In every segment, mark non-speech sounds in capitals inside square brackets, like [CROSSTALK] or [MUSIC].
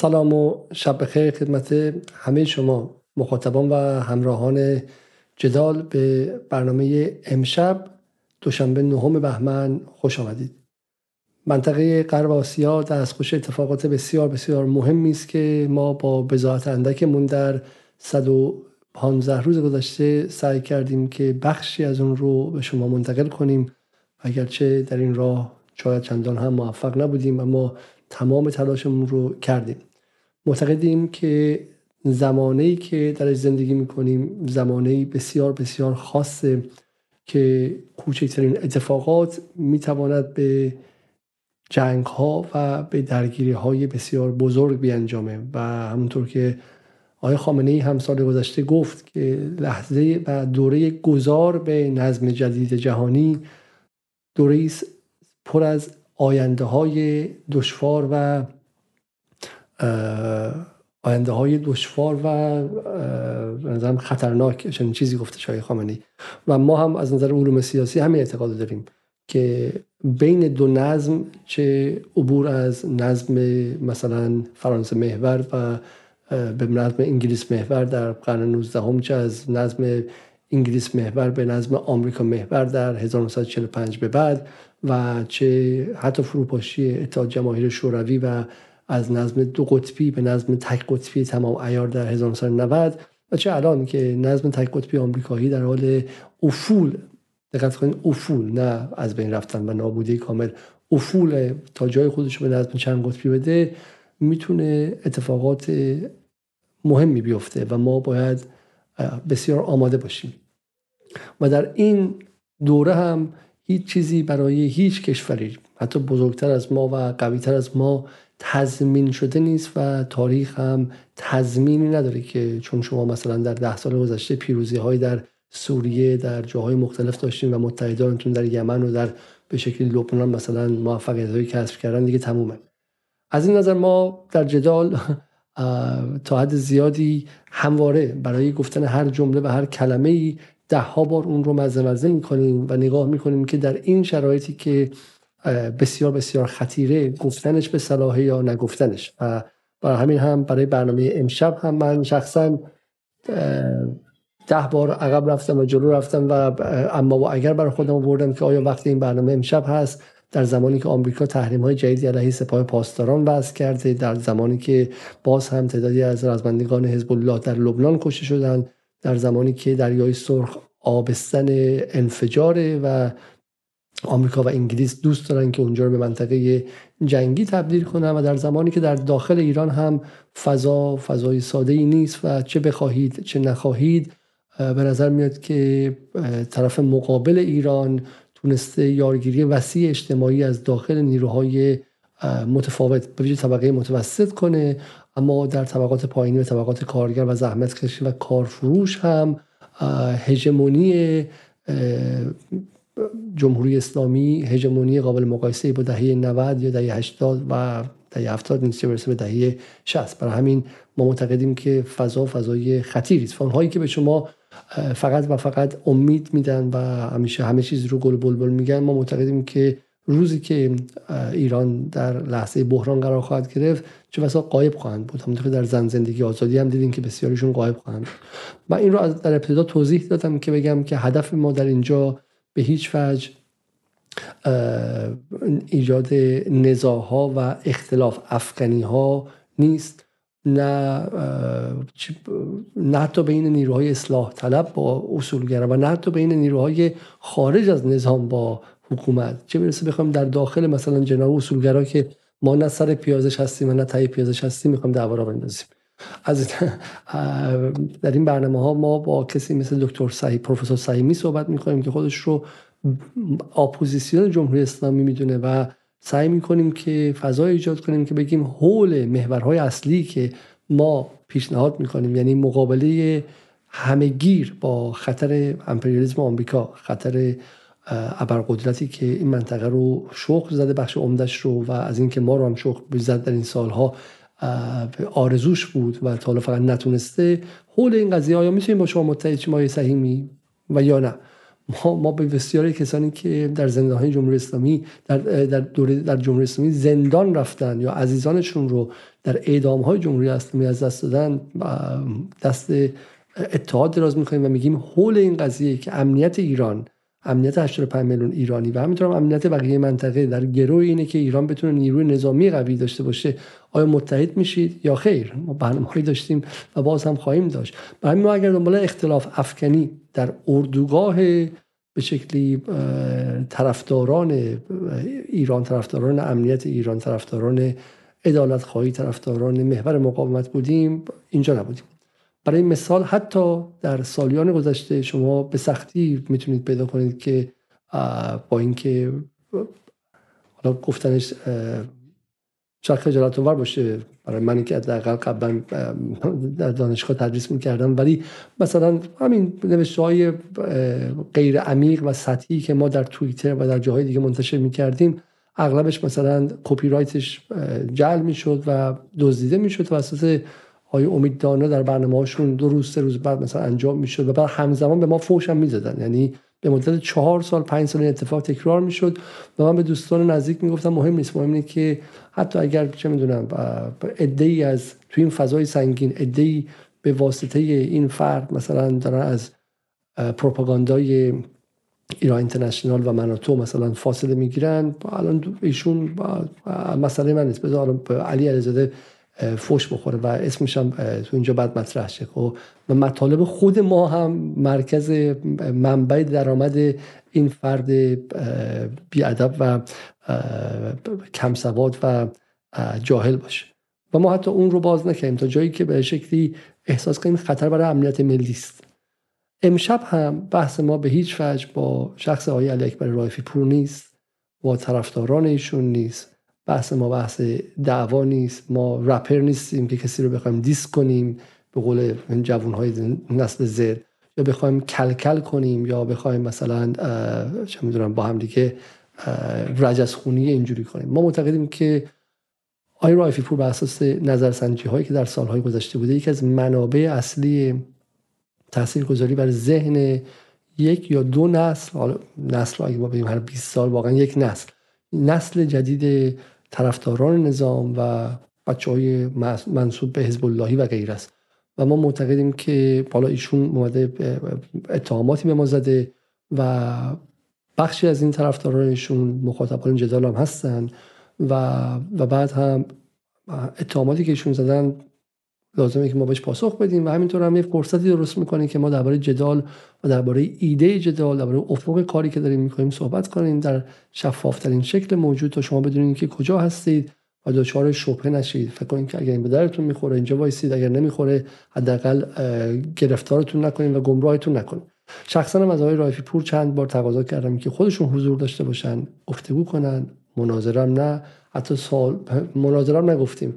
سلام و شب بخیر خدمت همه شما مخاطبان و همراهان جدال به برنامه امشب دوشنبه نهم بهمن خوش آمدید. منطقه غرب آسیا دستخوش اتفاقات بسیار بسیار مهمی است که ما با بزاعت اندکمون در 115 روز گذشته سعی کردیم که بخشی از اون رو به شما منتقل کنیم. اگرچه در این راه شاید چندان هم موفق نبودیم اما تمام تلاشمون رو کردیم. معتقدیم که زمانه که درش زندگی می‌کنیم زمانه بسیار بسیار خاصه که کوچکترین اتفاقات می‌تواند به جنگ ها و به درگیری های بسیار بزرگ بیانجامه. و همونطور که آقای خامنه ای هم سال گذشته گفت که لحظه و دوره گذار به نظم جدید جهانی دوره پر از آینده های دشوار و آینده های دشوار و نظرم خطرناک چنین چیزی گفته شای خامنی و ما هم از نظر علوم سیاسی همین اعتقاد داریم که بین دو نظم چه عبور از نظم مثلا فرانسه محور و به نظم انگلیس محور در قرن 19 هم چه از نظم انگلیس محور به نظم آمریکا محور در 1945 به بعد و چه حتی فروپاشی اتحاد جماهیر شوروی و از نظم دو قطبی به نظم تک قطبی تمام ایار در 1990 و چه الان که نظم تک قطبی آمریکایی در حال افول دقت کنید افول نه از بین رفتن و نابودی کامل افول تا جای خودش به نظم چند قطبی بده می‌تونه اتفاقات مهمی بیفته و ما باید بسیار آماده باشیم. و در این دوره هم هیچ چیزی برای هیچ کشوری حتی بزرگتر از ما و قویتر از ما تضمین شده نیست و تاریخ هم تضمینی نداره که چون شما مثلا در ده سال گذشته پیروزی های در سوریه در جاهای مختلف داشتیم و متحدانتون در یمن و در به شکلی لبنان مثلا موفقیت هایی کسب کردن دیگه تمومه. از این نظر ما در جدال تا حد زیادی همواره برای گفتن هر جمله و هر کلمه ای ده ها بار اون رو مزه مزه می‌کنیم و نگاه می‌کنیم که در این شرایطی که بسیار بسیار خطیره گفتنش به صلاحه یا نگفتنش. و برای همین هم برای برنامه امشب هم من شخصا ده بار عقب رفتم و جلو رفتم و اما و اگر برای خودم بردم که آیا وقتی این برنامه امشب هست در زمانی که آمریکا تحریم های جدیدی علیه سپاه پاسداران وضع کرده در زمانی که باز هم تعدادی از رزمندگان حزب الله در لبنان کشته شدن در زمانی که دریای سرخ آبستن انفجاره و آمریکا و انگلیس دوست دارن که اونجا رو به منطقه جنگی تبدیل کنن و در زمانی که در داخل ایران هم فضا فضای ساده ای نیست و چه بخواهید چه نخواهید به نظر میاد که طرف مقابل ایران تونسته یارگیری وسیع اجتماعی از داخل نیروهای متفاوت به ویژه طبقه متوسط کنه. اما در طبقات پایینی و طبقات کارگر و زحمت کشی و کارفروش هم هژمونی جمهوری اسلامی هژمونی قابل مقایسه با دهه 90 یا دهه 80 و دهه 70 نیست برسه به دهه 60 برای همین ما معتقدیم که فضا فضای خطیری است. هایی که به شما فقط و فقط امید میدن و همیشه همه چیز رو گل بلبل میگن ما معتقدیم که روزی که ایران در لحظه بحران قرار خواهد گرفت چه بسا قایب خواهند بود. همونطور که در زن زندگی آزادی هم دیدیم که بسیاریشون قایب خواهند. من این رو از در ابتدا توضیح دادم که بگم که هدف ما در اینجا به هیچ وجه ایجاد نزاها و اختلاف افغانی ها نیست. نه نه حتی بین نیروهای اصلاح طلب با اصولگرا و نه حتی بین نیروهای خارج از نظام با حکومت. چه برسه بخوام در داخل مثلا جناب اصولگرا که ما نه سر پیازش هستیم و نه تای پیازش هستیم می‌خوام دعوا را بندازیم. از [LAUGHS] در این برنامه ها ما با کسی مثل دکتر صحیح پروفسور صحیمی صحبت می‌کنیم که خودش رو اپوزیسیون جمهوری اسلامی می‌دونه و سعی می‌کنیم که فضای ایجاد کنیم که بگیم حول محورهای اصلی که ما پیشنهاد می‌کنیم. یعنی مقابله همهگیر با خطر امپریالیسم آمریکا خطر ابرقدرتی که این منطقه رو شوق زده بخش عمدش رو و از اینکه ما رو هم شوق زد در این سالها آرزوش بود و تا حالا فقط نتونسته. حول این قضیه آیا می‌تونیم با شما متحد شما صحیحی و یا نه؟ ما, ما به بسیاری کسانی که در زندان جمهوری اسلامی در در دوره در جمهوری اسلامی زندان رفتن یا عزیزانشون رو در اعدام های جمهوری اسلامی از دست دادن دست اتحاد دراز می‌کنیم و میگیم حول این قضیه که امنیت ایران امنیت 85 میلیون ایرانی و همینطور امنیت بقیه منطقه. در گروه اینه که ایران بتونه نیروی نظامی قوی داشته باشه. آیا متحد میشید یا خیر؟ ما برنامه‌ای داشتیم و باز هم خواهیم داشت. برای ما اگر دنبال اختلاف افکنی در اردوگاه به شکلی طرفداران ایران طرفداران امنیت ایران طرفداران عدالت خواهی طرفداران محور مقاومت بودیم اینجا نبودیم. برای مثال حتی در سالیان گذشته شما به سختی می‌تونید پیدا کنید که با اینکه حالا گفتنش شاید خجالت آور باشه. برای منی که حداقل قبلا در دانشگاه تدریس می‌کردم. ولی مثلا همین نوشته های غیر عمیق و سطحی که ما در توییتر و در جاهای دیگه منتشر می‌کردیم اغلبش مثلا کپی رایتش جعل می‌شد و دزدیده می‌شد توسط آقای امید دانا در برنامه هاشون دو روز سه روز بعد مثلا انجام می‌شد و بعد همزمان به ما فوش هم می‌زدن. یعنی به مدت چهار سال پنج سال این اتفاق تکرار می‌شد و من به دوستان نزدیک می‌گفتم مهم نیست مهم اینه که حتی اگر چه می‌دونم ای از تو این فضای سنگین ای به واسطه این فرد مثلا دارن از پروپاگاندای ایران اینترنشنال و مناتو مثلا فاصله می‌گیرن الان ایشون مسئله من نیست. بذار علی علیزاده فوش بخوره و اسمش هم تو اینجا بعد مطرح شه. خب و مطالب خود ما هم مرکز منبع درآمد این فرد بیادب و کم سواد و جاهل باشه. و ما حتی اون رو باز نکردیم تا جایی که به شکلی احساس کنیم خطر برای امنیت ملی است. امشب هم بحث ما به هیچ وجه با شخص آقای علی اکبر رایفی پور نیست با طرفداران ایشون نیست. بحث ما بحث دعوا نیست. ما رپر نیستیم که کسی رو بخوایم دیس کنیم به قول جوان های نسل زد. یا بخوایم کلکل کنیم یا بخوایم مثلا چه می‌دونم با هم دیگه رجز خونی اینجوری کنیم. ما معتقدیم که آی رایفی پور به اساس نظرسنجی هایی که در سالهای گذشته بوده یکی از منابع اصلی تاثیرگذاری بر ذهن یک یا دو نسل حالا نسل اگه ما بگیم هر 20 سال واقعا یک نسل. نسل جدید طرفداران نظام و بچه های منصوب به حزب اللهی و غیر است. و ما معتقدیم که بالا ایشون اومده اتهاماتی به ما زده و بخشی از این طرفدارانشون مخاطبان جدال هم هستن و و بعد هم اتهاماتی که ایشون زدن لازمه که ما بهش پاسخ بدیم و همینطور هم یه فرصتی درست می‌کنیم که ما درباره جدال و درباره ایده جدال درباره افق کاری که داریم می‌کنیم صحبت کنیم در شفافترین شکل موجود تا شما بدونید که کجا هستید و دچار شبهه نشید. فکر کنید که اگر این به درتون می‌خوره اینجا وایسید. اگر نمی‌خوره حداقل گرفتارتون نکنید و گمراهتون نکنید شخصا هم از آقای رایفی پور چند بار تقاضا کردم که خودشون حضور داشته باشن گفتگو کنن. مناظرم نه. حتی سوال مناظرم نگفتیم.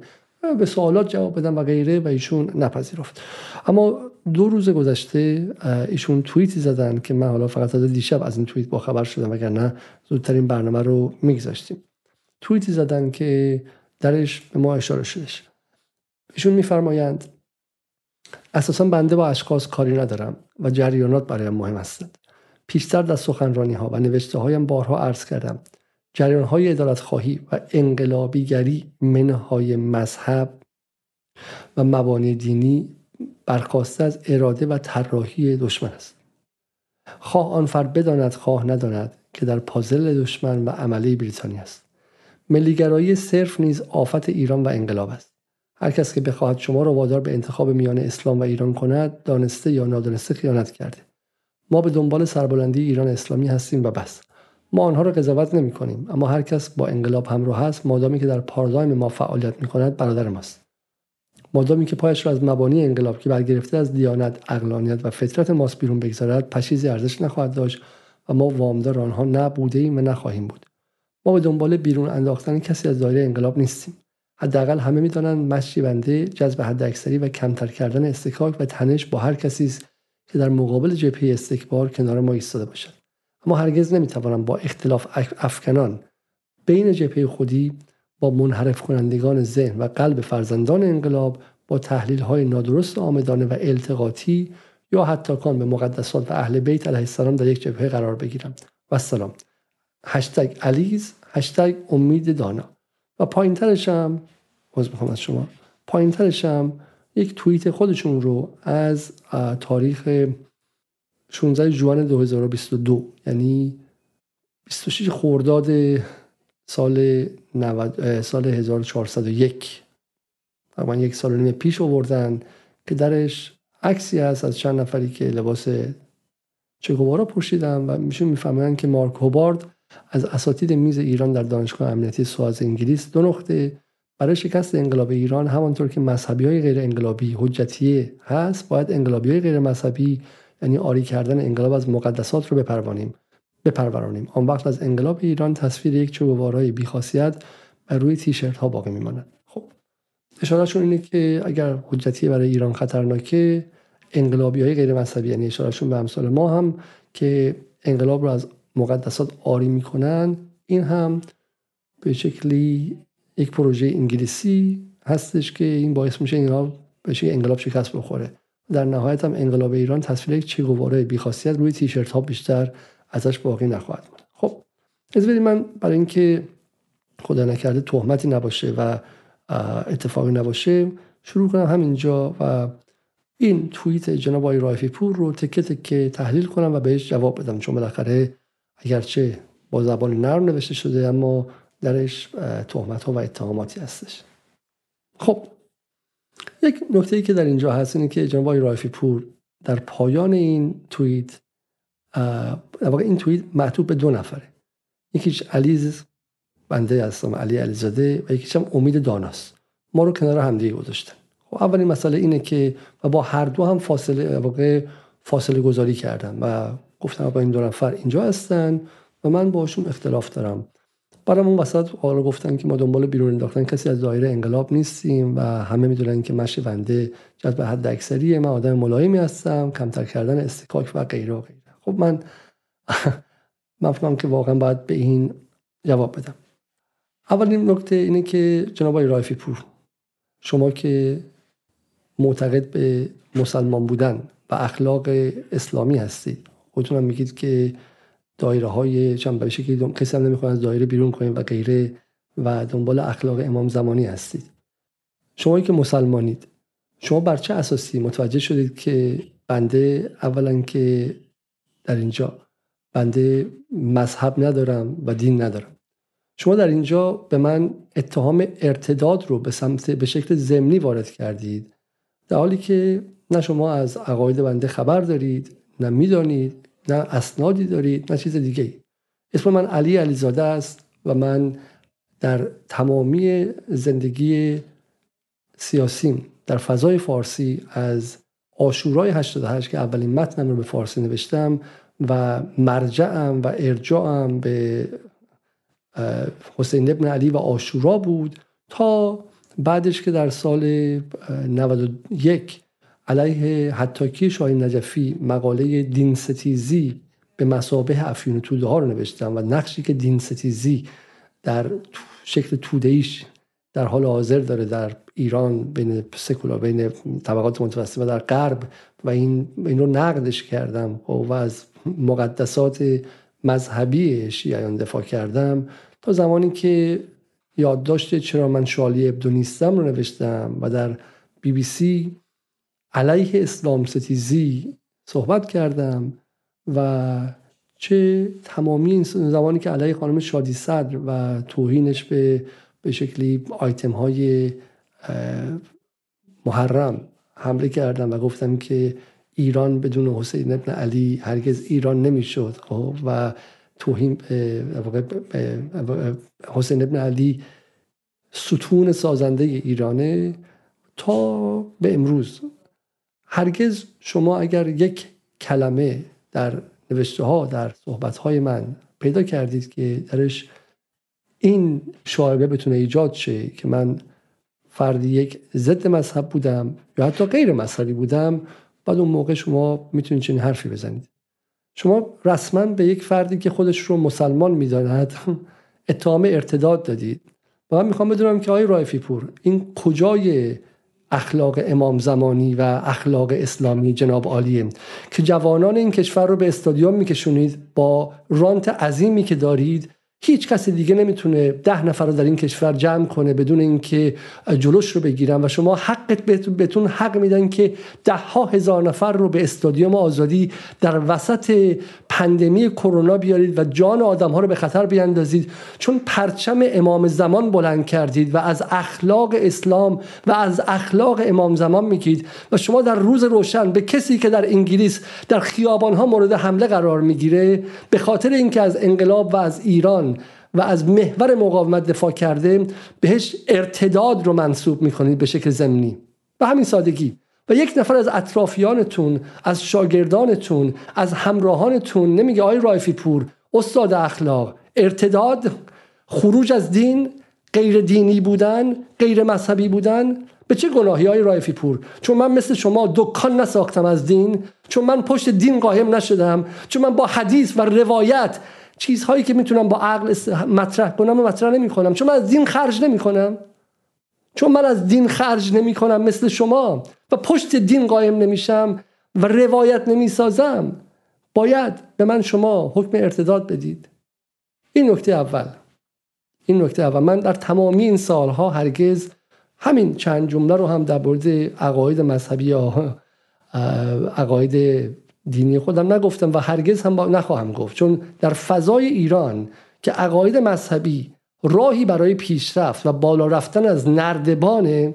به سوالات جواب بدن و غیره و ایشون نپذیرفت. اما دو روز گذشته ایشون توییتی زدن که من حالا فقط از دیشب از این توییت با خبر شدم وگرنه زودتر این برنامه رو میگذاشتیم. توییتی زدن که درش به ما اشاره شدش ایشون میفرمایند اساسا بنده با اشخاص کاری ندارم و جریانات برایم مهم هستند پیشتر در سخنرانی ها و نوشته هایم بارها عرض کردم جریان های ادالت خواهی و انقلابیگری منهای مذهب و مبانی دینی برخواسته از اراده و طراحی دشمن است. خواه آن فرد بداند خواه نداند که در پازل دشمن و عمله بریتانیا است. ملیگرایی صرف نیز آفت ایران و انقلاب است. هر کس که بخواهد شما را وادار به انتخاب میان اسلام و ایران کند دانسته یا نادانسته خیانت کرده. ما به دنبال سربلندی ایران اسلامی هستیم و بس. ما آنها را قضاوت نمی کنیم اما هر کس با انقلاب همراه است مادامی که در پارادایم ما فعالیت می کند برادر ماست. مادامی که پایش را از مبانی انقلاب که برگرفته از دیانت اقلانیت و فطرت ماست بیرون بگذارد پشیزی ارزش نخواهد داشت و ما وامدار آنها نبوده ایم و نخواهیم بود. ما به دنبال بیرون انداختن کسی از دایره انقلاب نیستیم. حداقل همه می‌دانند مشی بنده جذب حداکثری و کمتر کردن استکاک و تنش با هر کسی است که در مقابل جبهه استکبار کنار ما ایستاده باشد. اما هرگز نمی‌توانم با اختلاف افکنان بین جبهه خودی با منحرف کنندگان ذهن و قلب فرزندان انقلاب با تحلیل های نادرست آمدانه و التقاطی یا حتی کان به مقدسات و اهل بیت علیه السلام در یک جبهه قرار بگیرم. و سلام هشتگ علیز هشتگ امید دانا. و پایین ترش هم می‌خوام از شما پایین ترش هم یک توییت خودشون رو از تاریخ 16 جوان 2022 یعنی 26 خرداد سال 90 سال 1401 تقریبا یک سال و نیم پیش آوردن که درش عکسی هست از چند نفری که لباس چگوارا پوشیدن و میشه می‌فهمن که مارک هوبارد از اساتید میز ایران در دانشگاه امنیتی سواز انگلیس دو نقطه برای شکست انقلاب ایران همانطور که مذهبی های غیر انقلابی حجتیه هست باید انقلابی های غیر مذهبی یعنی آری کردن انقلاب از مقدسات رو بپروانیم بپرورانیم. آن وقت از انقلاب ایران تصویر یک چوبوارای بیخاصیت بر روی تیشرت ها باقی میماند. خب اشارهشون اینه که اگر حجتی برای ایران خطرناکه انقلابی های غیر مذهبی یعنی اشارهشون به امثال ما هم که انقلاب رو از مقدسات آری می‌کنن این هم به شکلی یک پروژه انگلیسی هستش که این باعث میشه اینا به انقلاب شکست بخوره. در نهایت هم انقلاب ایران تصویر یک چگواره بیخاصیت روی تیشرت ها بیشتر ازش باقی نخواهد بود. خب از من برای اینکه خدا نکرده تهمتی نباشه و اتفاقی نباشه شروع کنم همینجا و این توییت جناب آقای رایفی پور رو تکه تکه تحلیل کنم و بهش جواب بدم. چون بالاخره اگرچه با زبان نرم نوشته شده اما درش تهمت ها و اتهاماتی هستش. خب یک نکته ای که در اینجا هست اینه که جناب آقای رایفی پور در پایان این توییت در واقع این توییت معطوب به دو نفره. یکیش علیز بنده هستم علی علیزاده و یکیش هم امید داناست. ما رو کنار همدیگه گذاشتن. خب اولین مسئله اینه که و با هر دو هم فاصله واقع فاصله گذاری کردم و گفتم با این دو نفر اینجا هستن و من باشون اختلاف دارم. برام اون وسط حالا گفتن که ما دنبال بیرون انداختن کسی از دایره انقلاب نیستیم و همه می‌دونن که مشی بنده جذب حد اکثریه من آدم ملایمی هستم کمتر کردن استکاک و غیره و غیره. خب من [LAUGHS] من که واقعا باید به این جواب بدم. اولین نکته اینه که جناب رایفی پور شما که معتقد به مسلمان بودن و اخلاق اسلامی هستید خودتون هم میگید که دایره های چند به شکلی کسی هم نمی‌خواد از دایره بیرون کنید و غیره و دنبال اخلاق امام زمانی هستید. شما که مسلمانید شما بر چه اساسی متوجه شدید که بنده اولا که در اینجا بنده مذهب ندارم و دین ندارم؟ شما در اینجا به من اتهام ارتداد رو به سمت به شکل ضمنی وارد کردید در حالی که نه شما از عقاید بنده خبر دارید نه می‌دانید نه اسنادی دارید نه چیز دیگه ای. اسم من علی علیزاده است و من در تمامی زندگی سیاسیم در فضای فارسی از آشورای 88 که اولین متنم رو به فارسی نوشتم و مرجعم و ارجاعم به حسین ابن علی و آشورا بود تا بعدش که در سال 91 علیه حتاکی شاهی نجفی مقاله دین ستیزی به مسابه افیون توده ها رو نوشتم و نقشی که دین ستیزی در شکل تودهیش در حال حاضر داره در ایران بین سکولار بین طبقات متوسطه و در غرب و این, این رو نقدش کردم. و از مقدسات مذهبی شیعیان دفاع کردم تا زمانی که یادداشت چرا من شالی ابدو نیستم رو نوشتم و در بی بی سی علیه اسلام ستیزی صحبت کردم و چه تمامی این زمانی که علیه خانم شادی صدر و توهینش به به شکلی آیتم های محرم حمله کردم و گفتم که ایران بدون حسین ابن علی هرگز ایران نمی‌شد خب؟ و توهین حسین ابن علی ستون سازنده ایرانه تا به امروز. هرگز شما اگر یک کلمه در نوشته ها در صحبت های من پیدا کردید که درش این شاعبه بتونه ایجاد شه که من فردی یک ضد مذهب بودم یا حتی غیر مذهبی بودم بعد اون موقع شما می‌تونید چنین حرفی بزنید. شما رسما به یک فردی که خودش رو مسلمان می‌داند اتهام ارتداد دادید. و من می‌خوام بدونم که آقای رایفی پور این کجای اخلاق امام زمانی و اخلاق اسلامی جناب عالیه که جوانان این کشور رو به استادیوم میکشونید با رانت عظیمی که دارید هیچ کسی دیگه نمی‌تونه ده نفر رو در این کشور جمع کنه بدون اینکه جلوش رو بگیرن و شما حقت بهتون حق میدن که ده ها هزار نفر رو به استادیوم آزادی در وسط پندمی کرونا بیارید و جان آدم ها رو به خطر بیاندازید. چون پرچم امام زمان بلند کردید و از اخلاق اسلام و از اخلاق امام زمان میگید و شما در روز روشن به کسی که در انگلیس در خیابان ها مورد حمله قرار می‌گیره به خاطر اینکه از انقلاب و از ایران و از محور مقاومت دفاع کرده بهش ارتداد رو منصوب می‌کنید به شکل زمینی به همین سادگی. و یک نفر از اطرافیانتون از شاگردانتون از همراهانتون نمیگه آی رایفی پور استاد اخلاق ارتداد خروج از دین غیر دینی بودن غیر مذهبی بودن. به چه گناهی های رایفی پور چون من مثل شما دکان نساختم از دین چون من پشت دین قایم نشدم چون من با حدیث و روایت چیزهایی که می‌تونم با عقل مطرح کنم و مطرح نمی کنم چون من از دین خرج نمی کنم چون من از دین خرج نمی کنم مثل شما. و پشت دین قایم نمیشم و روایت نمی سازم باید به من شما حکم ارتداد بدید. این نکته اول. این نکته اول. من در تمامی این سالها هرگز همین چند جمله رو هم در مورد عقاید مذهبی یا عقاید دینی خودم نگفتم و هرگز هم نخواهم گفت. چون در فضای ایران که عقاید مذهبی راهی برای پیشرفت و بالا رفتن از نردبانه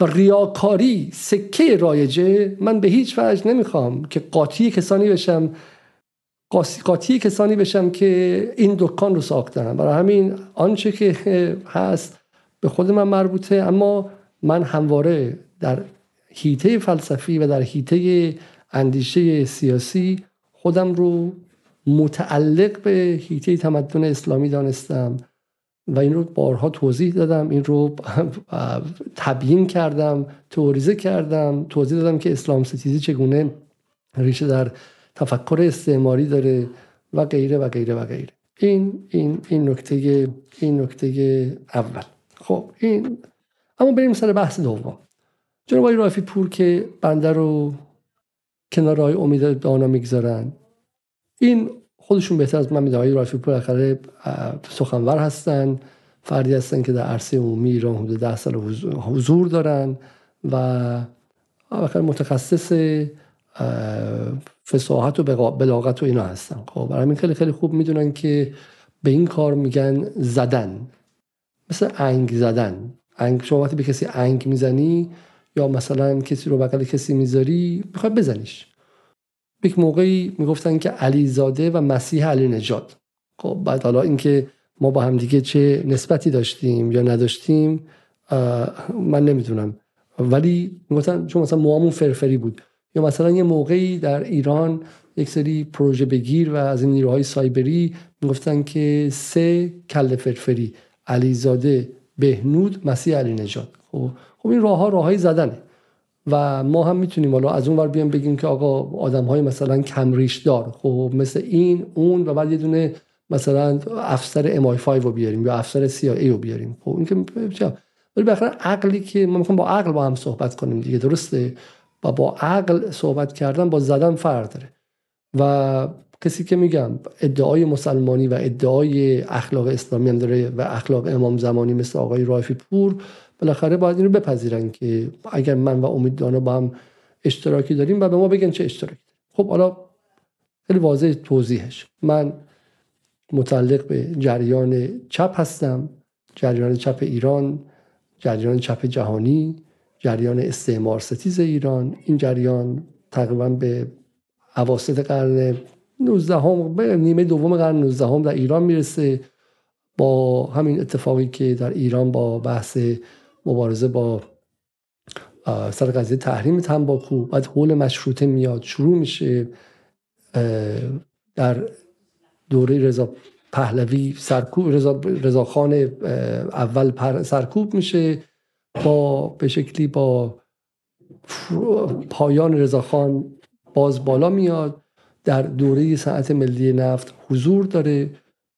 و ریاکاری سکه رایجه من به هیچ وجه نمی‌خوام که قاطی کسانی بشم قاطی کسانی بشم که این دکان رو ساختن. برای همین آنچه که هست به خود من مربوطه اما من همواره در هیته فلسفی و در هیته اندیشه سیاسی خودم رو متعلق به هیته تمدن اسلامی دانستم و این رو بارها توضیح دادم این رو [LAUGHS] تبیین کردم توریزه کردم توضیح دادم که اسلام ستیزی چگونه ریشه در تفکر استعماری داره و غیره و غیره و غیره. این این این نکته این نکته اول. خب این اما بریم سر بحث دوم. جناب آقای رافی پور که بنده رو کنار های امید دانا می‌گذارن. این خودشون بهتر از من می‌دونم آقای رافی پور اخره سخنور هستن. فردی هستن که در عرصه عمومی ایران حدود ده سال حضور دارن و آخر متخصص فساحت و بلاغت و اینا هستن. خب برای همین خیلی خیلی خوب می‌دونن که به این کار میگن زدن. مثل انگ زدن. انگ شما وقتی به کسی انگ می‌زنی یا مثلا کسی رو بغل کسی می‌ذاری می‌خوای بزنیش. یک موقعی می‌گفتن که علیزاده و مسیح علی نجات. خب بعد حالا اینکه ما با همدیگه چه نسبتی داشتیم یا نداشتیم من نمی‌دونم. ولی می‌گفتن چون مثلا موامون فرفری بود. یا مثلا یه موقعی در ایران یک سری پروژه بگیر و از این نیروهای سایبری می‌گفتن که سه کل فرفری علیزاده بهنود مسیح علی نجات. خب خب این راه ها راه های زدنه. و ما هم می‌تونیم حالا از اون ور بیام بگیم که آقا آدم های مثلا کمریش دار. خب مثل این اون و بعد یه دونه مثلا افسر MI5 رو بیاریم یا افسر CIA رو بیاریم. خب این که ولی بالاخره عقلی که ما می‌خوام با عقل با هم صحبت کنیم دیگه درسته؟ و با عقل صحبت کردن با زدن فرق داره. و کسی که میگم ادعای مسلمانی و ادعای اخلاق اسلامی هم داره و اخلاق امام زمانی مثل آقای رایفی پور بالاخره باید این رو بپذیرن که اگر من و امید دانا با هم اشتراکی داریم و به ما بگن چه اشتراکی خب حالا خیلی واضح توضیحش. من متعلق به جریان چپ هستم جریان چپ ایران جریان چپ جهانی جریان استعمار ستیز ایران این جریان تقریبا به عواسط قرن 19 هم به نیمه دوم قرن 19 هم در ایران می‌رسه. با همین اتفاقی که در ایران با بحث مبارزه با سر قضیه تحریم تنباکو بعد حول مشروطه میاد شروع میشه در دوره رضا پهلوی سرکوب رضا, رضا خان اول سرکوب میشه با به شکلی با پایان رضا خان باز بالا میاد در دوره ساعت ملی نفت حضور داره.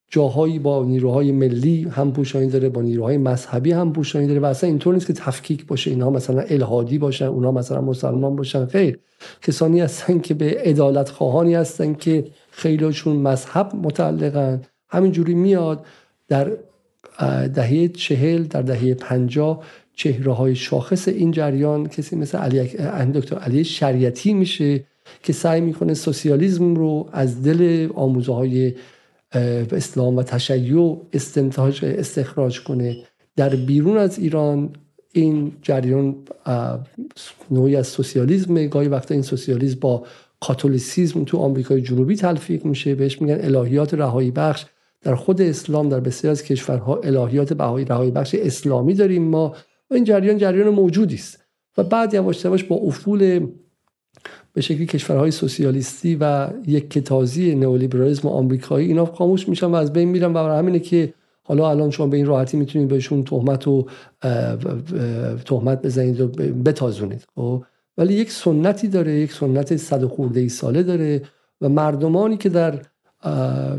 جاهایی با نیروهای ملی هم پوشانی داره با نیروهای مذهبی هم پوشانی داره و اصلا اینطور نیست که تفکیک باشه. اینها مثلا الهادی باشن اونها مثلا مسلمان باشن خیر. کسانی هستن که به عدالت خواهانی هستن که خیلیشون مذهب متعلقن. همینجوری میاد در دهه چهل در دهه پنجاه چهره های شاخص این جریان کسی مثل علی دکتر علی شریعتی میشه که سعی می‌کنه سوسیالیسم رو از دل آموزه های اسلام و تشیع استنتاج استخراج کنه. در بیرون از ایران این جریان نوعی از سوسیالیسم گاهی وقتا این سوسیالیسم با کاتولیسیزم تو آمریکای جنوبی تلفیق میشه. بهش میگن الهیات رهایی بخش. در خود اسلام در بسیار از کشورها الهیات بهایی رهایی بخش اسلامی داریم ما. و این جریان جریان موجودی است. و بعد یواش یواش با افول به شکلی کشورهای سوسیالیستی و یک کتازی نئولیبرالیسم آمریکایی اینا خاموش میشن و از بین میرن و برای همینه که حالا الان شما به این راحتی می‌تونید بهشون تهمت و تهمت بزنید و بتازونید خب؟ ولی یک سنتی داره یک سنت صد خورده ای ساله داره و مردمانی که در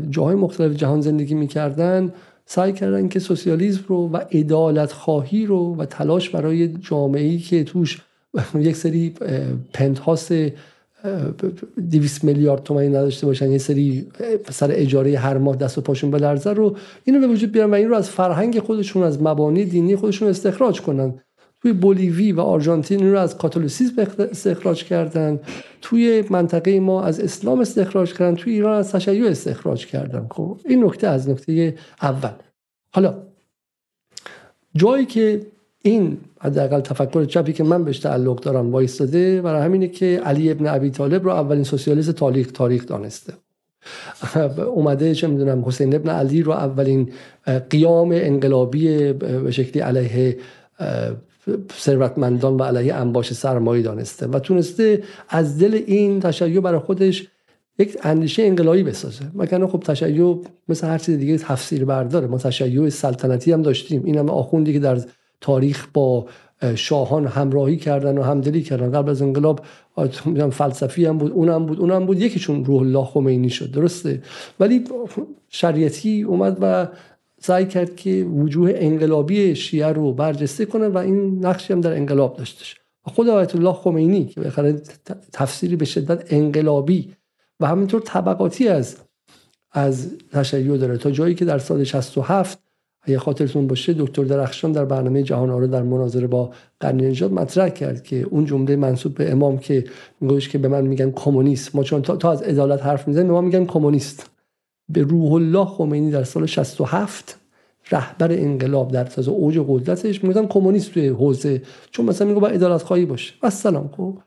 جاهای مختلف جهان زندگی می‌کردن سعی کردن که سوسیالیسم رو و عدالت خواهی رو و تلاش برای جامعه ای که توش [LAUGHS] یک سری پنتهاس 200 میلیارد تومانی نداشته باشن. یه سری سر اجاره هر ماه دست و پاشون بلرزه رو اینو به وجود بیارن و این رو از فرهنگ خودشون از مبانی دینی خودشون استخراج کنن. توی بولیوی و آرژانتین رو از کاتولیسیسم استخراج کردن. توی منطقه ما از اسلام استخراج کردن. توی ایران از تشیع استخراج کردن. خب این نکته از نکته اول. حالا جایی که این حداقل تفکر چپی که من بهش تعلق دارم وایستاده برای همینه که علی ابن ابی طالب رو اولین سوسیالیست تاریخ تاریخ دانسته. [LAUGHS] اومده چه می‌دونم حسین ابن علی رو اولین قیام انقلابی به شکلی علیه ثروتمندان و علیه انباش سرمایه دانسته و تونسته از دل این تشیع برای خودش یک اندیشه انقلابی بسازه. مگر خب تشیع مثل هر چیز دیگه تفسیر برداره ما تشیع سلطنتی هم داشتیم. این هم آخوندی که در تاریخ با شاهان همراهی کردن و همدلی کردن. قبل از انقلاب فلسفی هم بود اونم بود اونم بود. یکیشون روح الله خمینی شد درسته؟ ولی شریعتی اومد و سعی کرد که وجوه انقلابی شیعه رو برجسته کنه و این نقشی هم در انقلاب داشتش خود آیت الله خمینی که بخره تفسیری به شدت انقلابی و همینطور طبقاتی از از تشیع داره تا جایی که در سال 67 اگه خاطرتون باشه دکتر درخشان در برنامه جهان آرا در مناظره با قرنی نجات مطرح کرد که اون جمله منصوب به امام که میگوش که به من میگن کمونیست. ما چون تا, از عدالت حرف می‌زنیم به ما میگن کمونیست. به روح الله خمینی در سال 67 رهبر انقلاب در اوج قدرتش میگن کمونیست توی حوزه. چون مثلا میگه با عدالت خواهی باشه. و سلام خب.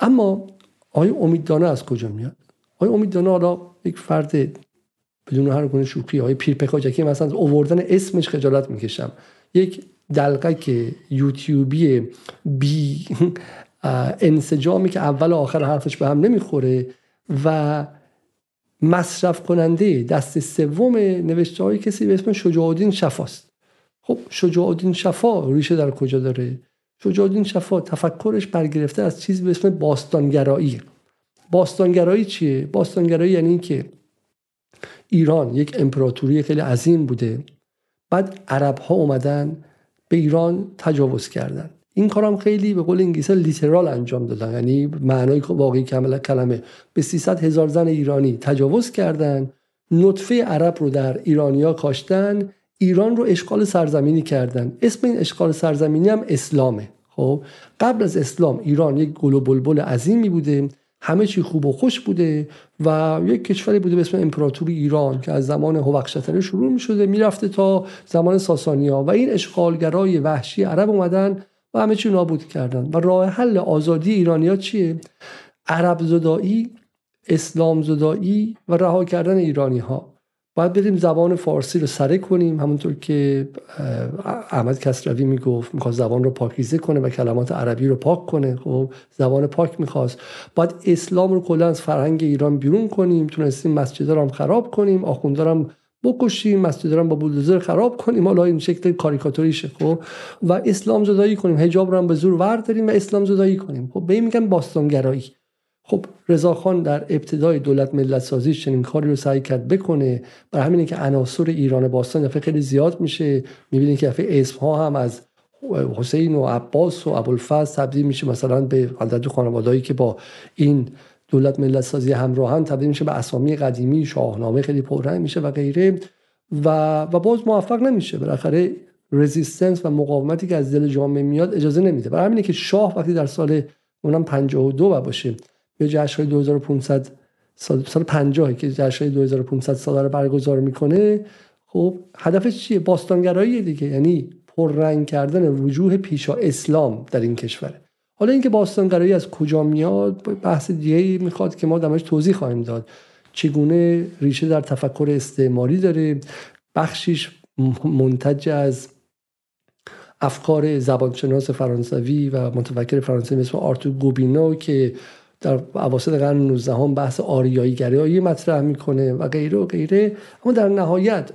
اما آیا امیددانه از کجا میاد؟ آیا امیددانه حالا یک فرد بدون هر گونه شوخی های پیرپکاجکی مثلا اووردن اسمش خجالت می‌کشم. یک دلقک یوتیوبی بی [LAUGHS] انسجامی که اول و آخر حرفش به هم نمی‌خوره و مصرف کننده دست سوم نوشته های کسی به اسم شجاع شفاست خب شجاع شفا ریشه در کجا داره؟ شجاع شفا تفکرش برگرفته از چیزی به اسم باستانگرایی. باستانگرایی چیه؟ باستانگرایی یعنی اینکه ایران یک امپراتوری خیلی عظیم بوده. بعد عرب ها اومدن به ایران تجاوز کردن. این کارم خیلی به قول انگلیسی لیترال انجام دادن. یعنی معنای واقعی کاملا کلمه. به 300 هزار زن ایرانی تجاوز کردن. نطفه عرب رو در ایرانیا کاشتن. ایران رو اشغال سرزمینی کردن. اسم این اشغال سرزمینی هم اسلامه. خب قبل از اسلام ایران یک گل و بلبل عظیمی بوده. همه چی خوب و خوش بوده و یک کشوری بوده به اسم امپراتوری ایران که از زمان هوخشتره شروع می شده می‌رفته تا زمان ساسانیا و این اشغالگرای وحشی عرب اومدن و همه چی نابود کردن. و راه حل آزادی ایرانیا چیه؟ عرب زدایی اسلام زدایی و رها کردن ایرانی ها باید بریم زبان فارسی رو سره کنیم همونطور که احمد کسروی می‌گفت می‌خواست زبان رو پاکیزه کنه و کلمات عربی رو پاک کنه. خب زبان پاک می‌خواست. باید اسلام رو کلا از فرهنگ ایران بیرون کنیم تونستیم مسجد رو هم خراب کنیم آخوندارم بکشیم مسجد رو با بولدوزر خراب کنیم. حالا این شکل کاریکاتوریشه. خب و اسلام زدایی کنیم. حجاب رو هم به زور ورداریم و اسلام زدایی کنیم. خب به میگن باستانگرایی. خب رضاخان در ابتدای دولت ملت سازی چنین کاری رو سعی کرد بکنه. برای همینه که عناصر ایران باستان دفعه خیلی زیاد میشه. می‌بینید که دفعه اسم ها هم از حسین و عباس و ابوالفضل تبدیل میشه. مثلا به حالت خانوادهایی که با این دولت ملت سازی همراهن تبدیل میشه به اسامی قدیمی شاهنامه خیلی پررنگ میشه و غیره. و و باز موفق نمیشه. بالاخره رزिस्टنس و مقاومتی که از دل جامعه میاد اجازه نمیده. برای همینه که شاه وقتی در سال اونم 52 باشه به جشن 2500 سال سال 50 که جشن 2500 ساله رو برگزار می‌کنه خب هدفش چیه؟ باستانگرایی دیگه یعنی پررنگ کردن وجوه پیشا اسلام در این کشوره حالا اینکه باستانگرایی از کجا میاد بحث دیگه می‌خواد که ما دمش توضیح خواهیم داد. چگونه ریشه در تفکر استعماری داره بخشیش منتج از افکار زبانشناس فرانسوی و متفکر فرانسوی مثل آرتور گوبینو که در اواسط قرن 19 هم بحث آریایی گرایی مطرح می‌کنه و غیره و غیره. اما در نهایت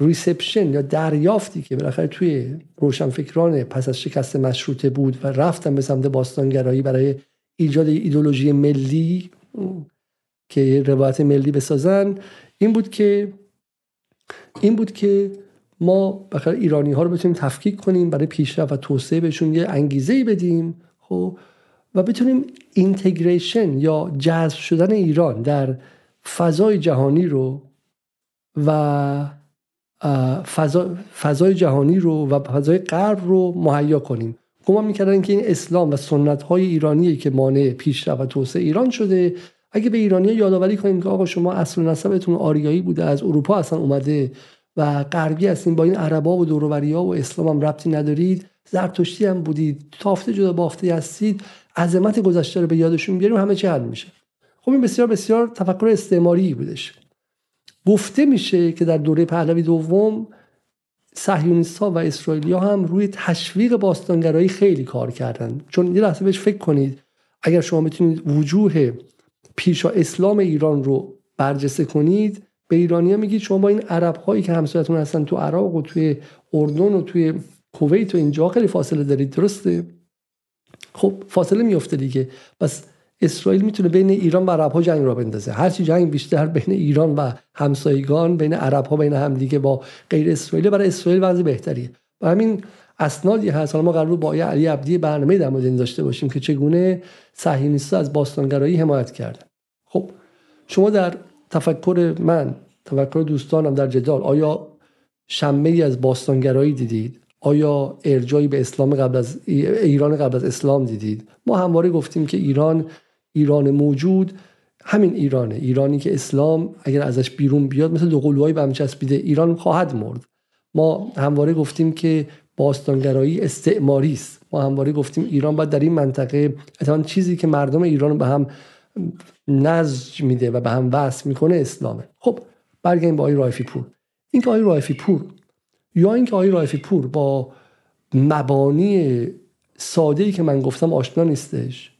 reception یا دریافتی که بالاخره توی روشنفکران پس از شکست مشروطه بود و رفتن به سمت باستانگرایی برای ایجاد ایدولوژی ملی که روایت ملی بسازن این بود که این بود که ما بخاطر ایرانی ها رو بتونیم تفکیک کنیم برای پیشرفت و توسعه بهشون یه انگیزه ای بدیم. خب و بتونیم اینتگریشن یا جذب شدن ایران در فضای جهانی رو و فضای جهانی رو و فضای غرب رو مهیا کنیم. گمان می‌کردن که این اسلام و سنت های ایرانی که مانع پیشرفت و توسعه ایران شده. اگه به ایرانی یادآوری کنیم که آقا شما اصل نسبتون آریایی بوده از اروپا اصلا اومده و غربی هستین با این عربا و دوروری ها و اسلام هم ربطی ندارید. زرتشتی هم بودید. تافته جدا بافته هستید. عظمت گذشته رو به یادشون بیاریم همه چی حل میشه. خب این بسیار بسیار تفکر استعماری بودش. گفته میشه که در دوره پهلوی دوم صهیونیست ها و اسرائیلی ها هم روی تشویق باستانگرایی خیلی کار کردن. چون یه لحظه بهش فکر کنید اگر شما بتونید وجوه پیشا اسلام ایران رو برجسته کنید به ایرانیا میگید شما با این عرب هایی که همسایتون هستن تو عراق و توی اردن و توی کویت و اینجا خیلی فاصله دارید درسته؟ خب فاصله میفته دیگه. پس اسرائیل می‌تونه بین ایران و عرب ها جنگ را بندازه. هرچی جنگ بیشتر بین ایران و همسایگان بین عرب ها بین هم دیگه با غیر اسرائیل برای اسرائیل وضع بهتریه. و همین اسنادی هست. حالا ما قرار با علی عبدی برنامه در مورد داشته باشیم که چگونه صهیونیست‌ها از باستانگرایی حمایت کردن. خب شما در تفکر من تفکر دوستانم در جدال آیا شمه ای از باستانگرایی دیدید؟ آیا ارجایی به اسلام قبل از ایران قبل از اسلام دیدید؟ ما همواره گفتیم که ایران ایران موجود همین ایرانه. ایرانی که اسلام اگر ازش بیرون بیاد مثل دو قلوهایی به چسبیده ایران خواهد مرد. ما همواره گفتیم که باستانگرایی استعماری است. ما همواره گفتیم ایران باید در این منطقه اتفاقا چیزی که مردم ایران به هم نزج میده و به هم وصل می‌کنه اسلامه. خب برگردیم با آقای رایفی پور. این که آقای رایفی پور یا اینکه آقای رایفی پور با مبانی ساده ای که من گفتم آشنا نیستش.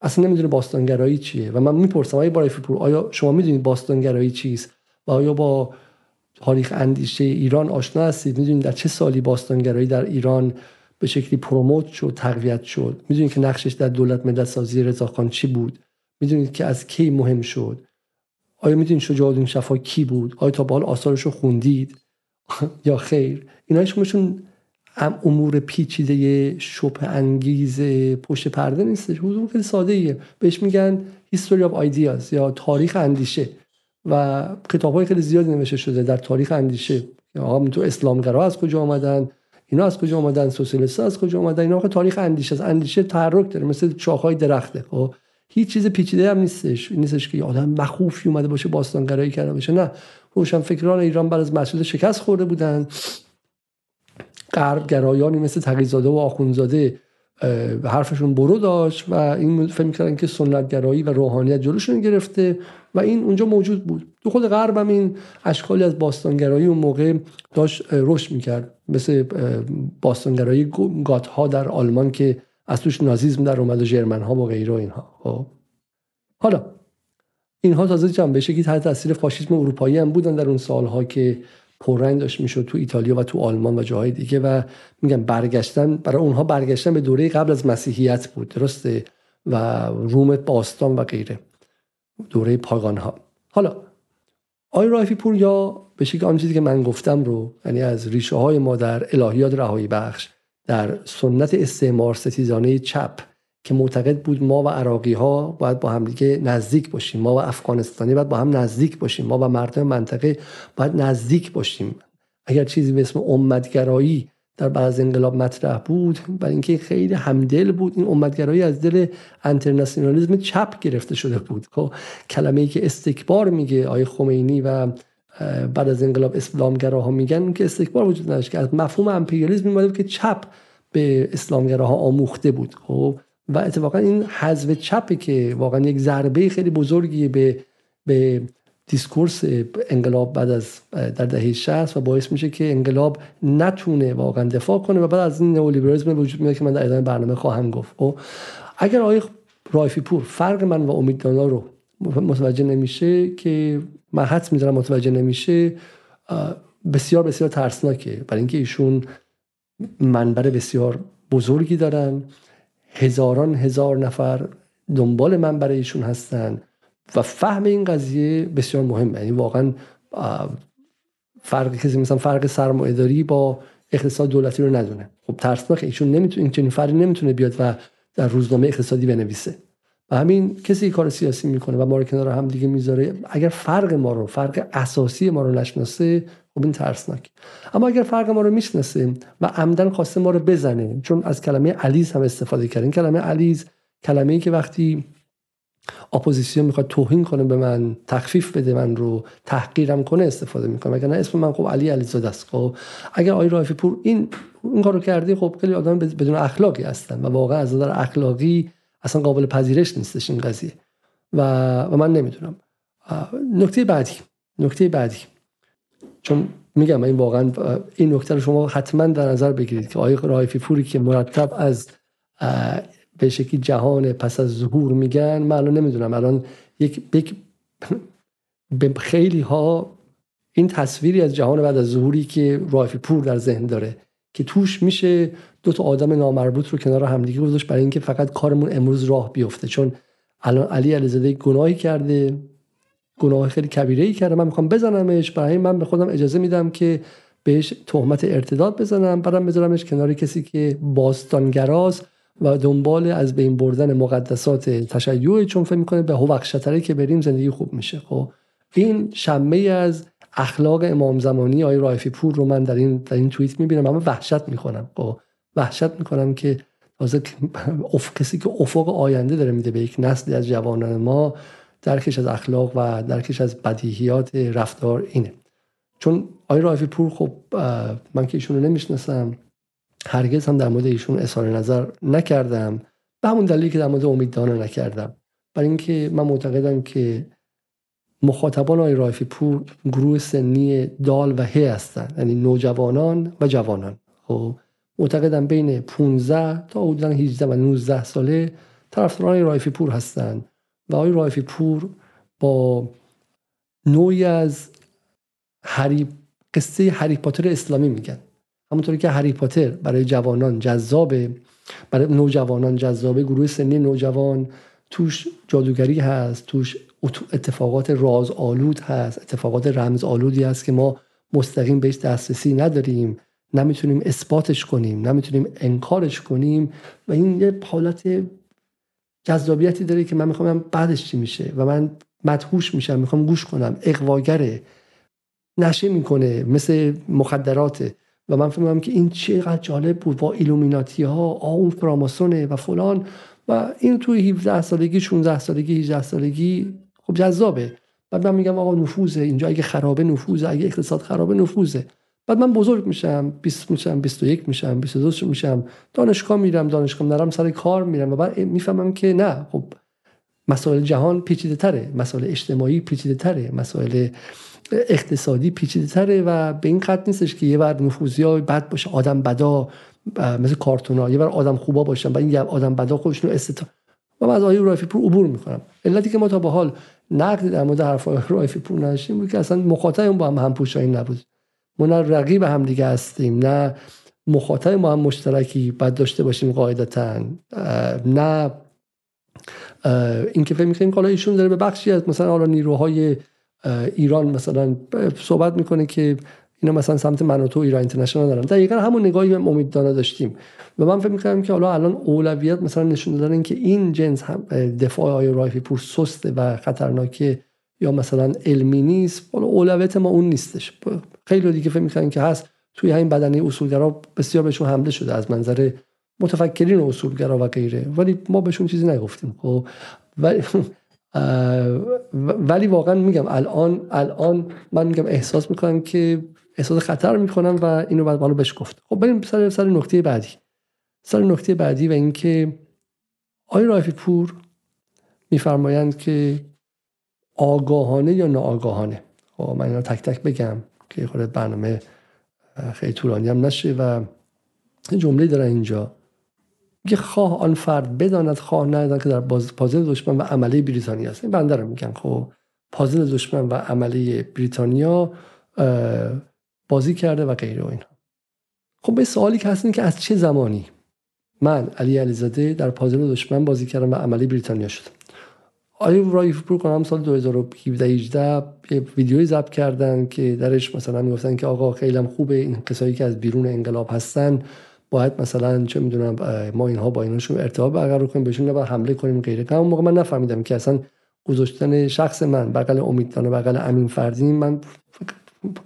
اصلا نمی‌دونه باستانگرایی چیه و من می‌پرسم آقای رایفی پور آیا شما می‌دونید باستانگرایی چیست و آیا با تاریخ اندیشه ایران آشنا هستید؟ می‌دونید در چه سالی باستانگرایی در ایران به شکلی پروموت شد تقویت شد؟ می‌دونید که نقشش در دولت ملت سازی رضاخان چی بود؟ می‌دونید که از کی مهم شد؟ آیا می‌دونید شجاع الدین شفا کی بود؟ آیا تا به آثارش رو خوندید؟ [LAUGHS] یا خیر. اینا شماشون امور پیچیده شبه انگیز پشت پرده نیستش حضور خیلی ساده ایه بهش میگن history of ideas یا تاریخ اندیشه. و کتاب های خیلی زیادی نوشته شده در تاریخ اندیشه. آقا تو اسلامگرا از کجا آمدن؟ اینا از کجا آمدن؟ سوسیالیست از کجا آمدن؟ اینا تاریخ اندیشه از اندیشه تحرک داره مثل چاخهای درخته. خب هیچ چیز پیچیده هم نیستش. نیستش که آدم مخوفی اومده باشه باستانگرایی کرده باشه. نه. روشن فکران ایران بعد از مسعود شکست خورده بودن. غرب گرایانی مثل تقیزاده و آخونزاده حرفشون برو داشت و این فکر می‌کردن که سنتگرایی و روحانیت جلوشون گرفته و این اونجا موجود بود. تو خود غرب هم این اشکالی از باستانگرایی اون موقع داشت رشد می‌کرد. مثل باستانگرایی گات در آلمان که از توش نازیزم در اومد و جرمن ها و غیره اینها. خب. حالا اینها تازه جنبه که تحت تاثیر فاشیسم اروپایی هم بودن در اون سالها که پررنگ داشت می‌شد تو ایتالیا و تو آلمان و جاهای دیگه و میگم برگشتن برای اونها برگشتن به دوره قبل از مسیحیت بود درسته؟ و روم باستان و غیره. دوره پاگان ها حالا آی رایفی پور یا به شکل آن چیزی که من گفتم رو یعنی از ریشه های ما در الهیات رهایی بخش در سنت استعمار ستیزانه چپ که معتقد بود ما و عراقی ها باید با هم دیگه نزدیک باشیم. ما و افغانستانی باید با هم نزدیک باشیم. ما و مردم منطقه باید نزدیک باشیم. اگر چیزی به اسم امتگرایی در بعض انقلاب مطرح بود برای اینکه خیلی همدل بود این امتگرایی از دل انترناسیونالیسم چپ گرفته شده بود. خب کلمه ای که استکبار میگه آیه خمینی و بعد از انقلاب اسلامگراها میگن که استکبار وجود نداشت که از مفهوم امپریالیسم میمونه که چپ به اسلامگراها آموخته بود. خب و اتفاقا این حذف چپی که واقعا یک ضربه خیلی بزرگی به به discourse انقلاب بعد از در دهه 60 و باعث میشه که انقلاب نتونه واقعا دفاع کنه و بعد از این نئولیبرالیسم وجود میاد که من در ادامه برنامه خواهم گفت. و خب، اگر آقای رایفی پور فرق من و امیددانا رو متوجه نمیشه که من حدس می‌زنم متوجه نمیشه بسیار بسیار ترسناکه. برای اینکه ایشون منبر بسیار بزرگی دارن. هزاران هزار نفر دنبال منبر ایشون هستن و فهم این قضیه بسیار مهمه یعنی واقعا فرق کسی مثلا فرق سرمایه‌داری با اقتصاد دولتی رو ندونه. خب ترسناک ایشون نمی‌تونه این چنین فرقی نمی‌تونه بیاد و در روزنامه اقتصادی بنویسه. و همین کسی کار سیاسی می‌کنه و ما رو کنار هم دیگه می‌ذاره. اگر فرق ما رو فرق اساسی ما رو نشناسه خب این ترسناک. اما اگر فرق ما رو می‌شناسه و عمدن خواسته ما رو بزنه چون از کلمه علیز هم استفاده کرد این کلمه علیز کلمه ای که وقتی اپوزیسیون می‌خواد توهین کنه به من تخفیف بده من رو تحقیرم کنه استفاده می‌کنه. اگر نه اسم من خب علی علیزاده است خب. اگر آقای رایفی پور این این کارو کردی خب خیلی آدم بدون اخلاقی هستن و واقعا از نظر اخلاقی اصلا قابل پذیرش نیستش این قضیه. و, و من نمی‌دونم. نکته بعدی نکته بعدی. چون میگم این واقعا این نکته رو شما حتما در نظر بگیرید که آقای رایفی پوری که مرتب از به شکلی جهان پس از ظهور میگن من الان نمی‌دونم. الان یک به خیلی ها این تصویری از جهان بعد از ظهوری که رایفی پور در ذهن داره که توش میشه دو تا آدم نامربوط رو کنار همدیگه گذاشت برای اینکه فقط کارمون امروز راه بیفته. چون الان علی علیزاده گناهی کرده گناه خیلی کبیره ای کرده من می‌خوام بزنمش. برای من به خودم اجازه میدم که بهش تهمت ارتداد بزنم. بعدم بذارمش کنار کسی که باستانگراست و دنبال از بین بردن مقدسات تشیع چون فکر می‌کنه به هوخشتره که بریم زندگی خوب میشه. خب این شمه از اخلاق امام زمانی آقای رایفی پور رو من در این در این توییت می‌بینم. اما وحشت می‌کنم خب وحشت می‌کنم که تازه [LAUGHS] اف... کسی که افق آینده داره میده به یک نسلی از جوانان ما درکش از اخلاق و درکش از بدیهیات رفتار اینه. چون آقای رایفی پور خب من که ایشون رو نمی‌شناسم هرگز هم در مورد ایشون اظهار نظر نکردم. به همون دلیلی که در مورد امیددانه نکردم. برای اینکه من معتقدم که مخاطبان آقای رایفی پور گروه سنی دال و هی هستند یعنی نوجوانان و جوانان. خب معتقدم بین 15 تا حدودا 18 و 19 ساله طرفداران رایفی پور هستند و آقای رایفی پور با نوعی از هری قصه هری پاتر اسلامی میگن. همونطوری که هری پاتر برای جوانان جذابه برای نوجوانان جذابه گروه سنی نوجوان توش جادوگری هست توش اتفاقات راز آلود هست اتفاقات رمز آلودی هست که ما مستقیم بهش دسترسی نداریم. نمی‌تونیم اثباتش کنیم نمی‌تونیم انکارش کنیم. و این یه حالت جذابیتی داره که من می‌خوام بعدش چی میشه و من مدهوش میشم می‌خوام گوش کنم. اقواگره نشه می‌کنه مثل مخدراته. و من فهمیدم که این چقدر جالب بود با ایلومیناتی ها اون فراماسونه و فلان. و این توی 17 سالگی 16 سالگی 18 سالگی خب جذابه. بعد من میگم آقا نفوذه. اینجا اگه خرابه نفوذه اگه اقتصاد خرابه نفوذه. بعد من بزرگ میشم 20 میشم 21 میشم 22 میشم دانشگاه میرم دانشگاه نرم سر کار میرم و بعد می‌فهمم که نه خب مسائل جهان پیچیده تره مسائل اجتماعی پیچیده تره مسائل اقتصادی پیچیده تره و به این خط نیستش که یه بر نفوذی های بد باشه آدم بدا مثل کارتونا یه بر آدم خوبا باشن و این آدم بدا خودشون استتا و من از آیه رایفی پور عبور می‌کنم. علتی که ما تا به حال نقد در مورد حرف رایفی پور نداشتیم که اصلا مخاطب با هم همپوشانی نبود. ما نه رقیب هم دیگه هستیم نه مخاطب ما هم مشترکی بعد داشته باشیم قاعدتا نه اینکه فکر می‌کنیم حالا ایشون داره به بخشی از مثلا حالا نیروهای ایران مثلا صحبت می‌کنه که اینا مثلا سمت منوتو ایران اینترنشنال دارن. دقیقا همون نگاهی به امیددانا داشتیم. و من فکر می‌کنم که حالا الان اولویت مثلا نشون دادن که این جنس دفاع های رایفی پور سسته و خطرناکه یا مثلا علمی نیست حالا اولویت ما اون نیستش. خیلی دیگه فکر می‌کنن که هست. توی همین بدنه اصولگرا بسیار بهشون حمله شده از منظر متفکرین و اصولگرا و غیره. ولی ما بهشون چیزی نگفتیم خب. ولی [LAUGHS] ولی واقعا میگم الان الان من میگم احساس می‌کنم که احساس خطر می‌کنم و اینو بعد بالا بهش گفت. خب بریم سر سر نکته بعدی. سر نکته بعدی و اینکه آقای رایفی پور میفرمایند که آگاهانه یا ناآگاهانه؟ خب من اینا تک تک بگم. که خود برنامه خیلی طولانی هم نشه و جمله دارن اینجا. که خواه آن فرد بداند خواه نداند که در پازل دشمن و عمله بریتانیا است. این بنده رو میگن. خب پازل دشمن و عمله بریتانیا بازی کرده و غیره و اینا. خب به سوالی که هست که از چه زمانی من علی علیزاده در پازل دشمن بازی کردم و عملی بریتانیا شدم آیا رایف پور کنم سال 2017 18 یه ویدیوی ضبط کردن که درش مثلا می‌گفتن که آقا خیلی خوبه این کسایی که از بیرون انقلاب هستن باید مثلا چه می‌دونم ما اینها با ایناشون ارتباط برقرار کنیم بهشون نباید حمله کنیم غیره. اون موقع من نفهمیدم که اصلا گذاشتن شخص من بغل امیدوار بغل امین فردین من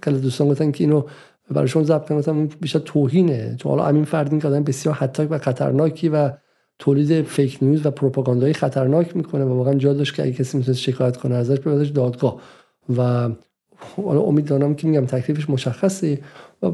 کل دوستان گفتن که اینو براشون ضبط مثلا بیشتر توهینه. چون حالا امین فردین که آدم بسیار حتی و خطرناکی و تولید فیک نیوز و پروپاگاندای خطرناک می‌کنه و واقعا جا داشت که اگه کسی می‌تونه شکایت کنه ازش ببردش دادگاه. و حالا امید دارم که میگم تکلیفش مشخصه و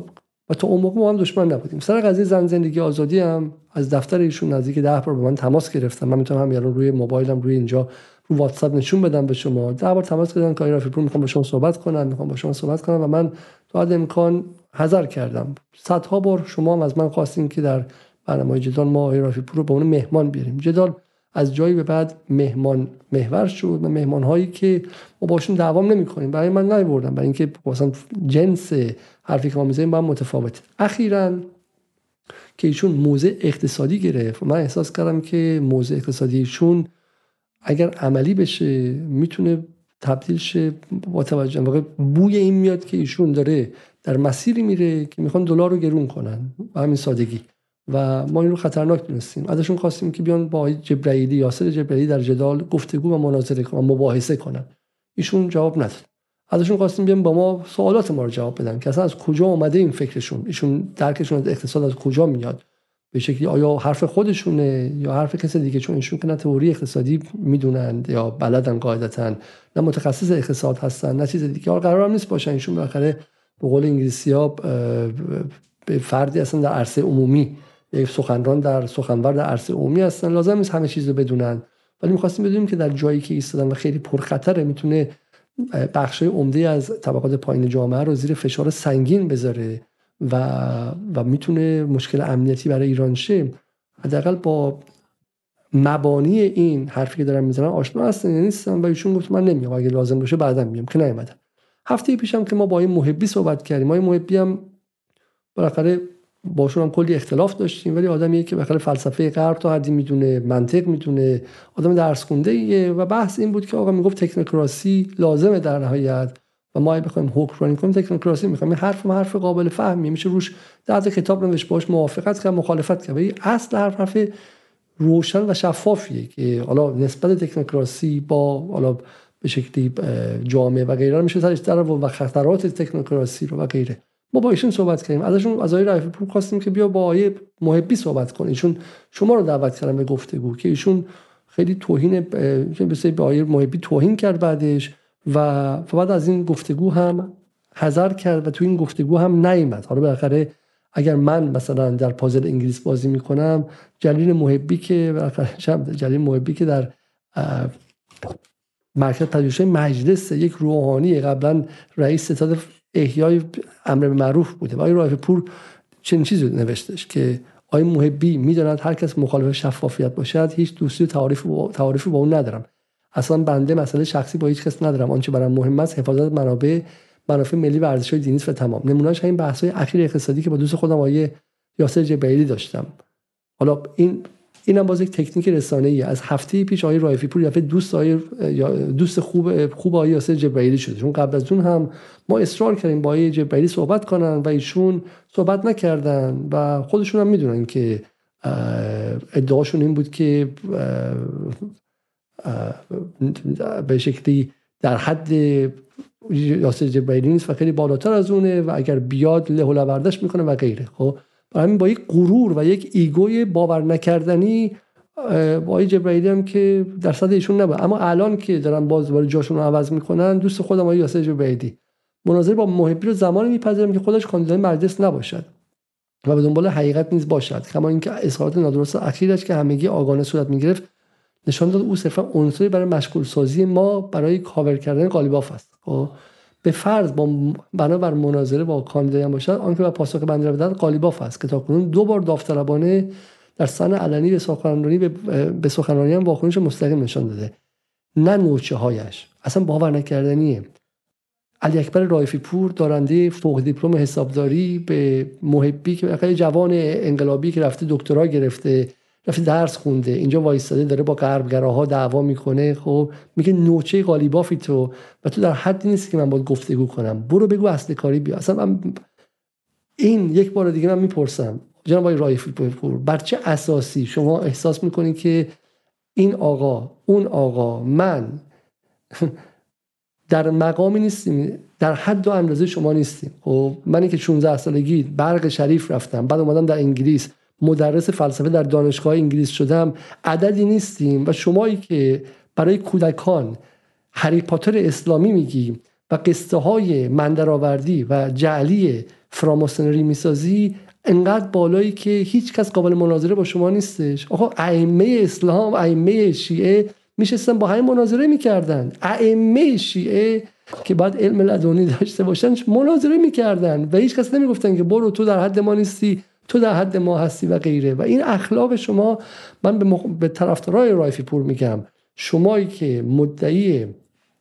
و تا اون موقع ما هم دشمن نبودیم. سر قضیه زن زندگی آزادی هم از دفتر ایشون نزدیک ده بار به من تماس گرفتم من می‌تونم هم روی موبایلم روی اینجا رو واتساپ نشون بدم به شما. ده بار تماس گرفتن که رافی پور می‌خوام با شما صحبت کنم می‌خوام با شما صحبت کنم و من تا امکان حذر کردم. صدها بار شما هم از من خواستین که در برنامه جدال ما آقای رافی پور رو به اون مهمان بیاریم. جدال از جایی به بعد مهمان محور شد و مهمان هایی که ما باشون دوام نمی کنیم برای من نیوردم برای اینکه مثلا جنس حرفی که ما می‌زنیم با هم متفاوت اخیرا که ایشون موضع اقتصادی گرفت. من احساس کردم که موضع اقتصادیشون اگر عملی بشه می‌تونه تبدیل شه با توجه واقع بوی این میاد که ایشون داره در مسیری میره که می‌خوان دلار رو گرون کنن. با همین سادگی. و ما این رو خطرناک دونستیم. ازشون خواستیم که بیان با جبرئیلی یاسر جبرئیلی در جدال گفتگو و مناظره کنن مباحثه کنن. ایشون جواب نداد. ازشون خواستیم بیان با ما سوالات ما رو جواب بدن. که اصلا از کجا اومده این فکرشون؟ ایشون درکشون از اقتصاد از کجا میاد؟ به شکلی آیا حرف خودشونه یا حرف کسی دیگه؟ چون ایشون که نه تئوری اقتصادی می‌دونند یا بلدن قاعدتا نه متخصص اقتصاد هستن نه چیز دیگه. قرار نیست باشن. ایشون بالاخره به قول انگلیسی ها به فردی اصلا در عرصه عمومی یک سخنران در سخنور در عرصه عمومی هستن. لازم نیست همه چیز رو بدونن. ولی می‌خواستیم بدونیم که در جایی که ایستادن و خیلی پرخطره می‌تونه بخشای عمده از طبقات پایین جامعه رو زیر فشار سنگین بذاره و و می‌تونه مشکل امنیتی برای ایران شه. حداقل با مبانی این حرفی که دارم می‌زنن آشنا هستن یا نیستن و ایشون گفت من نمیام. اگه لازم باشه بعدا میام که نیومدن. هفته پیشم که ما با این محبی صحبت کردیم ما این محبی هم بالاخره باشون هم کلی اختلاف داشتیم ولی آدمیه که بخاطر فلسفه غرب تا حدی می‌دونه منطق می‌دونه آدم درس خونده ایه و بحث این بود که آقا می‌گفت تکنوکراسی لازمه در نهایت و ما بخوایم حکمرانی کنیم تکنوکراسی می‌خوایم این حرف حرف قابل فهمی میشه روش در کتاب نوشت باش موافقت کرد مخالفت کرد. ولی اصل حرف حرف روشن و شفافیه که حالا نسبت تکنوکراسی با حالا به شکلی جامعه و غیره میشه سرش در و خطرات تکنوکراسی رو و غیره. ما با ایشون صحبت کردیم. ازشون از آقای رایفی پور خواستیم که بیا با آقای محبی صحبت کنه. ایشون شما رو دعوت کردن به گفتگو که ایشون خیلی توهین به به آقای محبی توهین کرد بعدش و بعد از این گفتگو هم حذر کرد و تو این گفتگو هم نیامد حالا بالاخره اگر من مثلا در پازل انگلیس بازی می‌کنم جلیل محبی که جلیل محبی که در مرکز پژوهش مجلس یک روحانی قبلا رئیس ستاد احیای امر معروف بوده و آقای رایف پور چنین چیزی نوشتش که آقای محبی می‌داند هر کس مخالف شفافیت باشد هیچ دوستی تعریف با تعریفی با اون ندارم. اصلا بنده مسئله شخصی با هیچ کس ندارم آنچه برام مهم است حفاظت منابع منافع ملی و ارزش‌های دینی و تمام. نمونهش همین بحث‌های اخیر اقتصادی که با دوست خودم آقای یاسر جبیلی داشتم. حالا این اینم باز یک تکنیک رسانه ای از هفته پیش آقای رایفی پور دفعه دوست آقای دوست خوب خوب آقای یاسر جبرائیلی شده. چون قبل از اون هم ما اصرار کردیم با آقای جبرائیلی صحبت کنن و ایشون صحبت نکردن و خودشون هم می‌دونن که ادعاشون این بود که به شکلی در حد یاسر جبرائیلی نیست و خیلی بالاتر از اونه و اگر بیاد له می‌کنه و غیره. خب همین با یک غرور و یک ایگوی باور نکردنی آقای جبرائیلی هم که در صد ایشون نبود. اما الان که دارن باز دوباره جاشون رو عوض می‌کنن دوست خودم آقای یاسر جبرائیلی. مناظره با محبی رو زمانی میپذیرم که خودش کاندیدای مجلس نباشد و به دنبال حقیقت نیز باشد. کما اینکه اظهارات نادرست اخیرش که همگی آگانه صورت می‌گرفت نشان داد او صرفا عنصری برای مشغول سازی ما برای کاور کردن قالیباف است. خب؟ به فرض با بنابر مناظره با کاندیدای باشد آنکه به پاسخ بنده بدن قالیباف است که تاکنون دو بار داوطلبانه در سن علنی به سخنرانی به سخنرانی هم واکنش مستقیم نشان داده. نه نوچه هایش اصلا باور نکردنیه. علی اکبر رایفی پور دارنده فوق دیپلم حسابداری به محبی که جوان انقلابی که رفته دکترا گرفته رفته درس خونده. اینجا وایستاده داره با غربگراها دعوا می‌کنه. خب میگه نوچه قالیبافی تو. و تو در حدی نیست که من باید گفتگو کنم. برو بگو اصل کاری بیا. اصلا من این یک بار دیگه من می‌پرسم. جناب آقای رایفی پور بر چه اساسی شما احساس می‌کنید که این آقا اون آقا من در مقامی نیستیم در حد و اندازه شما نیستیم؟ خب من که 16 سالگی برق شریف رفتم بعد اومدم در انگلیس. مدرس فلسفه در دانشگاه انگلیس شدم. عددی نیستیم و شمایی که برای کودکان هری پاتر اسلامی میگی و قصه های مندرآوردی و جعلی فراماسونری می‌سازی انقدر بالایی که هیچ کس قابل مناظره با شما نیستش. آقا ائمه اسلام ائمه شیعه میشستن با همین مناظره می‌کردن. ائمه شیعه که باید علم لدونی داشته باشن مناظره می‌کردن و هیچ کس نمی‌گفتن که برو تو در حد ما نیستی. تو در حد ما هستی و غیره. و این اخلاق شما من به, مخ... به طرفدارای رایفی پور میگم. شمایی که مدعی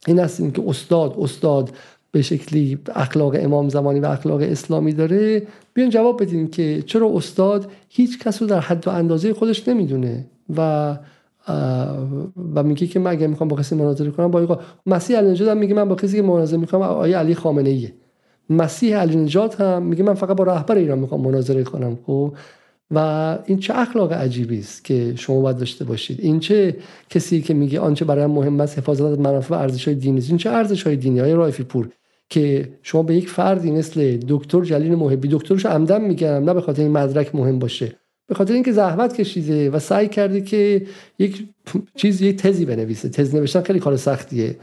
این هستین که استاد استاد به شکلی اخلاق امام زمانی و اخلاق اسلامی داره. بیان جواب بدین که چرا استاد هیچ کس رو در حد و اندازه خودش نمی‌دونه. و و میگه که من اگه می‌خوام با کسی مناظره کنم با مسیح النجات میگه من با کسی که مناظره می‌کنم آیه علی خامنه ایه مسیح علی نجات هم میگه من فقط با رهبر ایران می‌خوام مناظره کنم خب؟ و این چه اخلاق عجیبی است که شما باید داشته باشید. این چه کسی که میگه آنچه برای مهم است حفاظت از منافع و ارزش های دینی این چه ارزش های دینی؟ های رایفی پور که شما به یک فردی مثل دکتر جلیل محبی دکترش عمدن میگم نه به خاطر این مدرک مهم باشه به خاطر اینکه زحمت کشیده و سعی کرده که یک چیز یک تزی بنویسه. تز نوشتن خیلی کار سختیه.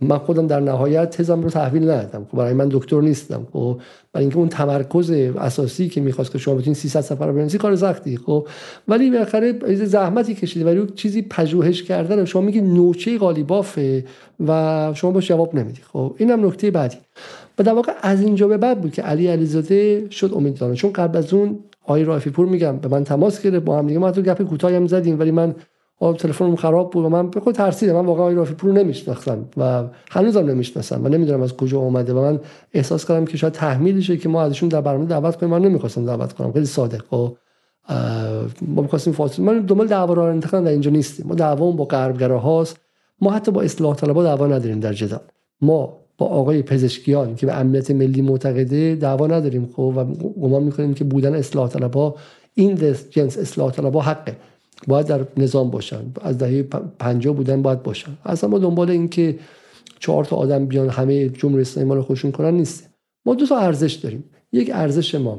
من خودم در نهایت تزم رو تحویل ندادم. خب برای من دکتر نیستم. خب برای اینکه اون تمرکز اساسی که می‌خواست که شما بتونید 300 سفر بنویسی کار سختی. خب ولی بالاخره زحمتی کشیده ولی چیزی پژوهش کردن شما میگی نوچه قالیبافه و شما باش جواب نمیدی. خب اینم نکته بعدی. و در واقع از اینجا به بعد بود که علی علیزاده شد امیدوارم چون قبل از اون آقای رافی پور میگم به من تماس گرفت با هم دیگه ما تو گپ کوتاهی هم زدیم ولی من آب تلفنم خراب بود و من به خود ترسیدم. من واقعا رافی پور نمیشناختم و هنوزم نمی‌شناسم و نمی‌دونم از کجا اومده و من احساس کردم که شاید تحمیلشه که ما ازشون در برنامه دعوت کنیم. من نمی‌خواستم دعوت کنم. خیلی ساده خب ما می‌خواستیم فاصله من دنبال دعوا را انتخاب در اینجا نیستیم. ما دعوامون با غربگرا هاست. ما حتی با اصلاح طلبا دعوا نداریم در جدال. ما با آقای پزشکیان که به امنیت ملی معتقده دعوا نداریم. خب و گمان می‌کنیم که بودن اصلاح طلبا این جنس اصلاح طلبا حقه. باید در نظام باشن. از دهه پنجاه بودن باید باشن. اصلا ما دنبال این که چهار تا آدم بیان همه جمهوری اسلامی رو خوشون کنن نیستیم ما دو تا ارزش داریم. یک ارزش ما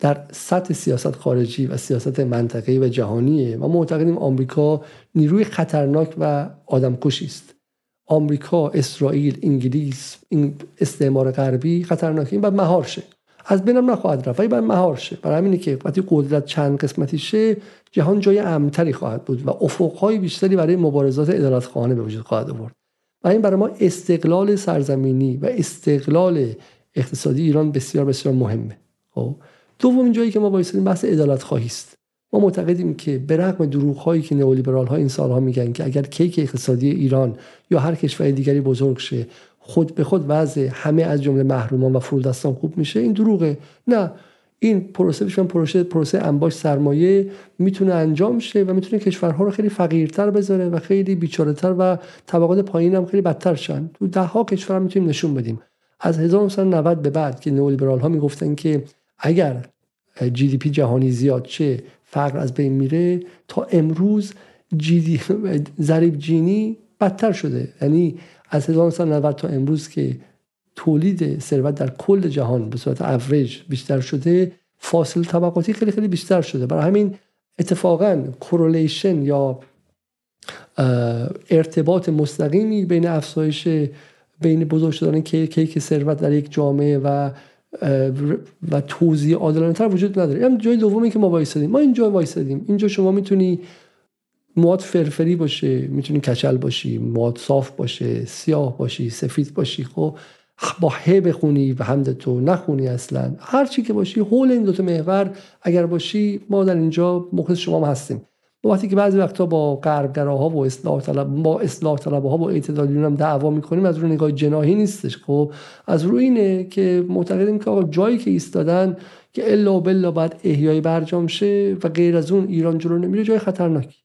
در سطح سیاست خارجی و سیاست منطقه‌ای و جهانیه و معتقدیم آمریکا نیروی خطرناک و آدمکشی است. آمریکا اسرائیل انگلیس این استعمار غربی خطرناکه باید مهار شه از بینم نخواهد رفت. ولی باید مهار شه. برای همینه که وقتی قدرت چند قسمتی شه جهان جای امنتری خواهد بود و افقهای بیشتری برای مبارزات عدالت خانه به وجود خواهد آورد. و این برای ما استقلال سرزمینی و استقلال اقتصادی ایران بسیار بسیار مهمه. خب؟ دومین جایی که ما وایسادیم بحث عدالت خواهی است. ما معتقدیم که به رغم دروغ هایی که نئولیبرال ها این سالها میگن که اگر کیک اقتصادی ایران یا هر کشور دیگری بزرگ شه خود به خود وضع همه از جمله محرومان و فرودستان خوب میشه. این دروغه. نه این پروسه بشن پروسه پروسه انباش سرمایه می‌تونه انجام شه و می‌تونه کشورها رو خیلی فقیرتر بذاره و خیلی بیچارهتر و طبقات پایین هم خیلی بدتر شن. تو ده ها کشور می‌تونیم نشون بدیم. از 1990 به بعد که نئولیبرال ها می‌گفتن که اگر جی دی پی جهانی زیاد چه فقر از بین میره تا امروز GD [LAUGHS] Gini بدتر شده. یعنی از 1990 تا امروز که تولید ثروت در کل جهان به صورت اوریج بیشتر شده فاصله طبقاتی خیلی خیلی بیشتر شده. برای همین اتفاقا correlation یا ارتباط مستقیمی بین افزایش بین بزرگ شدن کیک ثروت در یک جامعه و و توزیع عادلانه تر وجود نداره. هم جای دومی که ما وایسادیم. ما اینجا وایسادیم. اینجا شما می‌تونی مواد فرفری باشه می‌تونی کچل باشی مواد صاف باشه سیاه باشی سفید باشی. خب با ه بخونی و حمد تو نخونی اصلا. هر چی که باشی حول این دوتا محور اگر باشی ما در اینجا مخلص شما هستیم. با وقتی که بعضی وقتا با غربگراها و اصلاح طلب با اصلاح طلب ها و اعتدالیون هم دعوا می‌کنیم از روی نگاه جناهی نیستش. خب از روی اینه که معتقدیم که جایی که ایستادن که الا بلا بعد احیای برجام شه و غیر از اون ایران جلو نمیره جای خطرناکی.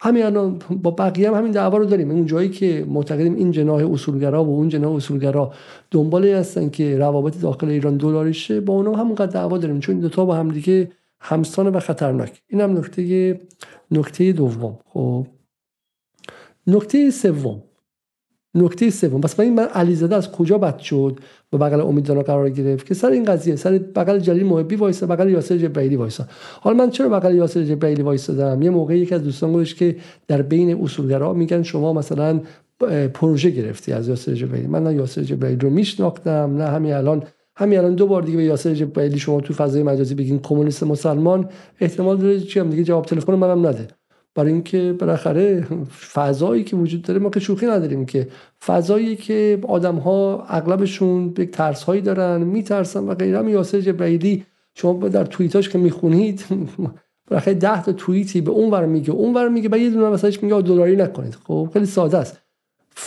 همین الان با بقیه هم همین دعوا رو داریم. اون جایی که معتقدیم این جناح اصولگرا و اون جناح اصولگرا دنبال هستن که روابط داخل ایران دلاری شه با اونها همونقدر دعوا داریم. چون دو تا با هم دیگه همسان و خطرناک. این هم نکته نکته دوم. خب. نکته سوم. نکته سوم پس این من علیزاده از کجا بد شد و بغل امیدوارا قرار گرفت که سر این قضیه سر بغل جلیل محبی وایسا بغل یاسر جبرائیلی وایسا. حالا من چرا بغل یاسر جبرائیلی وایسادم یه موقعی یکی از دوستان گفتش که در بین اصولگرا میگن شما مثلا پروژه گرفتی از یاسر جبرائیلی من نه یاسر جبرائیلی رو میشناختم نه همین الان. همین الان دو بار دیگه به یاسر جبرائیلی شما تو فضای مجازی بگین کمونیست مسلمان احتمال داره چی هم دیگه جواب تلفن منم نده. برای اینکه بالاخره فضایی که وجود داره ما که شوخی نداریم که فضایی که آدم ها اغلبشون یک ترس هایی دارن میترسن و غیره. هم یاسر جبرائیلی شما در توییتاش که می‌خونید بالاخره 10 تا توییتی به اون ور میگه اون ور میگه بعد یه دونه مثلاش میگه دلاری نکنید. خب خیلی ساده است.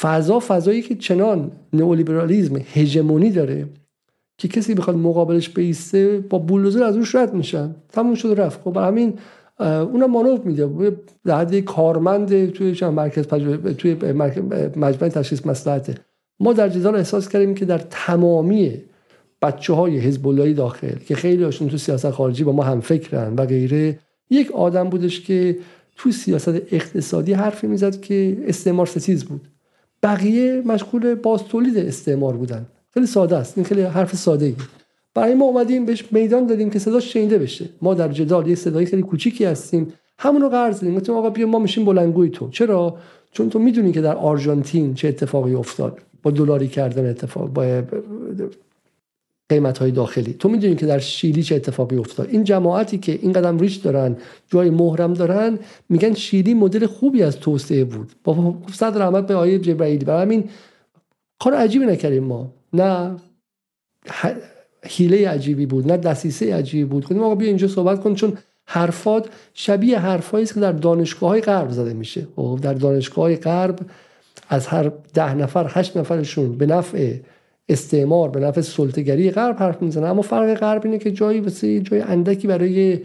فضا فضایی که چنان نئولیبرالیسم هژمونی داره که کسی بخواد مقابلش بیسته با بولدوزر از روش رد میشن تموم شد رفت. خب همین اونم مانور میده. در حد کارمند توی مرکز توی مجمع تشخیص مصلحته. ما در جدال احساس کردیم که در تمامی بچه های حزب داخل که خیلی هاشون تو سیاست خارجی با ما هم فکرن و غیره یک آدم بودش که تو سیاست اقتصادی حرفی می‌زد که استعمار ستیز بود. بقیه مشغول باز تولید استعمار بودن. خیلی ساده است. این خیلی حرف ساده ای برای ما اومدیم بهش میدان دادیم که صداش شنیده بشه. ما در جدال یه صدای خیلی کوچیکی هستیم. همون رو قرض دادیم. گفتیم آقا بیا ما میشیم بلنگوی تو چرا؟ چون تو می‌دونی که در آرژانتین چه اتفاقی افتاد با دلاری کردن اتفاق با قیمت های داخلی. تو می‌دونی که در شیلی چه اتفاقی افتاد. این جماعتی که این قدم ریش دارن جای محرم دارن میگن شیلی مدل خوبی از توسعه بود. با صد رحمت به آیه جبرائیلی برای همین کار عجیبی نکردیم ما. نه حیله عجیبی بود نه دسیسه عجیبی بود. گفتیم آقا بیا اینجا صحبت کن چون حرفات شبیه حرفایی است که در دانشگاه های غرب زده میشه. خب در دانشگاه های غرب از هر ده نفر هشت نفرشون به نفع استعمار به نفع سلطگری غرب حرف می‌زنه اما فرق غرب اینه که جایی واسه جای اندکی برای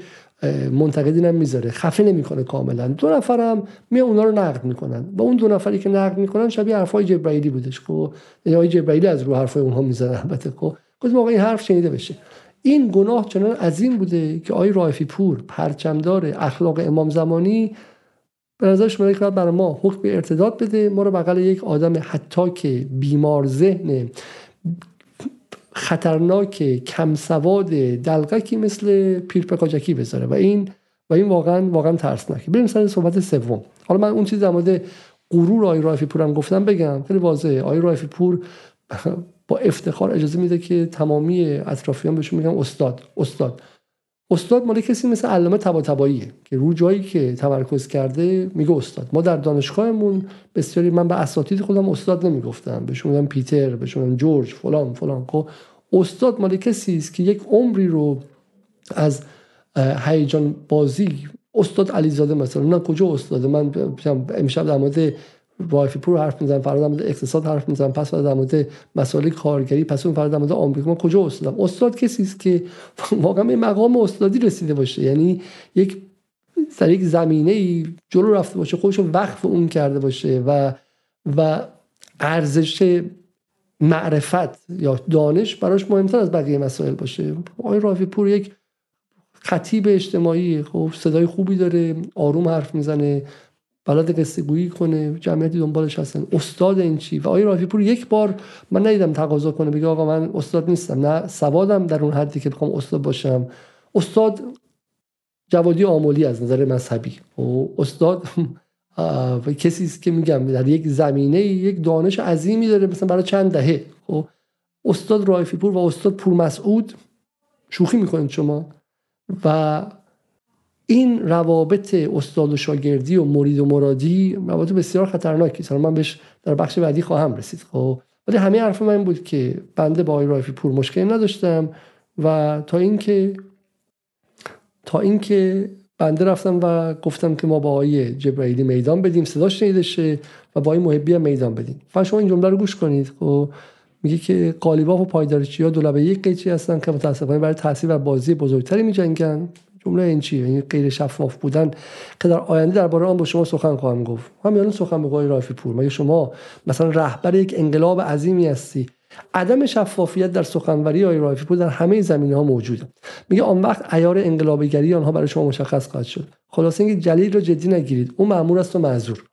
منتقدین هم می‌ذاره. خفه نمی‌کنه کاملا. دو نفرم می اونا رو نقد می‌کنن. و اون دو نفری که نقد می‌کنن شبیه حرفای جبرائیلی بودش. خب یعنی جبرائیلی از رو حرفای اونها می‌زنه. البته خب گفتم این حرف شنیده بشه. این گناه چنان عظیم بوده که آقای رایفی پور پرچمدار اخلاق امام زمانی به نظرش ملک باید برای ما حکم ارتداد بده ما رو بغل یک آدم حتی که بیمار ذهن خطرناک کم سواد دلقکی مثل پیرپکاجکی بذاره. و این و این واقعا واقعا ترسناکه. بریم سر صحبت سوم. حالا من اون چیز در مورد غرور آقای رایفی پور هم گفتم بگم. خیلی واضحه. آقای رایفی پور با افتخار اجازه میده که تمامی اطرافیان بهشون میگن استاد استاد. استاد مال کسی مثل علامه طباطباییه که رو جایی که تمرکز کرده میگه استاد. ما در دانشگاهمون بسیاری من به اساتید خودم استاد نمی‌گفتم. بهشون میگم پیتر بهشون میگم جورج فلان فلان. خب استاد مال کسی است که یک عمری رو از هیجان بازی استاد علیزاده مثلا نه کجا استاده من امشب در مورد رایفی پور حرف می‌زنم فردا در مورد اقتصاد حرف می‌زنم پس فردا در مورد مسائل کارگری پس اون فردا در مورد آمریکا. من کجا استادم؟ استاد کسی است که [LAUGHS] واقعا به مقام استادی رسیده باشه. یعنی یک در یک زمینه ای جلو رفته باشه خودش وقف اون کرده باشه و و ارزش معرفت یا دانش براش مهمتر از بقیه مسائل باشه. آقای رافی پور یک خطیب اجتماعی خب صدای خوبی داره آروم حرف می‌زنه. بلد قصه گویی کنه جمعیتی دنبالش هستن. استاد این چی؟ و آقای رافی پور یک بار من ندیدم تقاضا کنه بگه آقا من استاد نیستم. نه سوادم در اون حدی که بخوام استاد باشم. استاد جوادی آمولی از نظر مذهبی. و خب، استاد [LAUGHS] و کسی است که میگم در یک زمینه یک دانش عظیمی داره مثلا برای چند دهه. خب استاد رایفی پور و استاد پور مسعود شوخی می‌کنید شما. و این روابط استاد و شاگردی و مرید و مرادی روابط بسیار خطرناکی. است من بهش در بخش بعدی خواهم رسید خب. ولی همه حرف من بود که بنده با آقای رایفی پور مشکلی نداشتم و تا اینکه تا اینکه بنده رفتم و گفتم که ما با آقای جبرائیلی میدان بدیم صداش شنیده شه و با این محبی میدان بدیم. و شما این جمله رو گوش کنید خب. میگه که قالیباف و پایدارچی ها دولبه یک قیچی هستن که متاسفانه برای تاثیر و بازی بزرگتری میجنگن. جمله این چیه؟ این غیر شفاف بودن که در آینده درباره آن با شما سخن خواهم گفت. همین سخن به قای رافی پور. مگه شما مثلا رهبر یک انقلاب عظیمی هستی؟ عدم شفافیت در سخنوری آقای رافی پور در همه زمینه ها موجوده. میگه آن وقت عیار انقلابیگری آنها برای شما مشخص خواهد شد. خلاصه اینکه جلیل رو جدی نگیرید. اون مأمور است و معذور.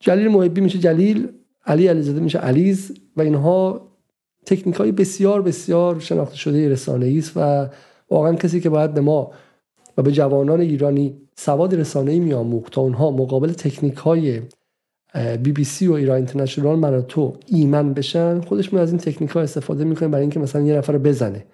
جلیل محبی میشه جلیل علی علیزاده میشه علیز و اینها تکنیک های بسیار بسیار شناخته شده رسانه است و واقعا کسی که باید به ما و به جوانان ایرانی سواد رسانه ای میآموخت تا اونها مقابل تکنیک های بی بی سی و ایران اینترنشنال تو ایمن بشن خودش از این تکنیک ها استفاده می‌کنه برای اینکه مثلا یه نفر رو بزنه.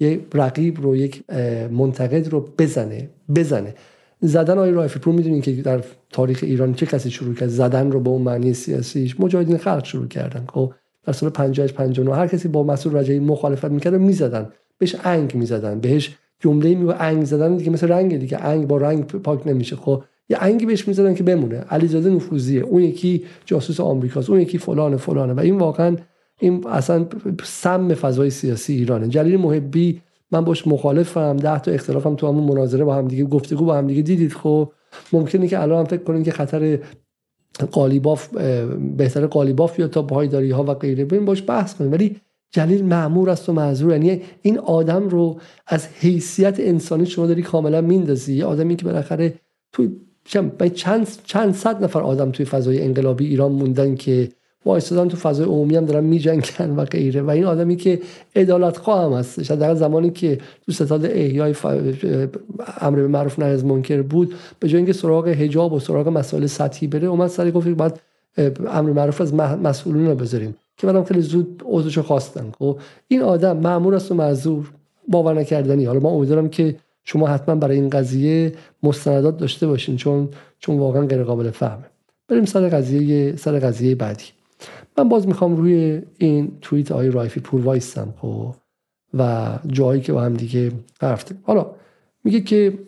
یه رقیب رو یک منتقد رو بزنه بزنه. زدن آقای رایفی پور می‌دونین که در تاریخ ایران چه کسی شروع کرد زدن رو به اون معنی سیاسیش؟ مجاهدین خلق شروع کردن. خب در سال 58 59 هر کسی با مسئول رجایی مخالفت می‌کرد می‌زدن. بهش انگ می‌زدن. بهش جمله میگه انگ زدن دیگه مثل رنگ دیگه. انگ با رنگ پاک نمیشه. خب یه انگی بهش می‌زدن که بمونه. علیزاده نفوذیه. اون یکی جاسوس آمریکاست. اون یکی فلان فلانه. و این واقعا این اصلا سم فضای سیاسی ایرانه. جلیل محبی من باش مخالفم. ده تا اختلافم تو همون مناظره با هم دیگه گفتگو با هم دیگه دیدید. خب ممکنه که الان هم فکر کنید که خطر قالیباف بهتر قالیباف یا تا پایداری ها و غیره. بریم باش بحث کنیم ولی جلیل معمور است و معذور. یعنی این آدم رو از حیثیت انسانی شما داری کاملا میندازی. یه آدمی که بالاخره توی چند چند صد نفر آدم توی فضای انقلابی ایران موندن که وایستادن تو فضای عمومی هم دارن میجنگن و غیره. و این آدمی که عدالت خواه هم هستش. در زمانی که تو ستاد احیای ف... امر به معروف نهی از منکر بود به جای اینکه سراغ حجاب و سراغ مسائل سطحی بره اومد سری گفت باید امر معروف از مسئولین رو بذاریم. که منم خیلی زود عضوشو خواستن خب این آدم مامور است و معذور. باور نکردنی. حالا من امیدوارم که شما حتما برای این قضیه مستندات داشته باشین چون چون واقعا غیر قابل فهمه. بریم سر قضیه سر قضیه بعدی. من باز می‌خوام روی این توییت آقای رایفی پور وایستم خب و جایی که با هم دیگه رفتیم حالا میگه که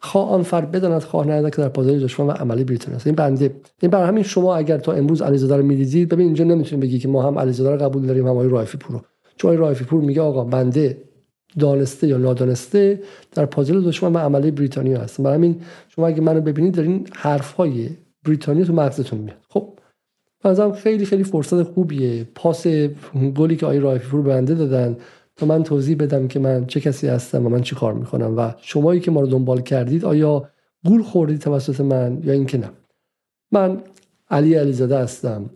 خواه آن فرد بداند خواه نداند که در پازل دشمن و عملی بریتانیا است. این بنده. این برای همین شما اگر تا امروز علیزاده رو می‌دیدید ببین اینجا نمی‌تونید بگی که ما هم علیزاده رو قبول داریم هم آقای رایفی پور رو. چون آقای رایفی پور میگه آقا بنده دانسته یا نادانسته در پازل دشمن و عملی بریتانیا هست برای همین شما اگه منو ببینید دارین حرف های بریتانیا تو مغزتون میاد. خب بنظرم خیلی خیلی فرصت خوبیه. پاس گلی که آقای رایفی پور بنده دادن تا من توضیح بدم که من چه کسی هستم و من چی کار می‌کنم و شمایی که ما رو دنبال کردید آیا گول خوردید توسط من یا اینکه نه. من علی علیزاده هستم.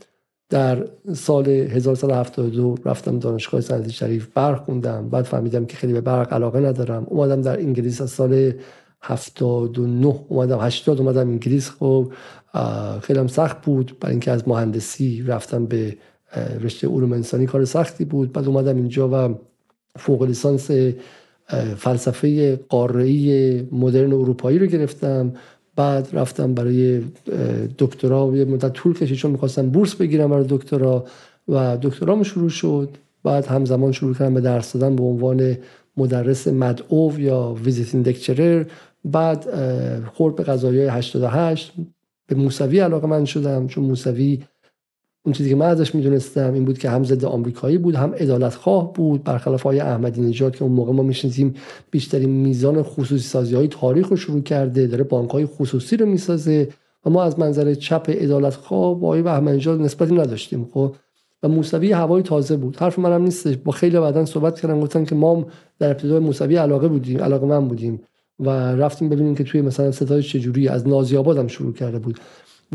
در سال 1972 رفتم دانشگاه سنتی شریف برق خوندم بعد فهمیدم که خیلی به برق علاقه ندارم. اومدم در انگلیس از سال 79 اومدم 80 اومدم انگلیس. خب خیلی هم سخت بود. برای اینکه از مهندسی رفتم به رشته علوم انسانی کار سختی بود. بعد اومدم اینجا و فوق لیسانس فلسفه قاره‌ای مدرن اروپایی رو گرفتم. بعد رفتم برای دکترا یه مدت طول کشید چون می‌خواستم بورس بگیرم برای دکترا و دکترام شروع شد. بعد همزمان شروع کردم به درس دادن به عنوان مدرس مدعو یا ویزیتین دکچرر بعد خورد به قضایی 88 به موسوی علاقه من شدم چون موسوی اون چیزی که من ازش می‌دونستم این بود که هم ضد آمریکایی بود هم عدالت خواه بود برخلاف های احمدی نژاد که اون موقع ما می‌شناسیم بیشترین میزان خصوصی سازی های تاریخ رو شروع کرده داره بانک های خصوصی رو می‌سازه و ما از منظر چپ عدالت خواه با آقای احمدی نژاد نسبتی نداشتیم خب؟ و موسوی هوای تازه بود. حرف منم نیستش با خیلی بعدا صحبت کردم گفتن که ما در ابتدای موسوی علاقه بودیم علاقه من بودیم و رفتیم ببینیم که توی مثلا ستای چجوری از نازی هم شروع کرده بود.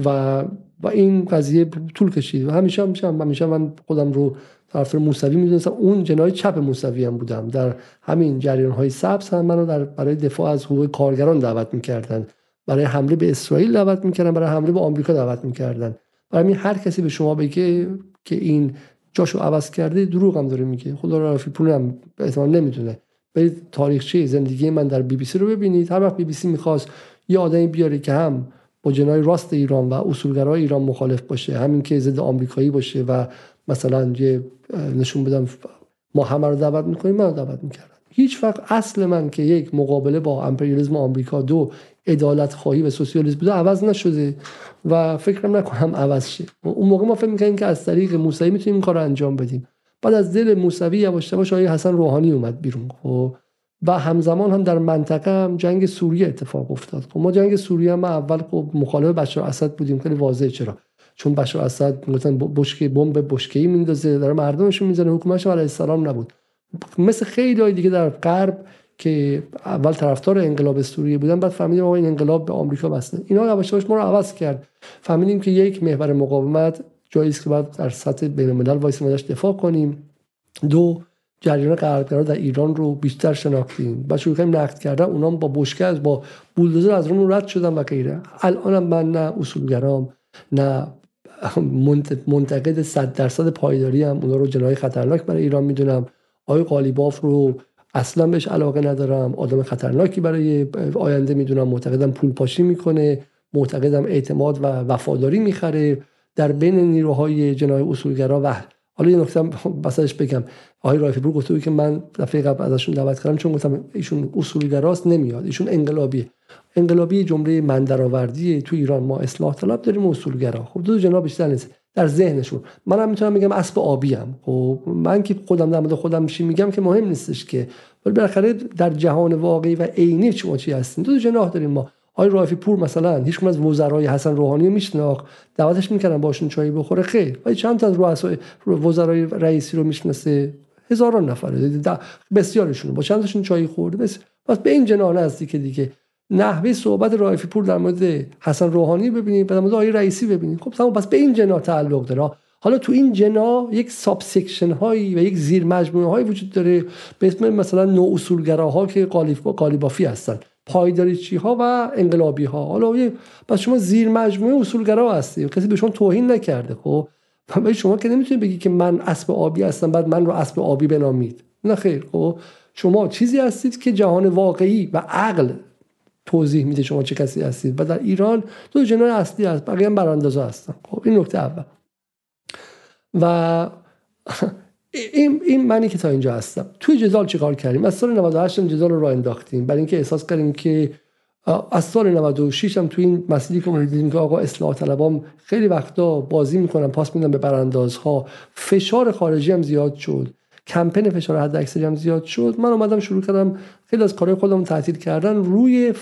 و و این قضیه طول کشید و همیشه هم همیشه من خودم رو طرفدار موسوی می‌دونستم. اون جنای چپ موسوی هم بودم. در همین جریان های سبز هم منو در برای دفاع از حقوق کارگران دعوت می‌کردن. برای حمله به اسرائیل دعوت می‌کردن. برای حمله به آمریکا دعوت می‌کردن. برای هر کسی به شما بگه که این جاشو عوض کرده دروغ هم داره میگه. خدا را پول هم احتمال نمی‌دونه. برید تاریخچه زندگی من در بی بی سی رو ببینید. هر وقت بی بی سی می‌خواست یه آدمی بیاره که هم با جنای راست ایران و اصولگرای ایران مخالف باشه همین که ضد آمریکایی باشه و مثلا یه نشون بدم ما همه رو دعوت می‌کنیم من دعوت می‌کردم هیچ وقت اصل من که یک مقابله با امپریالیسم آمریکا دو عدالت خواهی و سوسیالیسم بوده عوض نشده و فکرم نکنم عوض شه. اون موقع ما فکر می‌کنیم که از طریق موسوی می‌تونیم این کار رو انجام بدیم. بعد از دل موسوی یواش یواش آقای حسن روحانی اومد بیرون. خب و همزمان هم در منطقه هم جنگ سوریه اتفاق افتاد. خب ما جنگ سوریه هم اول خب مخالف بشار اسد بودیم. خیلی واضحه چرا؟ چون بشار اسد مثلا بشکه بمب بشکه‌ای میندازه داره مردمش می‌زنه. حکومتش علیه السلام نبود. مثل خیلی دیگه در غرب که اول طرفدار انقلاب سوریه بودن بعد فهمیدیم آقا این انقلاب به آمریکا وصله اینا یواش ما رو عوض کرد. فهمیدیم که یک محور مقاومت جایی است که باید در سطح بین الملل ازش دفاع کنیم. دو جریان غربگرا در ایران رو بیشتر شناختیم. و شروع کردیم نقد کردن. اونا با بشکه با بولدوزر از اون رد شدن و غیره. الانم من نه اصولگرام نه منتقد صد درصد پایداری هم اونا رو جناح خطرناک برای ایران می‌دونم. آقای قالیباف رو اصلا بهش علاقه ندارم. آدم خطرناکی برای آینده می‌دونم. معتقدم پول پاشی می‌کنه. معتقدم اعتماد و وفاداری می‌خره. در بین نیروهای جنای اصولگرا و حالا یه نکته بسش بگم. آقای رایفی پور گفته که من دفعه قبل ازشون دعوت کردم چون گفتم ایشون اصولگراست نمیاد. ایشون انقلابیه. انقلابی جمله من درآوردی تو ایران ما اصلاح طلب داریم اصولگرا خب دو جناب بیشتر نیست. در ذهنشون. منم می‌تونم بگم اسب آبی ام خب من که خودم در مورد خودم میشی میگم که مهم نیستش که. ولی بالاخره در جهان واقعی و عینی شما چی هستین؟ دو جناح داریم ما. آقای رافی پور مثلا هیچ از وزرای حسن روحانی میشناخت دعوتش می‌کردن باشون چای بخوره خیر. ولی چند تا از وزرای رئیسی رو می‌شناسه؟ هزاران نفر. بسیارشون با چند تاشون چای خورده؟ بس بس به این جناح نزدیک دیگه. نحوه صحبت رایفی پور در مورد حسن روحانی ببینید در مورد آقای رئیسی ببینید خب تمام پس به این جناح تعلق داره. حالا تو این جناح یک subsection هایی و یک زیر مجموعه هایی وجود داره به اسم مثلا نو اصولگراها که قالیبافی هستن. پایداریچی ها و انقلابی ها حالا پس شما زیر مجموعه اصولگرا هستی کسی به شما توهین نکرده خب؟ ولی شما که نمی‌تونید بگی که من اسب آبی هستم بعد من رو اسب آبی بنامید. نه خیر خب؟ شما چیزی هستید که جهان واقعی و عقل توضیح میده شما چه کسی هستید. و در ایران دو جنان اصلی هست بقیه هم براندازا هستن. خب این نکته اول. و [LAUGHS] این, این منی که تا اینجا هستم. توی جدال چیکار کردیم؟ از سال 98 جدال رو راه انداختیم. برای اینکه احساس کردیم که از سال 96 هم توی این مسئله که دیدیم که آقا اصلاح طلبام خیلی وقتا بازی می‌کنن پاس میدن به براندازها. فشار خارجی هم زیاد شد. کمپین فشار حد اکثری هم زیاد شد. من اومدم شروع کردم خیلی از کارهای خودم تعطیل کردن روی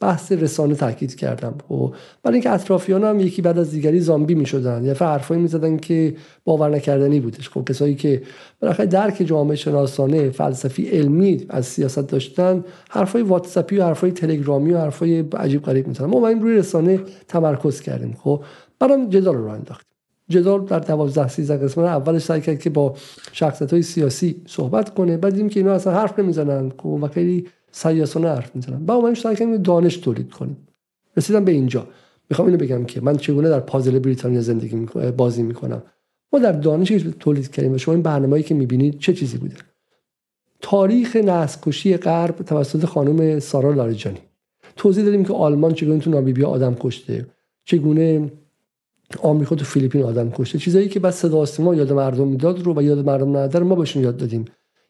بحث رسانه تاکید کردم. و خب، برای اینکه اطرافیان هم یکی بعد از دیگری زامبی می‌شدن. یا حرفایی می‌زدن که باور نکردنی بودش. خب کسایی که بالاخره درک جامعه شناسانه فلسفی علمی از سیاست داشتن حرفای واتساپی و حرفای تلگرامی و حرفای عجیب غریب می‌زدن. ما این روی رسانه تمرکز کردیم. خب برام جدال رو انداختیم. جدال در 12 13 قسمت اولش سعی کرد که با شخصیت های سیاسی صحبت کنه. بعد دیدیم که اینا اصلا حرف نمی‌زنن. خب، و خیلی سیاسانه حرف می‌زنن. بعد اومدیم سعی کردیم دانش تولید کنیم. رسیدم به اینجا. می‌خوام اینو بگم که من چگونه در پازل بریتانیا زندگی بازی می‌کنم. ما در دانش تولید کردیم و شما این برنامه‌ای که می‌بینید چه چیزی بوده؟ تاریخ نسل غرب توسط خانم سارا لاریجانی. توضیح دادیم که آلمان چگونه تو نامیبیا آدم کشته. چگونه آمریکا تو فیلیپین آدم کشته. چیزایی که بعد صدا سیما یاد مردم می‌داد رو و یاد مردم نداره ما بهشون یاد دادیم.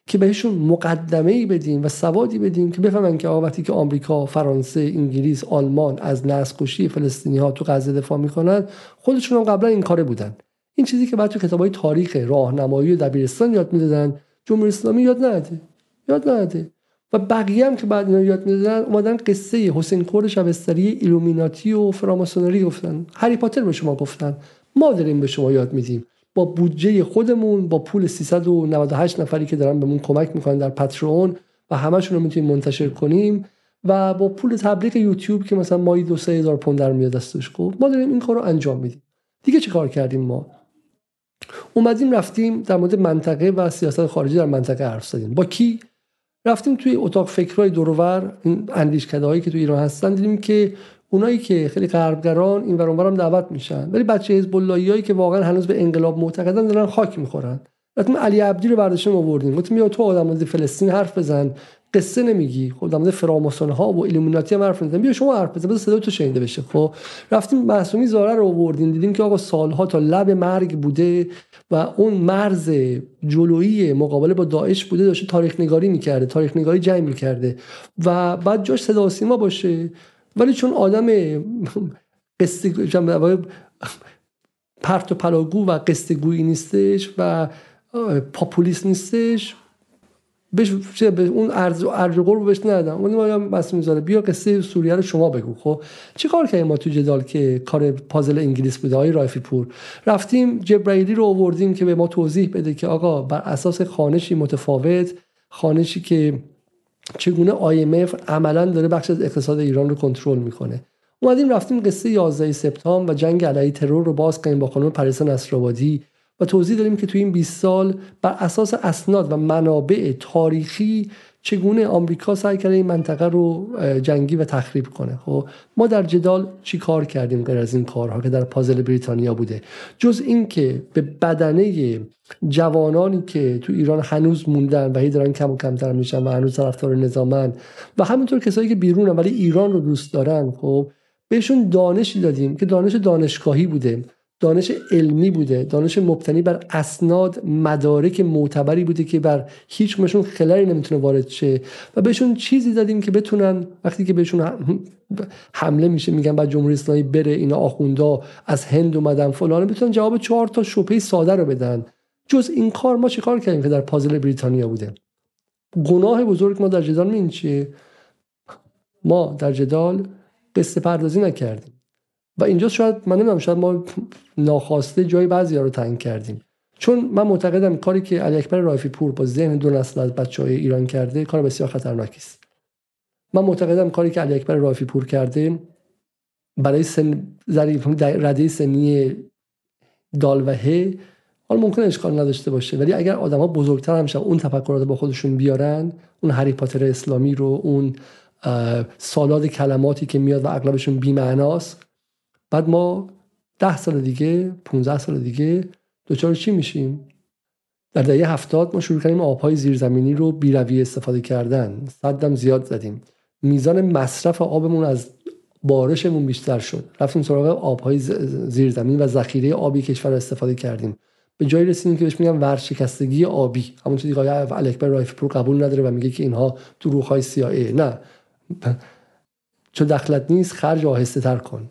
که بهشون مقدمه ای بدیم و سوادی بدیم که بفهمن که وقتی که آمریکا، فرانسه، انگلیس، آلمان از نسل کشی فلسطینی ها تو غزه دفاع می‌کنن خودشون هم قبلا این کاره بودن. این چیزی که بعد تو کتابای تاریخ راهنمایی دبیرستان یاد می‌دادن جمهوری اسلامی یاد نده. یاد نده. و بقیه هم که بعد اینا یاد می‌دادن اومدن قصه حسین خور شبستری ایلومیناتی و فراماسونری گفتن. هری پاتر به شما گفتن. ما داریم به شما یاد میدیم. با بودجه خودمون با پول 398 نفری که دارن بهمون کمک می‌کنن در پترون و همشون رو می‌تونیم منتشر کنیم و با پول تبلیغ یوتیوب که مثلا مایی دو سه هزار پوند در میاد دستش خب ما داریم این کار رو انجام میدیم. دیگه چه کار کردیم ما؟ اومدیم رفتیم در مورد منطقه و سیاست خارجی در منطقه حرف زدیم. با کی؟ رفتیم توی اتاق فکرهای دورور این اندیشکده هایی که توی ایران هستن دیدیم که اونایی که خیلی غربگران این ور دعوت میشن. ولی بچه حزب هایی که واقعا هنوز به انقلاب معتقدن دارن خاک می‌خورن. رفتیم علی عبدی رو برداشتیم آوردیم. گفتیم بیا تو آدم فلسطین حرف بزن. قصه نمیگی. خب در مورد ها و ایلومیناتی هم حرف نمی‌زنی بیا شما حرف بزن. بذار صدا تو شنیده بشه. خب رفتیم معصومی زاره رو آوردیم. دیدیم که آقا سالها تا لب مرگ بوده و اون مرز جلویی مقابله با داعش بوده داشته تاریخ نگاری می‌کرده تاریخ نگاری جمع می‌کرده و بعد جاش صدا سیما باشه. ولی چون آدم قصه پرت و پلاگو و قصه گویی نیستش و پاپولیست نیستش بهش به اون ارز ارز رو بهش ندادم. اون ما بس می‌ذاره بیا قصه سوریه رو شما بگو. خب چی کار کردیم ما تو جدال که کار پازل انگلیس بوده های رایفی پور رفتیم جبرائیلی رو آوردیم که به ما توضیح بده که آقا بر اساس خانشی متفاوت خانشی که چگونه IMF عملا داره بخش از اقتصاد ایران رو کنترل می‌کنه. اومدیم رفتیم قصه 11 سپتامبر و جنگ علیه ترور رو باز کردیم با خانم پریسا نصرآبادی. و توضیح داریم که توی این 20 سال بر اساس اسناد و منابع تاریخی چگونه آمریکا سعی کرده این منطقه رو جنگی و تخریب کنه. خب ما در جدال چی کار کردیم غیر از این کارها که در پازل بریتانیا بوده؟ جز اینکه به بدنه جوانانی که تو ایران هنوز موندن و هی دارن کم و کمتر میشن و هنوز طرفدار نظامن و همینطور کسایی که بیرونن ولی ایران رو دوست دارن خب بهشون دانشی دادیم که دانش دانشگاهی بوده. دانش علمی بوده. دانش مبتنی بر اسناد مدارک معتبری بوده که بر هیچ مشون خلایی نمی‌تونه وارد شه و بهشون چیزی دادیم که بتونن وقتی که بهشون حمله میشه میگن بعد جمهوری اسلامی بره اینا آخوندا از هند اومدن فلان بتونن جواب چهار تا شبهه ساده رو بدن. جز این کار ما چه کار کردیم که در پازل بریتانیا بوده. گناه بزرگ ما در جدال این چیه؟ ما در جدال قصه پردازی نکردیم. و اینجا شاید من نمی‌دونم شاید ما ناخواسته جای بعضی ها رو تنگ کردیم. چون من معتقدم کاری که علی اکبر رایفی پور با ذهن دو نسل از بچه های ایران کرده کار بسیار خطرناکی است. من معتقدم کاری که علی اکبر رایفی پور کرده برای سن رده سنی دال و هی حالا ممکن اشکال نداشته باشه ولی اگر آدم ها بزرگتر هم اون تفکرات با خودشون بیارن اون هری پاتر اسلامی رو اون سالاد کلماتی که میاد و اغلبشون بی‌معناست بعد ما ده سال دیگه 15 سال دیگه دوچار چی میشیم؟ در دهه هفتاد ما شروع کردیم آبهای زیرزمینی رو بیروی استفاده کردن. صدم زیاد زدیم. میزان مصرف آبمون از بارشمون بیشتر شد. رفتیم سراغ آبهای زیرزمین و ذخیره آبی کشور استفاده کردیم. به جایی رسیدیم که بهش میگن ورشکستگی آبی. همون چیزی که آقای علی اکبر رایفی پور قبول نداره و میگه که اینها دروغ های نه. چون دخلت نیست خرج آهسته تر کن.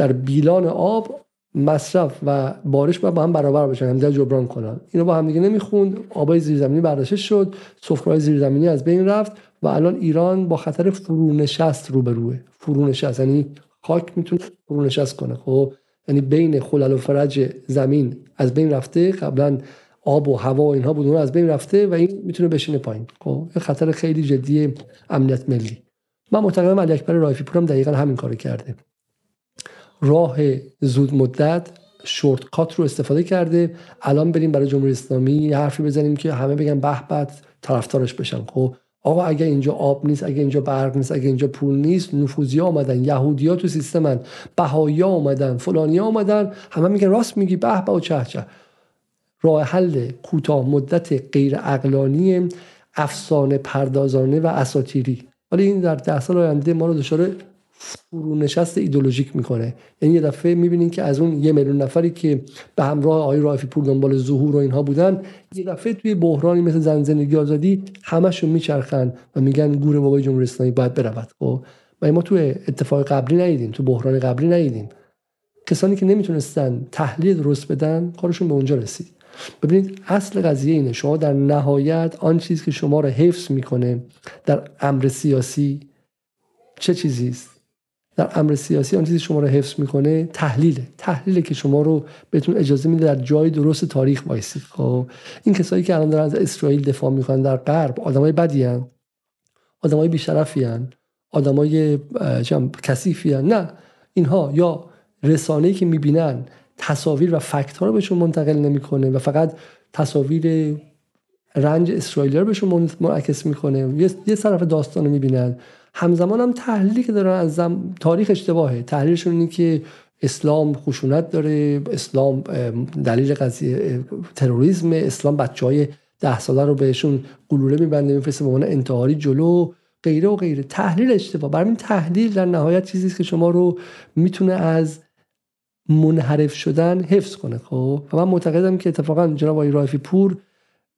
در بیلان آب مصرف و بارش باید با هم برابر بشن همدیگه جبران کنن. اینو با هم دیگه نمی‌خوند. آبای زیرزمینی برداشته شد سفره‌های زیرزمینی از بین رفت و الان ایران با خطر فرونشست روبروه. فرونشست یعنی خاک می‌تونه فرونشست کنه. خب یعنی بین خلل و فرج زمین از بین رفته قبلا آب و هوا اینها بود از بین رفته و این می‌تونه بشینه پایین. خب خطر خیلی جدی امنیت ملی. من معتقدم علی اکبر رایفی پورم دقیقا همین کارو کرده. راه زود مدت شورت کات رو استفاده کرده. الان بریم برای جمهوری اسلامی حرفی بزنیم که همه بگن به بعد طرفدارش بشن. خب آقا اگه اینجا آب نیست اگه اینجا برق نیست اگه اینجا پول نیست نفوذی آمدن یهودیا تو سیستمن بهایی آمدن فلانی آمدن همه میگن راست میگی به به و چه چه راه حل کوتاه مدت غیر اقلانی افسانه پردازانه و اساتیری. ولی این در ده سال آینده ما رو دچار فرونشست ایدولوژیک می‌کنه. یعنی یه دفعه می‌بینین که از اون یه میلیون نفری که به همراه آقای رافی پور دنبال ظهور و اینها بودن یه دفعه توی بحرانی مثل زن زندگی آزادی همشون میچرخن و میگن گور بابای جمهوری اسلامی باید برود. خب و ما توی اتفاق قبلی ندیدیم تو بحران قبلی ندیدیم کسانی که نمی‌تونستن تحلیل درست بدن کارشون به اونجا رسید. ببینید اصل قضیه اینه. شما در نهایت آن چیزی که شما رو حفظ می‌کنه در امر سیاسی چه چیزی است؟ در امر سیاسی آن چیزی شما رو حفظ می‌کنه تحلیله. تحلیله که شما رو بهتون اجازه میده در جای درست تاریخ وایسید. خب این کسایی که الان دارن از اسرائیل دفاع می‌کنن در غرب آدمای بدی ان آدمای بیشرفی ان آدمای کثیفی نه اینها یا رسانه‌ای که می‌بینن تصاویر و فکت ها رو بهشون منتقل نمی‌کنه و فقط تصاویر رنج اسرائیلی رو بهشون منعکس می‌کنه. یه طرف داستان رو می‌بینن. همزمان هم تحلیلی که دارن از تاریخ اشتباهه. تحلیلشون اینه که اسلام خشونت داره اسلام دلیل قضیه تروریسم اسلام بچه های ده ساله رو بهشون گلوله میبنده میفرسته به عنوان انتحاری جلو غیره و غیره. تحلیل اشتباه. برای این تحلیل در نهایت چیزی که شما رو می‌تونه از منحرف شدن حفظ کنه خب؟ و من معتقدم که اتفاقا جناب آقای رایفی پور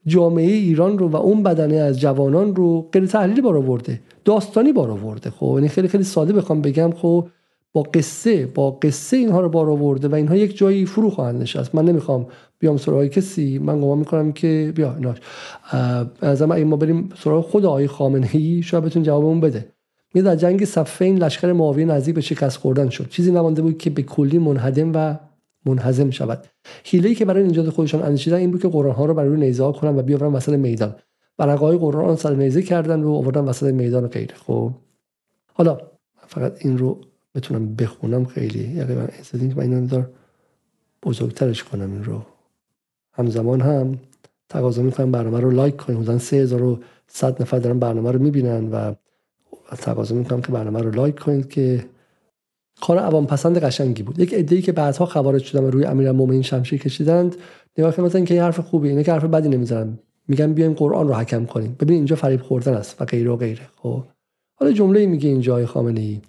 جامعه ایران رو و اون بدنه از جوانان رو غیر تحلیلی بار آورده داستانی بار آورده. خب یعنی خیلی خیلی ساده بخوام بگم خب با قصه با قصه اینها رو بار آورده و اینها یک جایی فرو خواهند نشست. من نمی‌خوام بیام سراغ کسی من گمان می‌کنم که بیا ایناش از اگه ما بریم سراغ خود آقای خامنه ای شاید بتون جوابمون بده. می در جنگ صفین لشکر معاویه نزدیک به شکست خوردن شد. چیزی نمانده بود که به کلی منهدم و منهزم شود. حیله که برای نجات خودشان اندیشیدن این بود که قرآن ها رو برای روی نیزه کنن و بیاورن وسط میدان. ورقای قرآن سر نیزه کردن و آوردن وسط میدان و غیره خب حالا فقط این رو بتونم بخونم خیلی. یعنی من که من اینو بزرگترش کنم این رو. همزمان هم تقاضا می‌کنم برنامه رو لایک کنیم. حدودا 3100 نفر دارن برنامه رو می‌بینن و تقاضا می‌کنم که برنامه رو لایک کنید که کار عوام پسند قشنگی بود. یک عده‌ای که بعدها خبرش شدن و روی امیرالمومنین شمشیر کشیدند نگاه کردن که این حرف خوبی اینه که حرف بدی نمی‌زنن. میگن بیایم قرآن رو حکم کنیم. ببین اینجا فریب خوردن است و غیره و غیره خب. حالا جمله میگه اینجا خامنه ای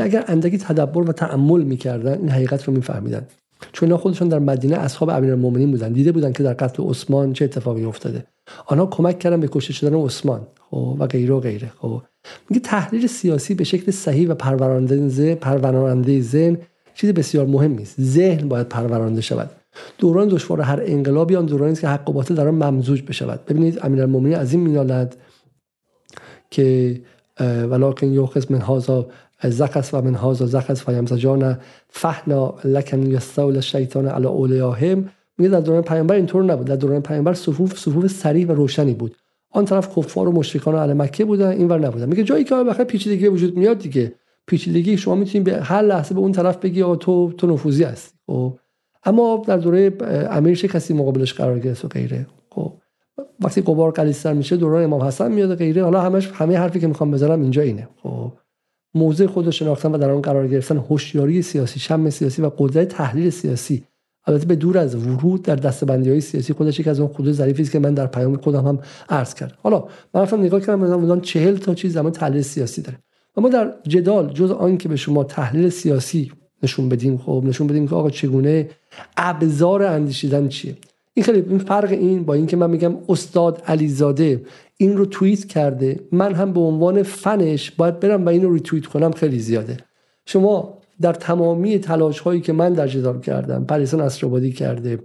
اگر اندکی تدبر و تعمل می‌کردن این حقیقت رو میفهمیدن. چون اینا خودشون در مدینه اصحاب امیرالمومنین بودن دیده بودن که در قتل عثمان چه اتفاقی افتاده. آنها کمک کردن به کشته شدن عثمان خب و غیره و غیره خب. میگه تحلیل سیاسی به شکل صحیح و پروراننده پروراننده ذهن چیز بسیار مهمی است ذهن باید پرورانده شود. دوران دشوار هر انقلابی آن دورانی است که حق و باطل در آن ممزوج بشود. ببینید امیرالمومنین از این مینالد که ولکن یوخز من هازا زقس و من هازا زقس و یمزجان فحنا لکن یستول الشیطان علی اولیاهم میگه در دوران پیامبر اینطور نبود. در دوران پیامبر صفوف صفوف سریع و روشنی بود. آن طرف کفار و مشرکان اهل مکه بودن اینور نبودن. میگه جایی که بخاطر پیچیدگی وجود میاد دیگه. پیچیدگی شما می‌تونید به هر لحظه به اون طرف بگی آقا تو تو نفوذی هستی. خب. اما در دوره امیر چه کسی مقابلش قرار گرفت و غیره. خب. وقتی قبار قلیستر میشه دوران امام حسن میاد و غیره. حالا همش همه حرفی که می‌خوام بزنم اینجا اینه. خب. موضع خود شناختن و در آن قرار گرفتن هوشیاری سیاسی شم سیاسی و قدرت تحلیل سیاسی. البته به دور از ورود در دستبندی های سیاسی خودش یک از اون خود ظریفی است که من در پیام خودم هم عرض کردم. حالا من رفتم نگاه کردم مثلا 40 تا چیز زمان تحلیل سیاسی داره. و ما در جدال جز آن که به شما تحلیل سیاسی نشون بدیم خب نشون بدیم که آقا چگونه ابزار اندیشیدن چیه. این خیلی این فرق این با اینکه من میگم استاد علیزاده این رو توییت کرده من هم به عنوان فنش باید برم و این رو ریتوییت کنم خیلی زیاده. شما در تمامی تلاش هایی که من در جدال کردم پریسان اسرابادی کرده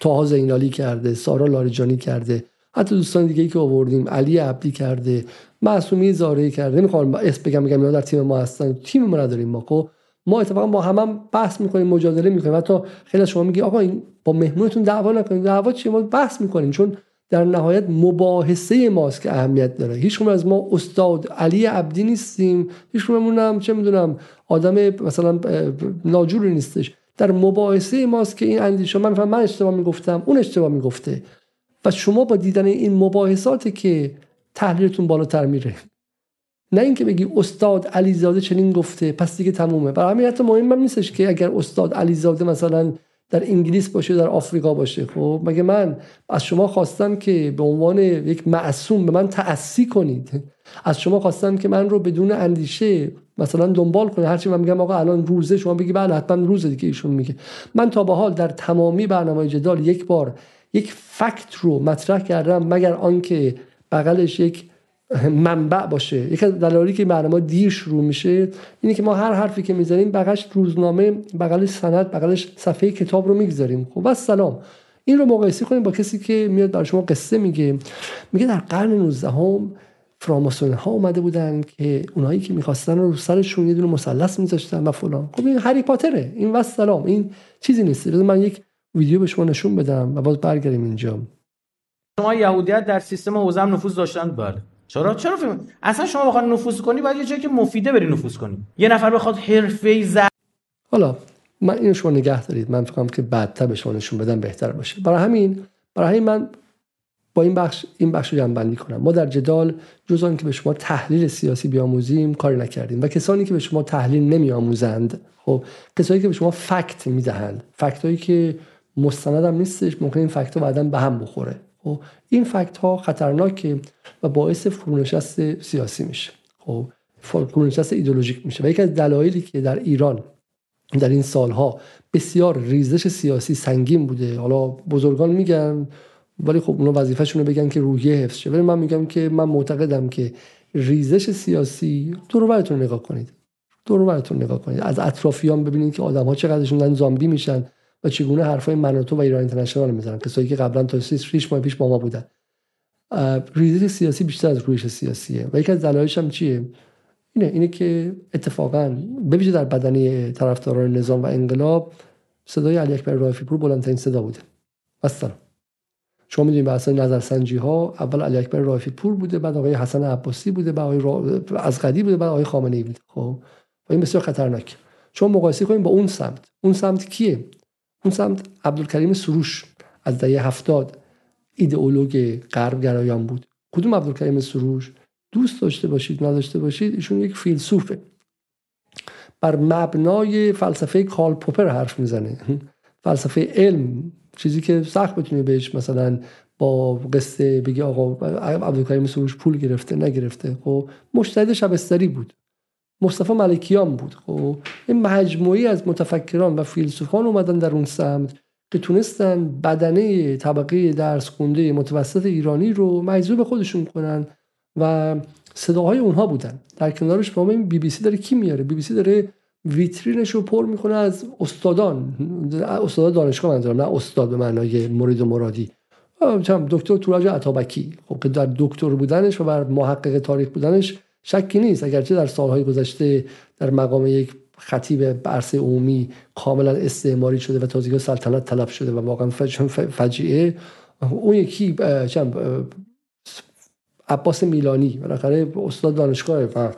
تاها زینالی کرده سارا لاریجانی کرده حتی دوستان دیگه ای که آوردیم علی عبدی کرده معصومی زاره کرده. نمی‌خوام اسم بگم میگم اینا در تیم ما هستن. تیم ما نداریم ما خب؟ ما اتفاقا با هم, هم بحث می‌کنیم مجادله می‌کنیم. حتی خیلی شما میگی آقا این با مهمونتون دعوا نکنید. دعوا چی ما بحث می‌کنیم. چون در نهایت مباحثه ماست که اهمیت داره. هیچ از ما استاد علی عبدی نیستیم. هیچ هم چه می‌دونم آدم مثلا ناجوری نیستش. در مباحثه ماست که این اندیشه من من اشتباه می‌گفتم اون اشتباه می‌گفته. و شما با دیدن این مباحثات که تحلیلتون بالاتر میره. نه اینکه بگی استاد علیزاده چنین گفته پس دیگه تمومه. برای همین حتی مهم هم نیستش که اگر استاد علیزاده مثلا در انگلیس باشه در آفریقا باشه. خب مگه من از شما خواستم که به عنوان یک معصوم به من تأسی کنید؟ از شما خواستم که من رو بدون اندیشه مثلا دنبال کنید. هرچی من میگم آقا الان روزه شما بگی بله حتما روزه دیگه ایشون میگه. من تا به حال در تمامی برنامه جدال یک بار یک فکت رو مطرح کردم مگر آنکه بغلش یک منبع باشه. یکی از دلایلی که برنامه دیر شروع میشه اینه که ما هر حرفی که می‌زنیم بغلش روزنامه بغلش سند بغلش صفحه کتاب رو می‌گذاریم. خب بس سلام. این رو مقایسه کنیم با کسی که میاد برای شما قصه میگه. میگه در قرن 19 هم فراماسون ها اومده بودن که اونایی که می‌خواستن رو سرشون یه دونه مثلث میذاشتن و فلان. خب این هری پاتره. این و سلام. این چیزی نیست. من یک ویدیو به شما نشون بدم و باز برگردیم اینجا. شما یهودیت در سیستم حوزه نفوذ داشتن؟ بله. چرا؟ چرا فیلم؟ اصلا شما بخواد نفوذ کنی باید یه جایی که مفیده بری نفوذ کنی. یه نفر بخواد حرفه‌ای ز حالا من اینو شما نگه دارید. من فکر که بعدتر به شما نشون بدم بهتر باشه. برای همین برای همین من با این بخش این بخش رو جنبندی کنم. ما در جدال جز که به شما تحلیل سیاسی بیاموزیم کاری نکردیم. و کسانی که به شما تحلیل نمیآموزند خب کسانی که به شما فکت می‌دهند. فکت هایی که مستند هم نیستش ممکن این فکت بعدا به هم بخوره. خب این فکت ها خطرناکه و باعث فرونشست سیاسی میشه. خب فرونشست ایدولوژیک میشه. و یکی از دلایلی که در ایران در این سالها بسیار ریزش سیاسی سنگین بوده. حالا بزرگان میگن ولی خب اونا وظیفهشون رو بگن که روحیه حفظ شه. ولی من میگم که من معتقدم که ریزش سیاسی دور براتون نگاه کنید. دور براتون نگاه کنید. از اطرافیان ببینید که آدم ها چقدرشون زامبی میشن. و چگونه حرفای مناتو و ایران اینترنشنال می‌زنن؟ کسایی که قبلا تا 6 ماه پیش با ما بودن. ریزش سیاسی بیشتر از رویش سیاسیه. و یکی از دلایلش هم چیه؟ اینه اینه که اتفاقا ببینید در بدنی طرفداران نظام و انقلاب صدای علی اکبر رافی پور بلندترین صدا بوده. اصلا شما می‌دونید اصلا نظرسنجی ها اول علی اکبر رافی پور بوده بعد آقای حسن عباسی بوده بعد آقای را... از قدی بوده بعد آقای خامنه‌ای بوده. خب؟ و این بسیار خطرناک شما مقایسه کنید با اون سمت. اون سمت کیه؟ اون سمت عبدالکریم سروش از دهه هفتاد ایدئولوگ غرب گرایان بود. کدوم عبدالکریم سروش؟ دوست داشته باشید نداشته باشید ایشون یک فیلسوفه. بر مبنای فلسفه کارل پوپر حرف می‌زنه. فلسفه علم چیزی که سخت بتونی بهش مثلا با قصه بگی آقا عبدالکریم سروش پول گرفته نگرفته. خب مشتهد شبستری بود. مصطفی ملکیان بود. خب این مجموعی از متفکران و فیلسوفان اومدن در اون سمت که تونستن بدنه طبقه درس خونده متوسط ایرانی رو مجذوب خودشون کنن و صداهای اونها بودن. در کنارش با این بی بی سی داره کی میاره؟ بی بی سی داره ویترینش رو پر می‌کنه از استادان. استاد دانشگاه منظورم نه استاد به معنای مرید و مرادی. دکتر توراج عطابکی. خب که در دکتر بودنش و بر محقق تاریخ بودنش شکی نیست. اگرچه در سالهای گذشته در مقام یک خطیب عرصه عمومی کاملا استعماری شده و تازگی سلطنت طلب شده و واقعا فجیعه اون یکی عباس میلانی بالاخره استاد دانشگاه و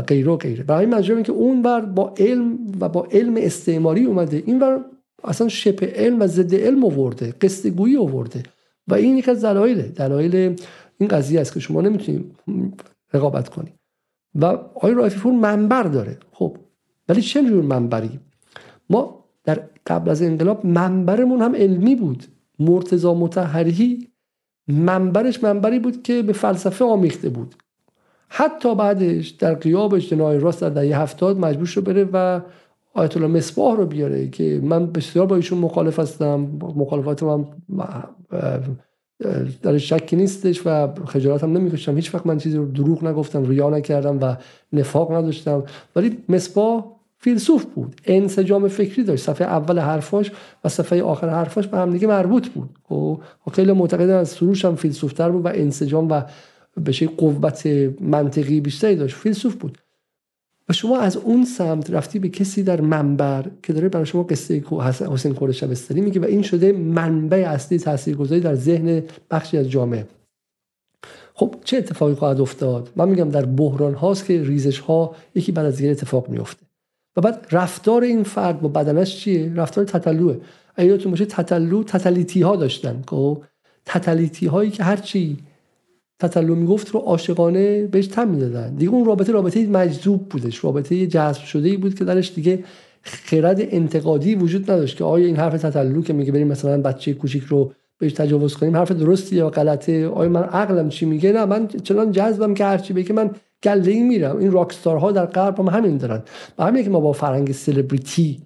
غیره و غیره. برای این که اون بر با علم و با علم استعماری اومده. این بر اصلا شپ علم و ضد علم آورده قصه گویی آورده. و این یک از دلایل دلایل این قضیه است که شما نمی‌تونید رقابت کنی. و آقای رایفی پور منبر داره. خب ولی چه جور منبری؟ ما در قبل از انقلاب منبرمون هم علمی بود. مرتضا متحری منبرش منبری بود که به فلسفه آمیخته بود. حتی بعدش در قیاب اجتماعی راست در دهه هفتاد مجبور شد بره و آیت الله مصباح رو بیاره که من بسیار با ایشون مخالف هستم مخالفات من در شکی نیستش و خجالت هم نمی‌کشم. هیچ وقت من چیزی رو دروغ نگفتم ریا نکردم و نفاق نداشتم. ولی مصباح فیلسوف بود. انسجام فکری داشت. صفحه اول حرفاش و صفحه آخر حرفاش به هم دیگه مربوط بود. و خب، خیلی معتقد از سروش هم فیلسوفتر بود و انسجام و به قوت منطقی بیشتری داشت. فیلسوف بود. و شما از اون سمت رفتی به کسی در منبر که داره برای شما قصه حسین کور شبستری میگه و این شده منبع اصلی تاثیرگذاری در ذهن بخشی از جامعه. خب چه اتفاقی خواهد افتاد؟ من میگم در بحران هاست که ریزش ها یکی بعد از دیگه اتفاق میفته و بعد رفتار این فرد با بدنش چیه؟ رفتار تتلوه اگه یادتون باشه تتلو تتلیتی ها داشتن خب؟ تتلیتی هایی که هرچی تتلو می‌گفت رو عاشقانه بهش تم می‌دادن. دیگه اون رابطه رابطه مجذوب بودش. رابطه جذب شده بود که درش دیگه خرد انتقادی وجود نداشت که آیا این حرف تتلو که میگه بریم مثلا بچه کوچیک رو بهش تجاوز کنیم حرف درستی یا غلطه؟ آیا من عقلم چی میگه؟ نه من چنان جذبم که هرچی بگه من گله ای میرم. این راکستارها در غرب هم همین دارن. و همین که ما با فرهنگ سلبریتی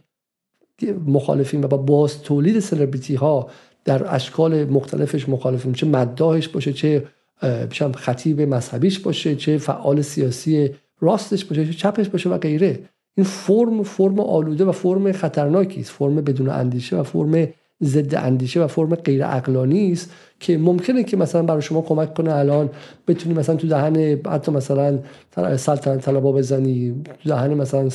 مخالفیم و با باز تولید سلبریتی ها در اشکال مختلفش مخالفیم چه مداحش باشه چه خطیب مذهبیش باشه چه فعال سیاسی راستش باشه چه چپش باشه و غیره. این فرم فرم آلوده و فرم خطرناکی است. فرم بدون اندیشه و فرم ضد اندیشه و فرم غیر عقلانی است که ممکنه که مثلا برای شما کمک کنه الان بتونی مثلا تو دهن حتی مثلا سلطنت طلبا بزنی تو دهن مثلا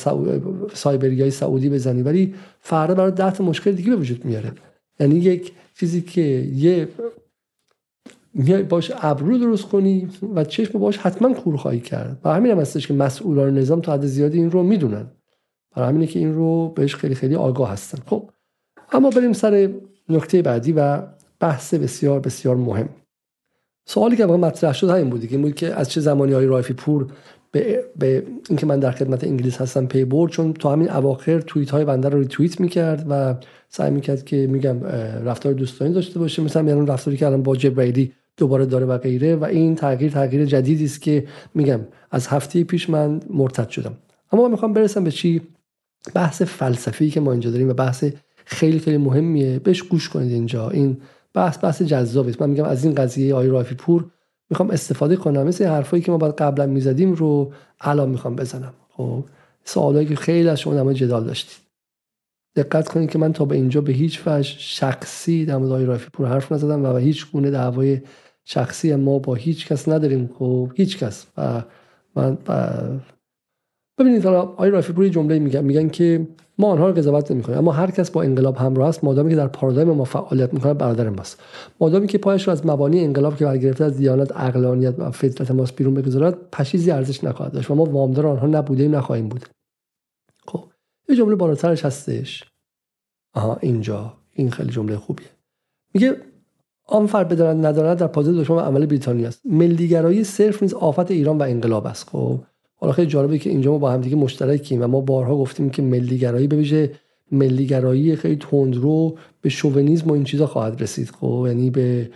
سایبریای سعودی بزنی ولی فردا برای ده مشکل دیگه به وجود میاره. یعنی یک چیزی که یه میای باش ابرو درست کنی و چشم باش حتما کور خواهی کرد. و همین هم هستش که مسئولان نظام تا حد زیادی این رو می‌دونن. برای همینه که این رو بهش خیلی خیلی آگاه هستن. خب اما بریم سر نکته بعدی و بحث بسیار بسیار مهم. سوالی که واقعا مطرح شد همین بودی که بود که از چه زمانی آقای رایفی پور به, به اینکه من در خدمت انگلیس هستم پی برد چون تو همین اواخر توییت های بنده رو ریتوییت می‌کرد و سعی می‌کرد که میگم رفتار دوستانی داشته باشه. مثلا یعنی رفتاری که الان با جبرائیلی دوباره داره و غیره و این تغییر تغییر جدیدی است که میگم از هفته پیش من مرتد شدم. اما من می‌خوام برسم به چی؟ بحث فلسفی که ما اینجا داریم و بحث خیلی خیلی مهمیه. بهش گوش کنید اینجا. این بحث بحث جذابی من میگم از این قضیه آی رافی پور می‌خوام استفاده کنم. مثل حرفایی که ما بعد قبلا می‌زدیم رو الان می‌خوام بزنم. خب؟ سوالایی که خیلی از شما در جدال داشتید. دقت کنید که من تا به اینجا به هیچ وجه شخصی در مورد رافی پور حرف نزدم و به هیچ گونه دعوای شخصی ما با هیچ کس نداریم. خب هیچ کس. و من ببینید حالا آقای رافی پور جمله میگن میگن که ما آنها رو قضاوت نمی‌کنیم. اما هر کس با انقلاب همراه است مادامی که در پارادایم ما فعالیت می‌کنه برادر ماست. مادامی که پایش رو از مبانی انقلاب که برگرفته از دیانت عقلانیت و فطرت ماست بیرون بگذارد پشیزی ارزش نخواهد داشت و ما وامدار آنها نبودیم نخواهیم بود. خب یه جمله بالاترش هستش. آها اینجا. این خیلی جمله خوبیه. میگه آن فرد بدارد ندارد در پازل دشمن عمل بریتانیا است. ملیگرایی صرف نیز آفت ایران و انقلاب است. خب حالا خیلی جالبه که اینجا ما با هم دیگه مشترکیم و ما بارها گفتیم که ملیگرایی به ویژه ملیگرایی خیلی تندرو به شوونیسم و این چیزا خواهد رسید. خب یعنی به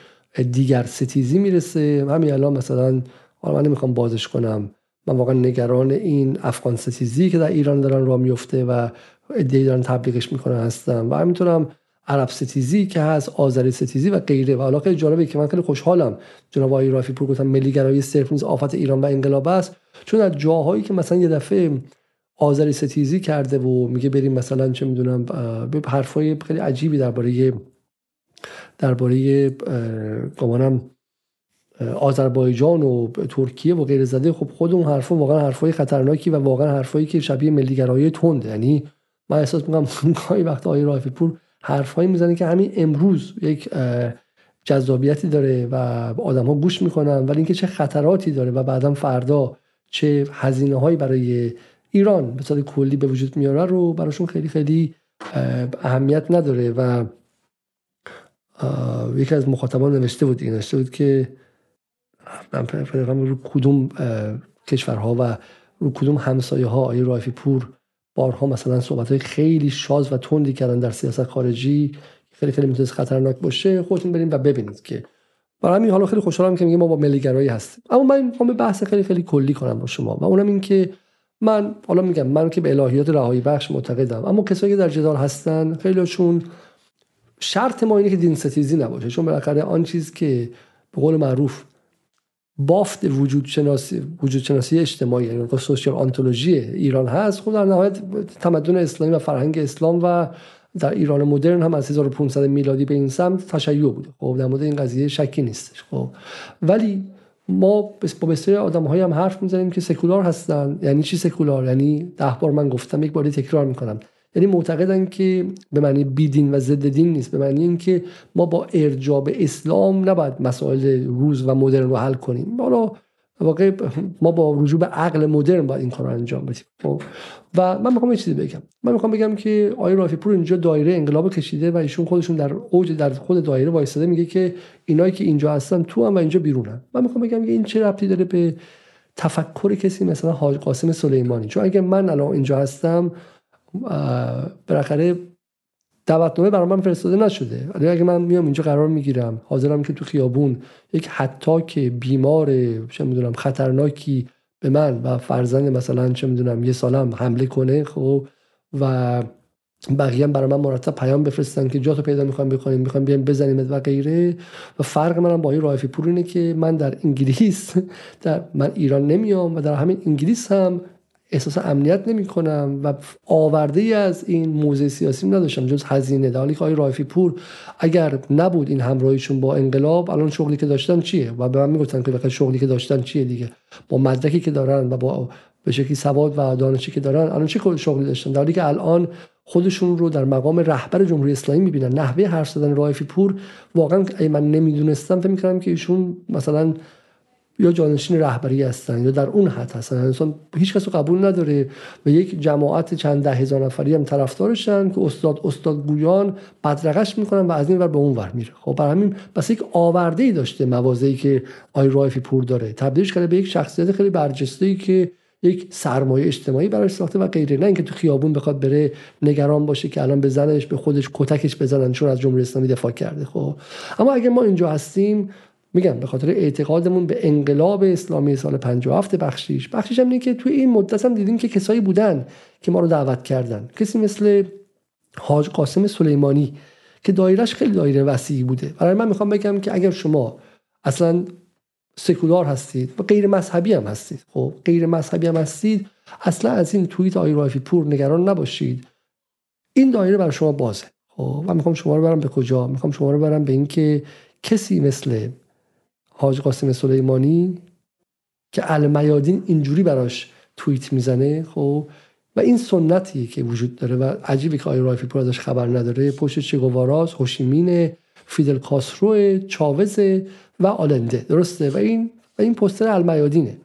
دیگر ستیزی می‌رسه. همین الان مثلا حالا من نمی‌خوام بازش کنم. من واقعا نگران این افغان ستیزی که در ایران دارن راه میفته و ایده دارن تبلیغش می‌کنن هستم. و همینطورم عرب ستیزی که هست آذری ستیزی و غیره. و حالا خیلی جالبه که من خیلی خوشحالم جناب آقای رافی پور گفتم ملیگرایی صرف نیز آفت ایران و انقلاب است. چون از جاهایی که مثلا یه دفعه آذری ستیزی کرده و میگه بریم مثلا چه می‌دونم به حرفای خیلی عجیبی درباره درباره گمانم آذربایجان و ترکیه و غیر زده. خب خود اون حرفا واقعا حرفای خطرناکی و واقعا حرفایی که شبیه ملیگرایی تنده یعنی من احساس می‌کنم گاهی [LAUGHS] وقت آقای رافی پور حرفهایی می‌زنه که همین امروز یک جذابیتی داره و آدم ها گوش می‌کنن ولی اینکه چه خطراتی داره و بعدا فردا چه هزینه هایی برای ایران به صورت کلی به وجود میاره رو براشون خیلی خیلی اهمیت نداره و یکی از مخاطبان نوشته بود این بود که من رو کدوم کشورها و رو کدوم همسایه ها آیه رایفی پور بارها مثلا صحبت های خیلی شاز و تندی کردن در سیاست خارجی خیلی خیلی می‌تونست خطرناک باشه خودتون بریم و ببینید که برای همین حالا خیلی خوشحالم که میگه ما با ملیگرایی هستیم. اما من می‌خوام به بحث خیلی خیلی کلی کنم با شما و اونم این که من حالا میگم من که به الهیات رهایی بخش معتقدم اما کسایی که در جدال هستن خیلیشون شرط ما اینه که دین ستیزی نباشه. چون بالاخره آن چیز که به قول معروف بافت وجود شناسی وجود شناسی اجتماعی یعنی سوشیال آنتولوژی ایران هست. خب در نهایت تمدن اسلامی و فرهنگ اسلام و در ایران مدرن هم از 1500 میلادی به این سمت تشیع بوده. خب در مورد این قضیه شکی نیستش. خب ولی ما با بسیاری آدم های هم حرف می‌زنیم که سکولار هستن. یعنی چی سکولار؟ یعنی ده بار من گفتم یک باری تکرار می‌کنم. یعنی معتقدن که به معنی بیدین و ضد دین نیست به معنی اینکه ما با ارجاب اسلام نباید مسائل روز و مدرن رو حل کنیم. حالا واقع ما با رجوع به عقل مدرن باید این کار رو انجام بدیم. خب؟ و من می‌خوام یه چیزی بگم. من می‌خوام بگم که آقای رافی پور اینجا دایره انقلاب کشیده و ایشون خودشون در اوج در خود دایره وایساده میگه که اینایی که اینجا هستن تو هم و اینجا بیرونن. من می‌خوام بگم که این چه ربطی داره به تفکر کسی مثلا حاج قاسم سلیمانی؟ چون اگه من الان اینجا هستم بالاخره دعوتنامه برای من فرستاده نشده. ولی اگه من میام اینجا قرار می‌گیرم حاضرم که تو خیابون یک حتی که بیمار چه می‌دونم خطرناکی به من و فرزند مثلا چه می‌دونم یه سالم حمله کنه خب؟ و بقیه برای من مرتب پیام بفرستن که جاتو پیدا می‌خوام بکنیم می‌خوام بیایم بزنیم و غیره. و فرق منم با این رایفی پور اینه که من در انگلیس در من ایران نمیام و در همین انگلیس هم احساس امنیت نمی کنم و آورده ای از این موزه سیاسی نداشتم جز هزینه. در حالی که آقای رایفی پور اگر نبود این همراهیشون با انقلاب الان شغلی که داشتن چیه؟ و به من می‌گفتن که شغلی که داشتن چیه دیگه؟ با مدرکی که دارن و با به شکلی سواد و دانشی که دارن الان چه شغلی داشتن؟ در که الان خودشون رو در مقام رهبر جمهوری اسلامی می‌بینن. نحوه حرف زدن رایفی پور واقعا ای من نمی‌دونستم فکر می‌کردم که ایشون مثلا یا جانشین رهبری هستن یا در اون حد هستن. انسان هیچ کس قبول نداره و یک جماعت چند ده هزار نفری هم طرفدارشن که استاد استاد گویان بدرقش می‌کنن و از این ور به اون ور میره. خب برای همین بس یک آورده ای داشته موازی که آی رایفی پور داره. تبدیلش کرده به یک شخصیت خیلی برجسته ای که یک سرمایه اجتماعی براش ساخته و غیره. نه اینکه تو خیابون بخواد بره نگران باشه که الان به به خودش کتکش بزنن چون از جمهوری اسلامی دفاع کرده. خب اما اگر ما اینجا هستیم میگم به خاطر اعتقادمون به انقلاب اسلامی سال 57 بخشیش. بخشیش هم اینه که توی این مدت هم دیدیم که کسایی بودن که ما رو دعوت کردن. کسی مثل حاج قاسم سلیمانی که دایرش خیلی دایره وسیعی بوده. برای من می‌خوام بگم که اگر شما اصلا سکولار هستید و غیر مذهبی هم هستید خب غیر مذهبی هم هستید اصلا از این توییت آی رایفی پور نگران نباشید. این دایره برای شما بازه. خب و می‌خوام شما رو برم به کجا؟ می‌خوام شما رو برم به اینکه کسی مثل حاج قاسم سلیمانی که المیادین اینجوری براش توییت می‌زنه خب؟ و این سنتی که وجود داره و عجیبه که آی رایفی پور ازش خبر نداره پشت چگوواراس هوشیمین فیدل کاسترو چاوز و آلنده. درسته؟ و این و این پستر المیادینه.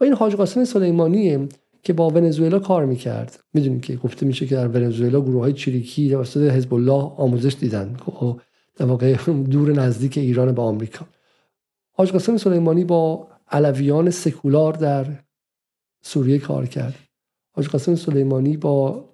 و این حاج قاسم سلیمانیه که با ونزوئلا کار می‌کرد. می‌دونیم که گفته میشه که در ونزوئلا گروه های چریکی توسط حزب الله آموزش دیدن. خب، در واقع دور نزدیک ایران با آمریکا. حاج قاسم سلیمانی با علویان سکولار در سوریه کار کرد. حاج قاسم سلیمانی با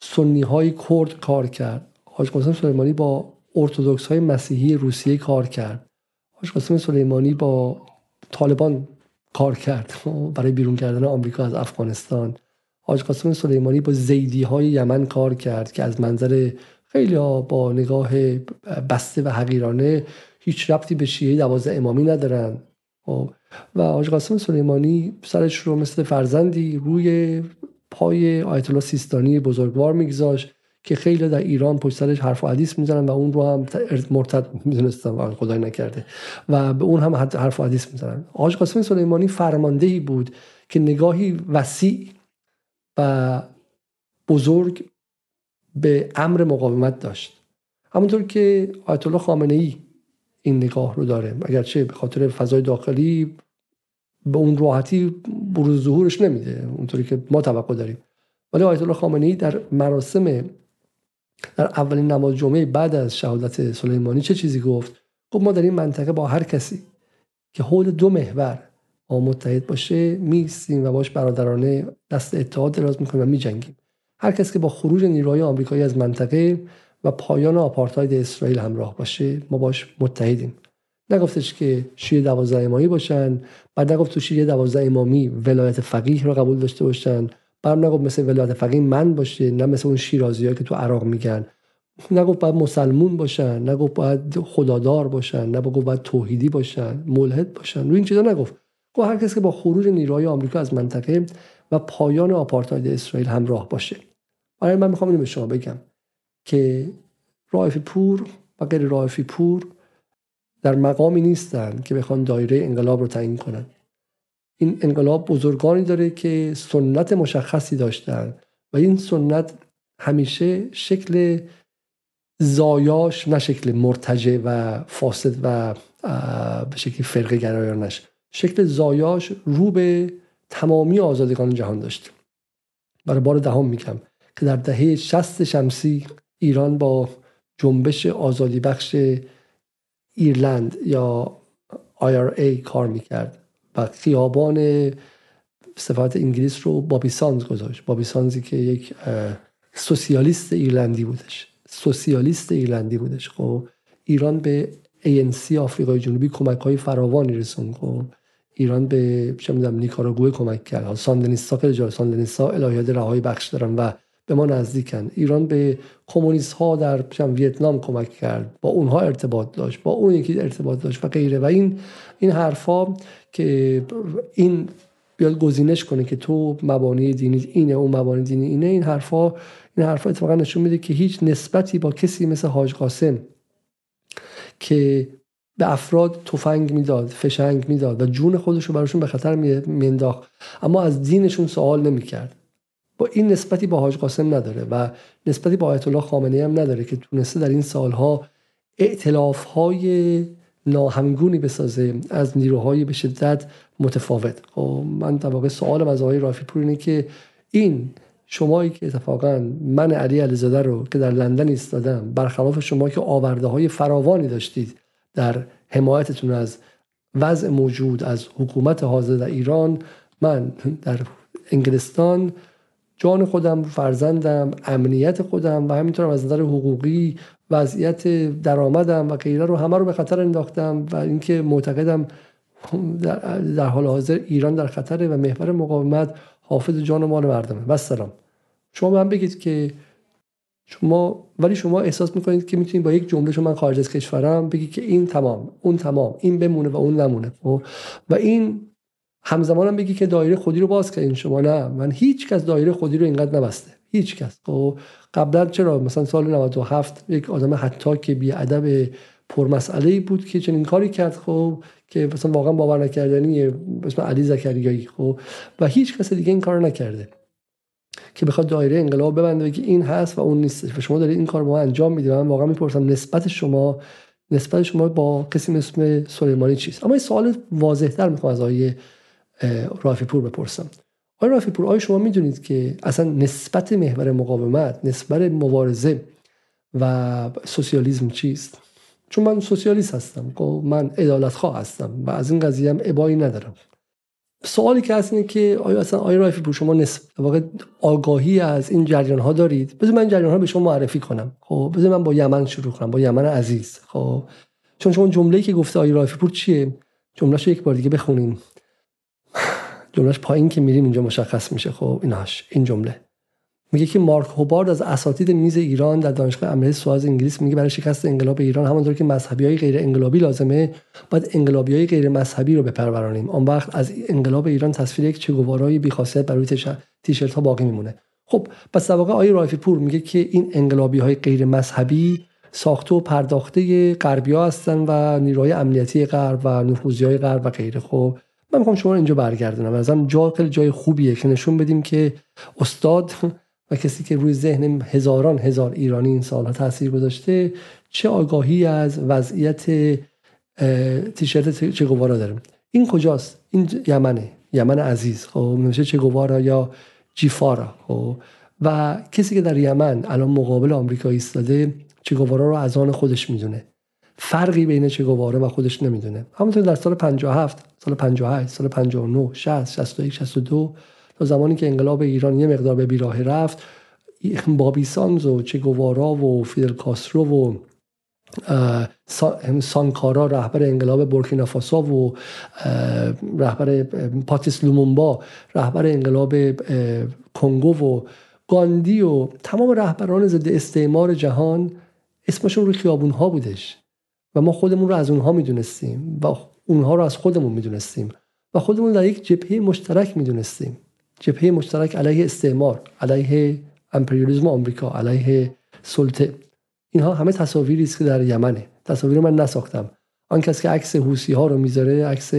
سنی های کرد کار کرد. حاج قاسم سلیمانی با ارتودکس های مسیحی روسیه کار کرد. حاج قاسم سلیمانی با طالبان کار کرد. [LAUGHS] برای بیرون کردن آمریکا از افغانستان. حاج قاسم سلیمانی با زیدی های یمن کار کرد که از منظر خیلی با نگاه بسته و حقیرانه هیچ ربطی به شیعه دوازده امامی ندارن. خب، و حاج قاسم سلیمانی سرش رو مثل فرزندی روی پای آیت الله سیستانی بزرگوار میگذاشت که خیلی در ایران پشت سرش حرف و حدیث می‌زنن و اون رو هم مرتد [LAUGHS] می‌دونستن خدای نکرده. و به اون هم حرف و حدیث می‌زنن. حاج قاسم سلیمانی فرماندهی بود که نگاهی وسیع و بزرگ به امر مقاومت داشت. همونطور که آیت الله خامنه ای این نگاه رو داره. اگرچه به خاطر فضای داخلی به اون راحتی بروز ظهورش نمیده اونطوری که ما توقع داریم. ولی آیت الله خامنه ای در مراسم در اولین نماز جمعه بعد از شهادت سلیمانی چه چیزی گفت؟ خب ما در این منطقه با هر کسی که حول دو محور ما متحد باشه میستیم و باش برادرانه دست اتحاد دراز می‌کنیم و میجنگیم. هر کسی که با خروج نیروهای آمریکایی از منطقه و پایان آپارتاید اسرائیل همراه باشه ما باش متحدیم. نگفتش که شیعه دوازده امامی باشن بعد نگفت تو شیعه دوازده امامی ولایت فقیه رو قبول داشته باشن. بعد نگفت مثل ولایت فقیه من باشه نه مثل اون شیرازی که تو عراق میگن. نگفت باید مسلمون باشن نگفت باید خدادار باشن نگفت باید توحیدی باشن ملحد باشن. رو این چیزا نگفت. گفت هر کسی که با خروج نیروهای آمریکا از منطقه و پایان آپارتاید اسرائیل همراه باشه. برای من می‌خوام اینو به شما بگم. که رایفی پور و غیر رایفی پور در مقامی نیستن که بخوان دایره انقلاب رو تعیین کنن. این انقلاب بزرگانی داره که سنت مشخصی داشتن و این سنت همیشه شکل زایاش نه شکل مرتجع و فاسد و به شکل فرقه گرایانش. شکل زایاش رو به تمامی آزادگان جهان داشت. برای بار دهم میگم که در دهه شست شمسی ایران با جنبش آزادی بخش ایرلند یا IRA کار می‌کرد و خیابان صفات انگلیس رو بابی سانز گذاشت. بابی سانزی که یک سوسیالیست ایرلندی بودش. سوسیالیست ایرلندی بودش. خب ایران به ANC آفریقای جنوبی کمک های فراوانی رسون خب ایران به چه می‌دونم نیکاراگوئه کمک کرد. ساندنیستا جای ساندنیستا الهیات رهایی بخش دارن و به ما نزدیکن. ایران به کمونیست ها در ویتنام کمک کرد با اونها ارتباط داشت با اون یکی ارتباط داشت و غیره. و این این حرفا که این بیاد گزینش کنه که تو مبانی دینی اینه اون مبانی دینی اینه این حرفا این حرفا اتفاقا نشون میده که هیچ نسبتی با کسی مثل حاج قاسم که به افراد تفنگ می‌داد فشنگ می‌داد و جون خودش رو براشون به خطر مینداخت. اما از دینشون سوال نمی‌کرد. با این نسبتی با حاج قاسم نداره و نسبتی با آیت الله خامنه‌ای هم نداره که تونسته در این سالها ائتلاف های ناهمگونی بسازه از نیروهای به شدت متفاوت. خب من در واقع سوالم از آقای رافی پور اینه که این شمایی که اتفاقا من علی علیزاده رو که در لندن ایستادم برخلاف شما که آورده های فراوانی داشتید در حمایتتون از وضع موجود از حکومت حاضر در ایران من در انگلستان جان خودم فرزندم امنیت خودم و همینطور از نظر حقوقی وضعیت درآمدم و غیره رو همه رو به خطر انداختم و اینکه معتقدم در حال حاضر ایران در خطره و محور مقاومت حافظ جان و مال مردمه و سلام شما من بگید که شما ولی شما احساس می‌کنید که می‌تونید با یک جمله شما من خارج از کشورم بگید که این تمام اون تمام این بمونه و اون نمونه خب؟ و این همزمان هم بگی که دایره خودی رو باز کردین. شما نه. من هیچ کس دایره خودی رو اینقدر نبسته. هیچ کس خب قبلا چرا؟ مثلا سال 97 یک آدم حتی که بی ادب پرمسئله بود که چنین کاری کرد خب که مثلا واقعا باور نکردنی اسم علی زکریایی خب و هیچ کس دیگه این کار نکرده که بخواد دایره انقلاب ببنده بگه این هست و اون نیست و شما دارید این کار با ما انجام می‌دید من واقعا می‌پرسم نسبت شما نسبت شما با کسی مثل سلیمانی چیست؟ اما این سوال واضحتر می‌خوام از آقای رافی پور بپرسم. آقای رافی پور آیا شما می‌دونید که اصلا نسبت محور مقاومت نسبت مبارزه و سوسیالیسم چیست؟ چون من سوسیالیست هستم خب، من عدالت خواه هستم و از این قضیه هم ابایی ندارم. سوالی که هست اینه که آیا اصلا آیا رافی پور شما نسبت واقع آگاهی از این جریان ها دارید؟ بذار من جریان ها به شما معرفی کنم. خب بذار من با یمن شروع کنم با یمن عزیز. خب چون شما جمله‌ای که گفته آقای رافی پور چیه؟ جمله‌شو یک بار دیگه بخونین. جملهش پایین که میریم اینجا مشخص میشه. خب ایناش این جمله. میگه که مارک هوبارد از اساتید میز ایران در دانشگاه امریکا سواز انگلیس میگه برای شکست انقلاب ایران همونطور که مذهبی های غیر انقلابی لازمه باید انقلابی های غیر مذهبی رو بپرورانیم. آن وقت از انقلاب ایران تصویر یک چگوارای بیخاصیت بر روی تیشرت ها باقی میمونه. خب پس در واقع آقای رایفی پور میگه که این انقلابی های غیر مذهبی ساخته و پرداخته غربی ها هستن و نیروهای امنیتی غرب و نفوذی های غرب و غیره. خب من می‌خوام شما رو اینجا برگردونم. از جا خیلی جای خوبیه که نشون بدیم که استاد و کسی که روی ذهن هزاران هزار ایرانی این سالها تاثیر گذاشته چه آگاهی از وضعیت تیشرت چگوارا داره. این کجاست؟ این یمنه. یمن عزیز. خب چه چگوارا یا جیفارا. خب و کسی که در یمن الان مقابل آمریکا ایستاده چگوارا رو از آن خودش می‌دونه. فرقی بین چگواره و خودش نمی‌دونه. همونطور در سال 57 سال 58 سال 59 60 61 62 تا زمانی که انقلاب ایران یه مقدار به بیراه رفت بابی سانز و چگوارا و فیدل کاسترو و سانکارا رهبر انقلاب بورکینافاسا و رهبر پاتیس لومونبا رهبر انقلاب کنگو و گاندی و تمام رهبران ضد استعمار جهان اسمشون روی خیابون ها بودش. و ما خودمون رو از اونها می‌دونستیم و اونها رو از خودمون می‌دونستیم و خودمون در یک جبهه مشترک می‌دونستیم. جبهه مشترک علیه استعمار علیه امپریالیسم آمریکا علیه سلطه. اینها همه تصاویری است که در یمنه. تصاویر من نساختم. آن کس که عکس حوسی ها رو می‌ذاره عکس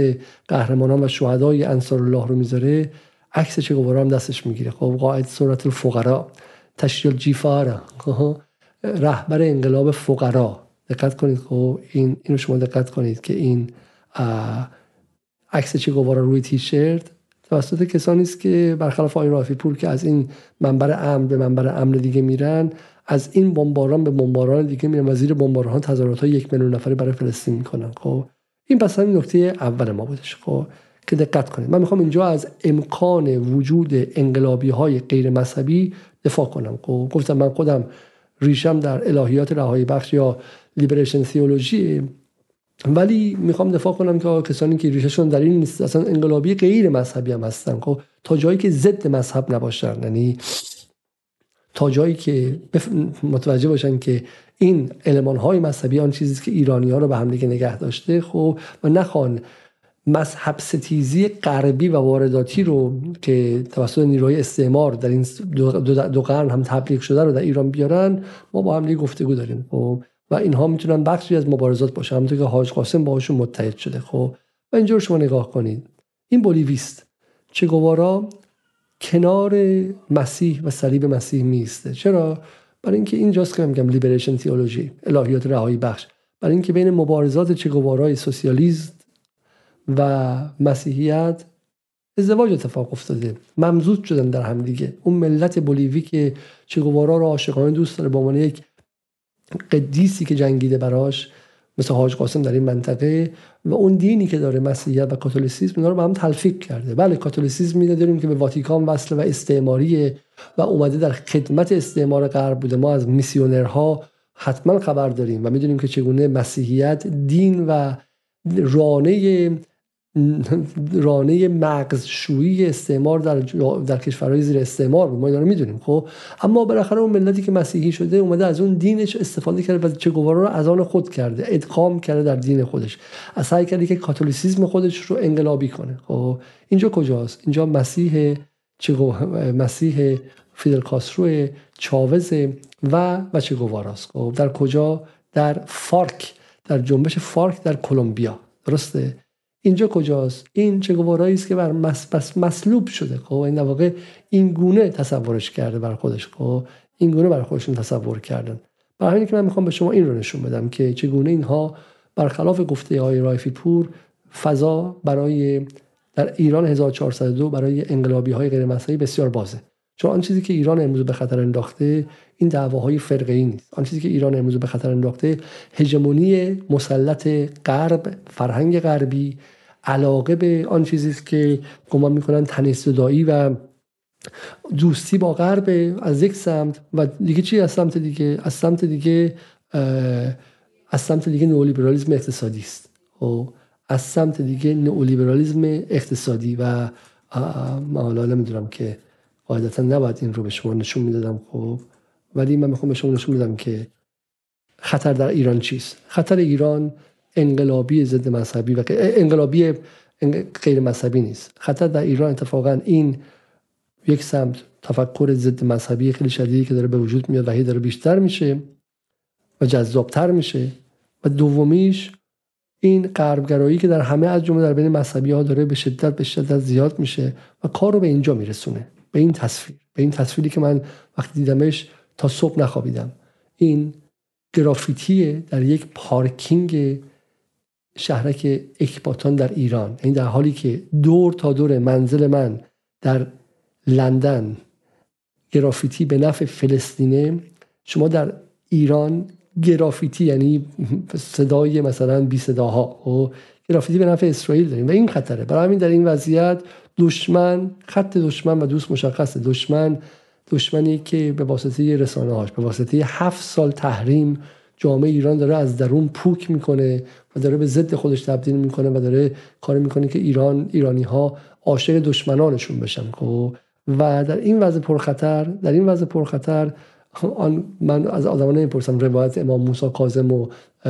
قهرمانان و شهدای انصار الله رو می‌ذاره عکس چه هم دستش می‌گیره. خب قائد صورت الفقرا تشریل جیفارا خب، رهبر انقلاب فقرا دقت کنید خب این اینو شما دقت کنید که این عکس چه گوارا روی تیشرت توسط کسانی است که برخلاف آقای رافی پور که از این منبر امن به منبر امن دیگه میرن از این بمباران به بمباران دیگه میرن و زیر بمباران تظاهرات های یک میلیون نفری برای فلسطین می‌کنن. خب این پس همین نکته اول ما بودش. خب که دقت کنید. من می‌خوام اینجا از امکان وجود انقلابی های غیر مذهبی دفاع کنم. خب گفتم من خودم ریشم در الهیات رهایی بخش یا لیبریشن تیولوژی ولی می‌خوام دفاع کنم که کسانی که ریششون در این نیست اصلا انقلابی غیر مذهبی هم هستن. خب تا جایی که ضد مذهب نباشن یعنی تا جایی که متوجه باشن که این علمان های مذهبی آن چیزی که ایرانی ها رو به همدیگه نگه داشته خب و نخوان مذهب ستیزی غربی و وارداتی رو که توسط نیروهای استعمار در این دو, دو, قرن هم تبلیغ شده رو در ایران بیارن ما با هم گفتگو داریم. خب و اینها می‌تونن بخشی از مبارزات باشه. همونطور که حاج قاسم باهاشون متحد شده. خب و اینجا شما نگاه کنید. این بولیویست چه گوارا کنار مسیح و صلیب مسیح میسته چرا؟ برای اینکه اینجاست که میگم لیبریشن تئولوژی الهیات رهایی بخش. برای اینکه بین مبارزات چه گوارای سوسیالیست و مسیحیت ازدواج اتفاق افتاده. ممزود شدن در هم دیگه. اون ملت بولیوی که چگوارا رو عاشقانه دوست داره با عنوان یک قدیسی که جنگیده براش مثل حاج قاسم در این منطقه و اون دینی که داره مسیحیت و کاتولیسیسم اینا رو با هم تلفیق کرده. بله کاتولیسیسم میده داریم که به واتیکان وصله و استعماریه و اومده در خدمت استعمار غرب بوده. ما از میسیونرها حتما خبر داریم و می‌دونیم که چگونه مسیحیت دین و رانه رانه مغزشویی استعمار در, در کشورهای زیر استعمار ما اینا رو می‌دونیم خب؟ اما بالاخره اون ملتی که مسیحی شده اومده از اون دینش استفاده کرده و چه رو از آن خود کرده ادغام کرده در دین خودش از سعی کرده که کاتولیسیسم خودش رو انقلابی کنه. خب؟ اینجا کجاست؟ اینجا مسیح چه مسیح فیدل کاسترو چاوز و و چه خب؟ در کجا؟ در فارک در جنبش فارک در کلمبیا. درسته؟ اینجا کجاست؟ این چه گوارایی است که بر مس مسلوب شده خب؟ این واقع این گونه تصورش کرده بر خودش خب؟ این گونه بر خودشون تصور کردن. برای همین که من می‌خوام به شما این رو نشون بدم که چگونه اینها برخلاف گفته های رایفی پور فضا برای در ایران 1402 برای انقلابی های غیر بسیار بازه. چون آن چیزی که ایران امروز به خطر انداخته این دعواهای فرقه ای نیست. آن چیزی که ایران امروز به خطر انداخته هژمونی مسلط غرب فرهنگ غربی علاقه به آن چیزی است که گمان می‌کنن تنیس و دوستی با غرب از یک سمت و دیگه چی؟ از سمت دیگه از سمت دیگه از سمت دیگه نئولیبرالیسم اقتصادی است. و خب، از سمت دیگه نئولیبرالیسم اقتصادی و ما حالا نمی‌دونم که قاعدتا نباید این رو به شما نشون می‌دادم. خب ولی من می‌خوام به شما نشون میدم که خطر در ایران چیست. خطر ایران انقلابی ضد مذهبی و انقلابی غیر مذهبی نیست. خطر در ایران اتفاقا این یک سمت تفکر ضد مذهبی خیلی شدیدی که داره به وجود میاد و هی داره بیشتر میشه و جذابتر میشه. و دومیش این غربگرایی که در همه از جمله در بین مذهبی ها داره به شدت به شدت زیاد میشه و کار رو به اینجا میرسونه. به این تصویر. به این تصویری که من وقتی دیدمش تا صبح نخوابیدم. این گرافیتی در یک پارکینگ شهرک اکباتان در ایران. این یعنی در حالی که دور تا دور منزل من در لندن گرافیتی به نفع فلسطینه شما در ایران گرافیتی یعنی صدای مثلا بی صداها و گرافیتی به نفع اسرائیل داریم و این خطره. برای همین در این وضعیت دشمن خط دشمن و دوست مشخصه. دشمن دشمنی که به واسطه رسانه هاش به واسطه هفت سال تحریم جامعه ایران داره از درون پوک می‌کنه و داره به ضد خودش تبدیل می‌کنه و داره کار می‌کنه که ایران ایرانی ها عاشق دشمنانشون بشن خب؟ و در این وضع پرخطر در این وضع پرخطر آن من از آدمان نمی‌پرسم روایت امام موسی کاظم و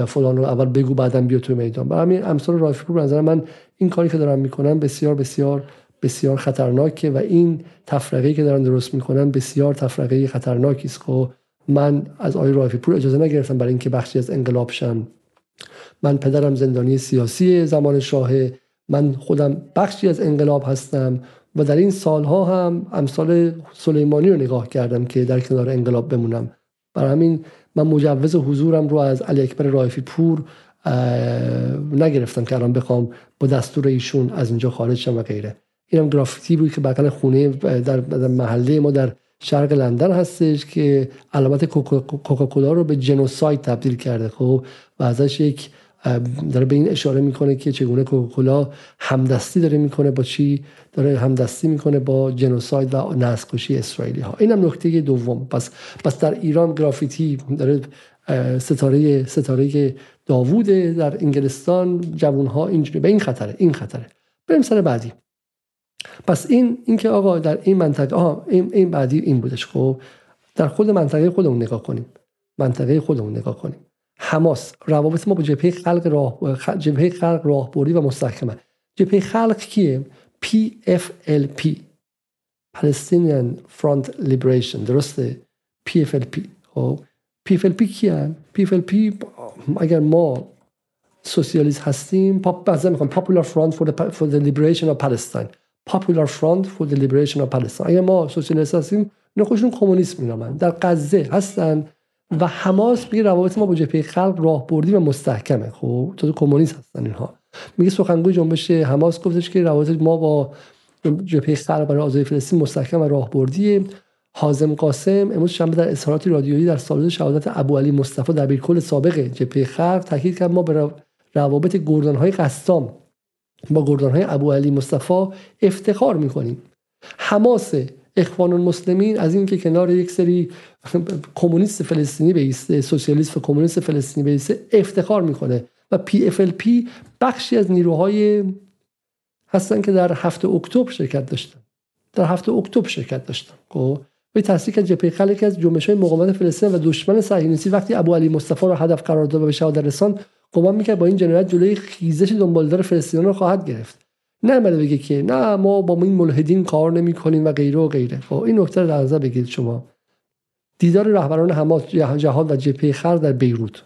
فلان رو اول بگو بعدم بیا توی میدان. برای همین امثال رافی پور نظر من این کاری که دارم می‌کنم بسیار بسیار بسیار خطرناکه و این تفرقه که دارن درست می‌کنن بسیار تفرقه خطرناکی است. خب من از آقای رافی پور اجازه نگرفتم برای اینکه بخشی از انقلاب شم. من پدرم زندانی سیاسی زمان شاهه. من خودم بخشی از انقلاب هستم و در این سالها هم امثال سلیمانی رو نگاه کردم که در کنار انقلاب بمونم. برای همین من مجوز حضورم رو از علی اکبر رایفی پور نگرفتم که الان بخوام با دستور ایشون از اینجا خارج شم و غیره. اینم گرافیتی بود که بغل خونه در محله ما در شرق لندن هستش که علامت کوکاکولا رو به جنوساید تبدیل کرده خب؟ و ازش یک داره به این اشاره می‌کنه که چگونه کوکاکولا همدستی داره می‌کنه با چی؟ داره همدستی می‌کنه با جنوساید و نسل اسرائیلی ها اینم نکته دوم. پس پس در ایران گرافیتی داره ستاره ستاره داوود در انگلستان جوانها اینجوری به این خطره این خطره. بریم سر بعدی. پس این اینکه آقا در این منطقه آها این, این بعدی این بودش خب در خود منطقه خودمون نگاه کنیم. منطقه خودمون نگاه کنیم. حماس روابط ما با جبهه خلق راه جبهه خلق راهبردی و مستحکمه. جبهه خلق کیه؟ PFLP Palestinian Front Liberation درسته؟ PFLP خب PFLP کیه PFLP اگر ما سوسیالیست هستیم پاپ می‌خوام Popular Front for the, for the Liberation of Palestine. Popular Front for the Liberation of Palestine. اگر ما سوسیالیست هستیم اینا خودشون کمونیسم مینامن در غزه هستن و حماس میگه روابط ما با جبهه خلق راهبردی و مستحکمه. خب تو کمونیست هستن اینها. میگه سخنگوی جنبش حماس گفتش که روابط ما با جبهه خلق برای آزادی فلسطین مستحکم و راهبردی حازم قاسم امروز شنبه در اظهارات رادیویی در سالن شهادت ابو علی مصطفی دبیرکل سابق جبهه خلق تاکید کرد ما به روابط گردانهای قسام با گردانهای ابو علی مصطفی افتخار می‌کنیم. حماس اخوان المسلمین از اینکه کنار یک سری کمونیست فلسطینی وایسته سوسیالیست کمونیست فلسطینی وایسته افتخار می‌کنه و PFLP بخشی از نیروهای هستن که در هفت اکتبر شرکت داشتن. در هفت اکتبر شرکت داشتن. خب؟ به تصدیق جبهه خلق از جنبش های مقاومت فلسطین و دشمن صهیونیستی وقتی ابو علی مصطفی رو هدف قرار داد و به شهادت رسان گمان می‌کرد با این جنایت جلوی خیزش دنبالدار فلسطینیان رو خواهد گرفت. نه بگه که نه ما با این ملحدین کار نمی کنیم و غیره و غیره. خب این نکته رو در نظر شما. دیدار رهبران حماس جهاد و جبهه خلق در بیروت.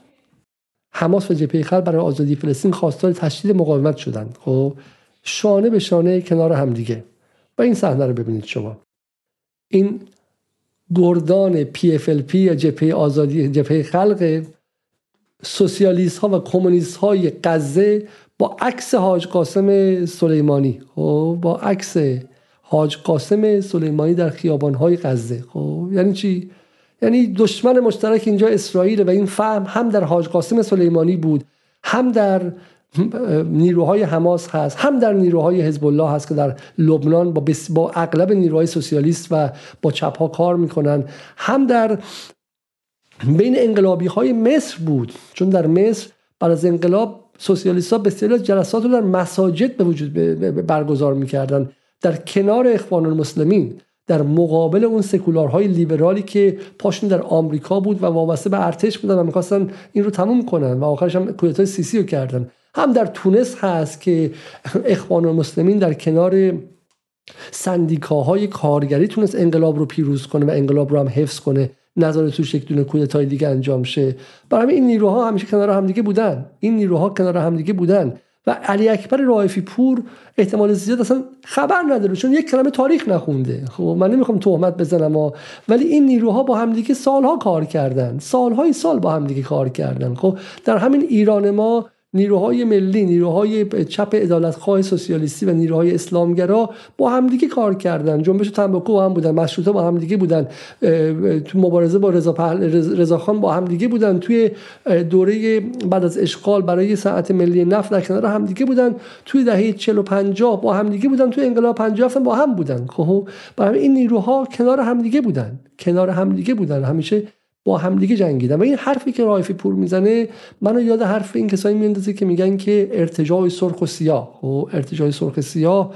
حماس و جبهه خلق برای آزادی فلسطین خواستار تشدید مقاومت شدند. خب شانه به شانه کنار همدیگه و این صحنه رو ببینید شما. این گردان PFLP یا جبهه آزادی جبهه خلق سوسیالیست ها و کمونیست های غزه با عکس حاج قاسم سلیمانی. خب با عکس حاج قاسم سلیمانی در خیابان های غزه. خب یعنی چی؟ یعنی دشمن مشترک اینجا اسرائیل و این فهم هم در حاج قاسم سلیمانی بود هم در نیروهای حماس هست. هم در نیروهای حزب الله هست که در لبنان با, با اغلب نیروهای سوسیالیست و با چپ ها کار می‌کنن. هم در بین انقلابی های مصر بود. چون در مصر بعد از انقلاب سوسیالیست ها بسیاری جلسات رو در مساجد به وجود برگزار می‌کردن. در کنار اخوان المسلمین در مقابل اون سکولارهای لیبرالی که پاشون در آمریکا بود و وابسته به ارتش بودن و می‌خواستن این رو تموم کنن و آخرش هم کودتای سیسی رو کردن. هم در تونس هست که اخوان المسلمین در کنار سندیکاهای کارگری تونست انقلاب رو پیروز کنه و انقلاب رو هم حفظ کنه. نظر توش یک دونه کودتای دیگه انجام شه. برای این نیروها همیشه کنار همدیگه بودن. این نیروها کنار همدیگه بودن. و علی اکبر رائفی پور احتمال زیاد اصلا خبر نداره چون یک کلمه تاریخ نخونده. خب من نمی‌خوام تهمت بزنم ولی این نیروها با همدیگه سالها کار کردن. سالهای سال با همدیگه کار کردن. خب در همین ایران ما نیروهای ملی نیروهای چپ عدالتخواه سوسیالیستی و نیروهای اسلامگرا با همدیگه کار کردن. جنبش تنباکو با هم بودن مشروطه با همدیگه بودن. تو مبارزه با رضا رضا خان با همدیگه بودن. توی دوره بعد از اشغال برای ساعت ملی نفت در کنار همدیگه بودن. توی دهه 40 و 50 با همدیگه بودن. توی انقلاب 50 با هم بودن. خب؟ برای این نیروها کنار همدیگه بودن. کنار همدیگه بودن. همیشه با همدیگه جنگیدن. و این حرفی که رایفی پور می‌زنه منو یاد حرف این کسایی میندازه که میگن که ارتجاع سرخ و سیاه. و خب، ارتجاع سرخ سیاه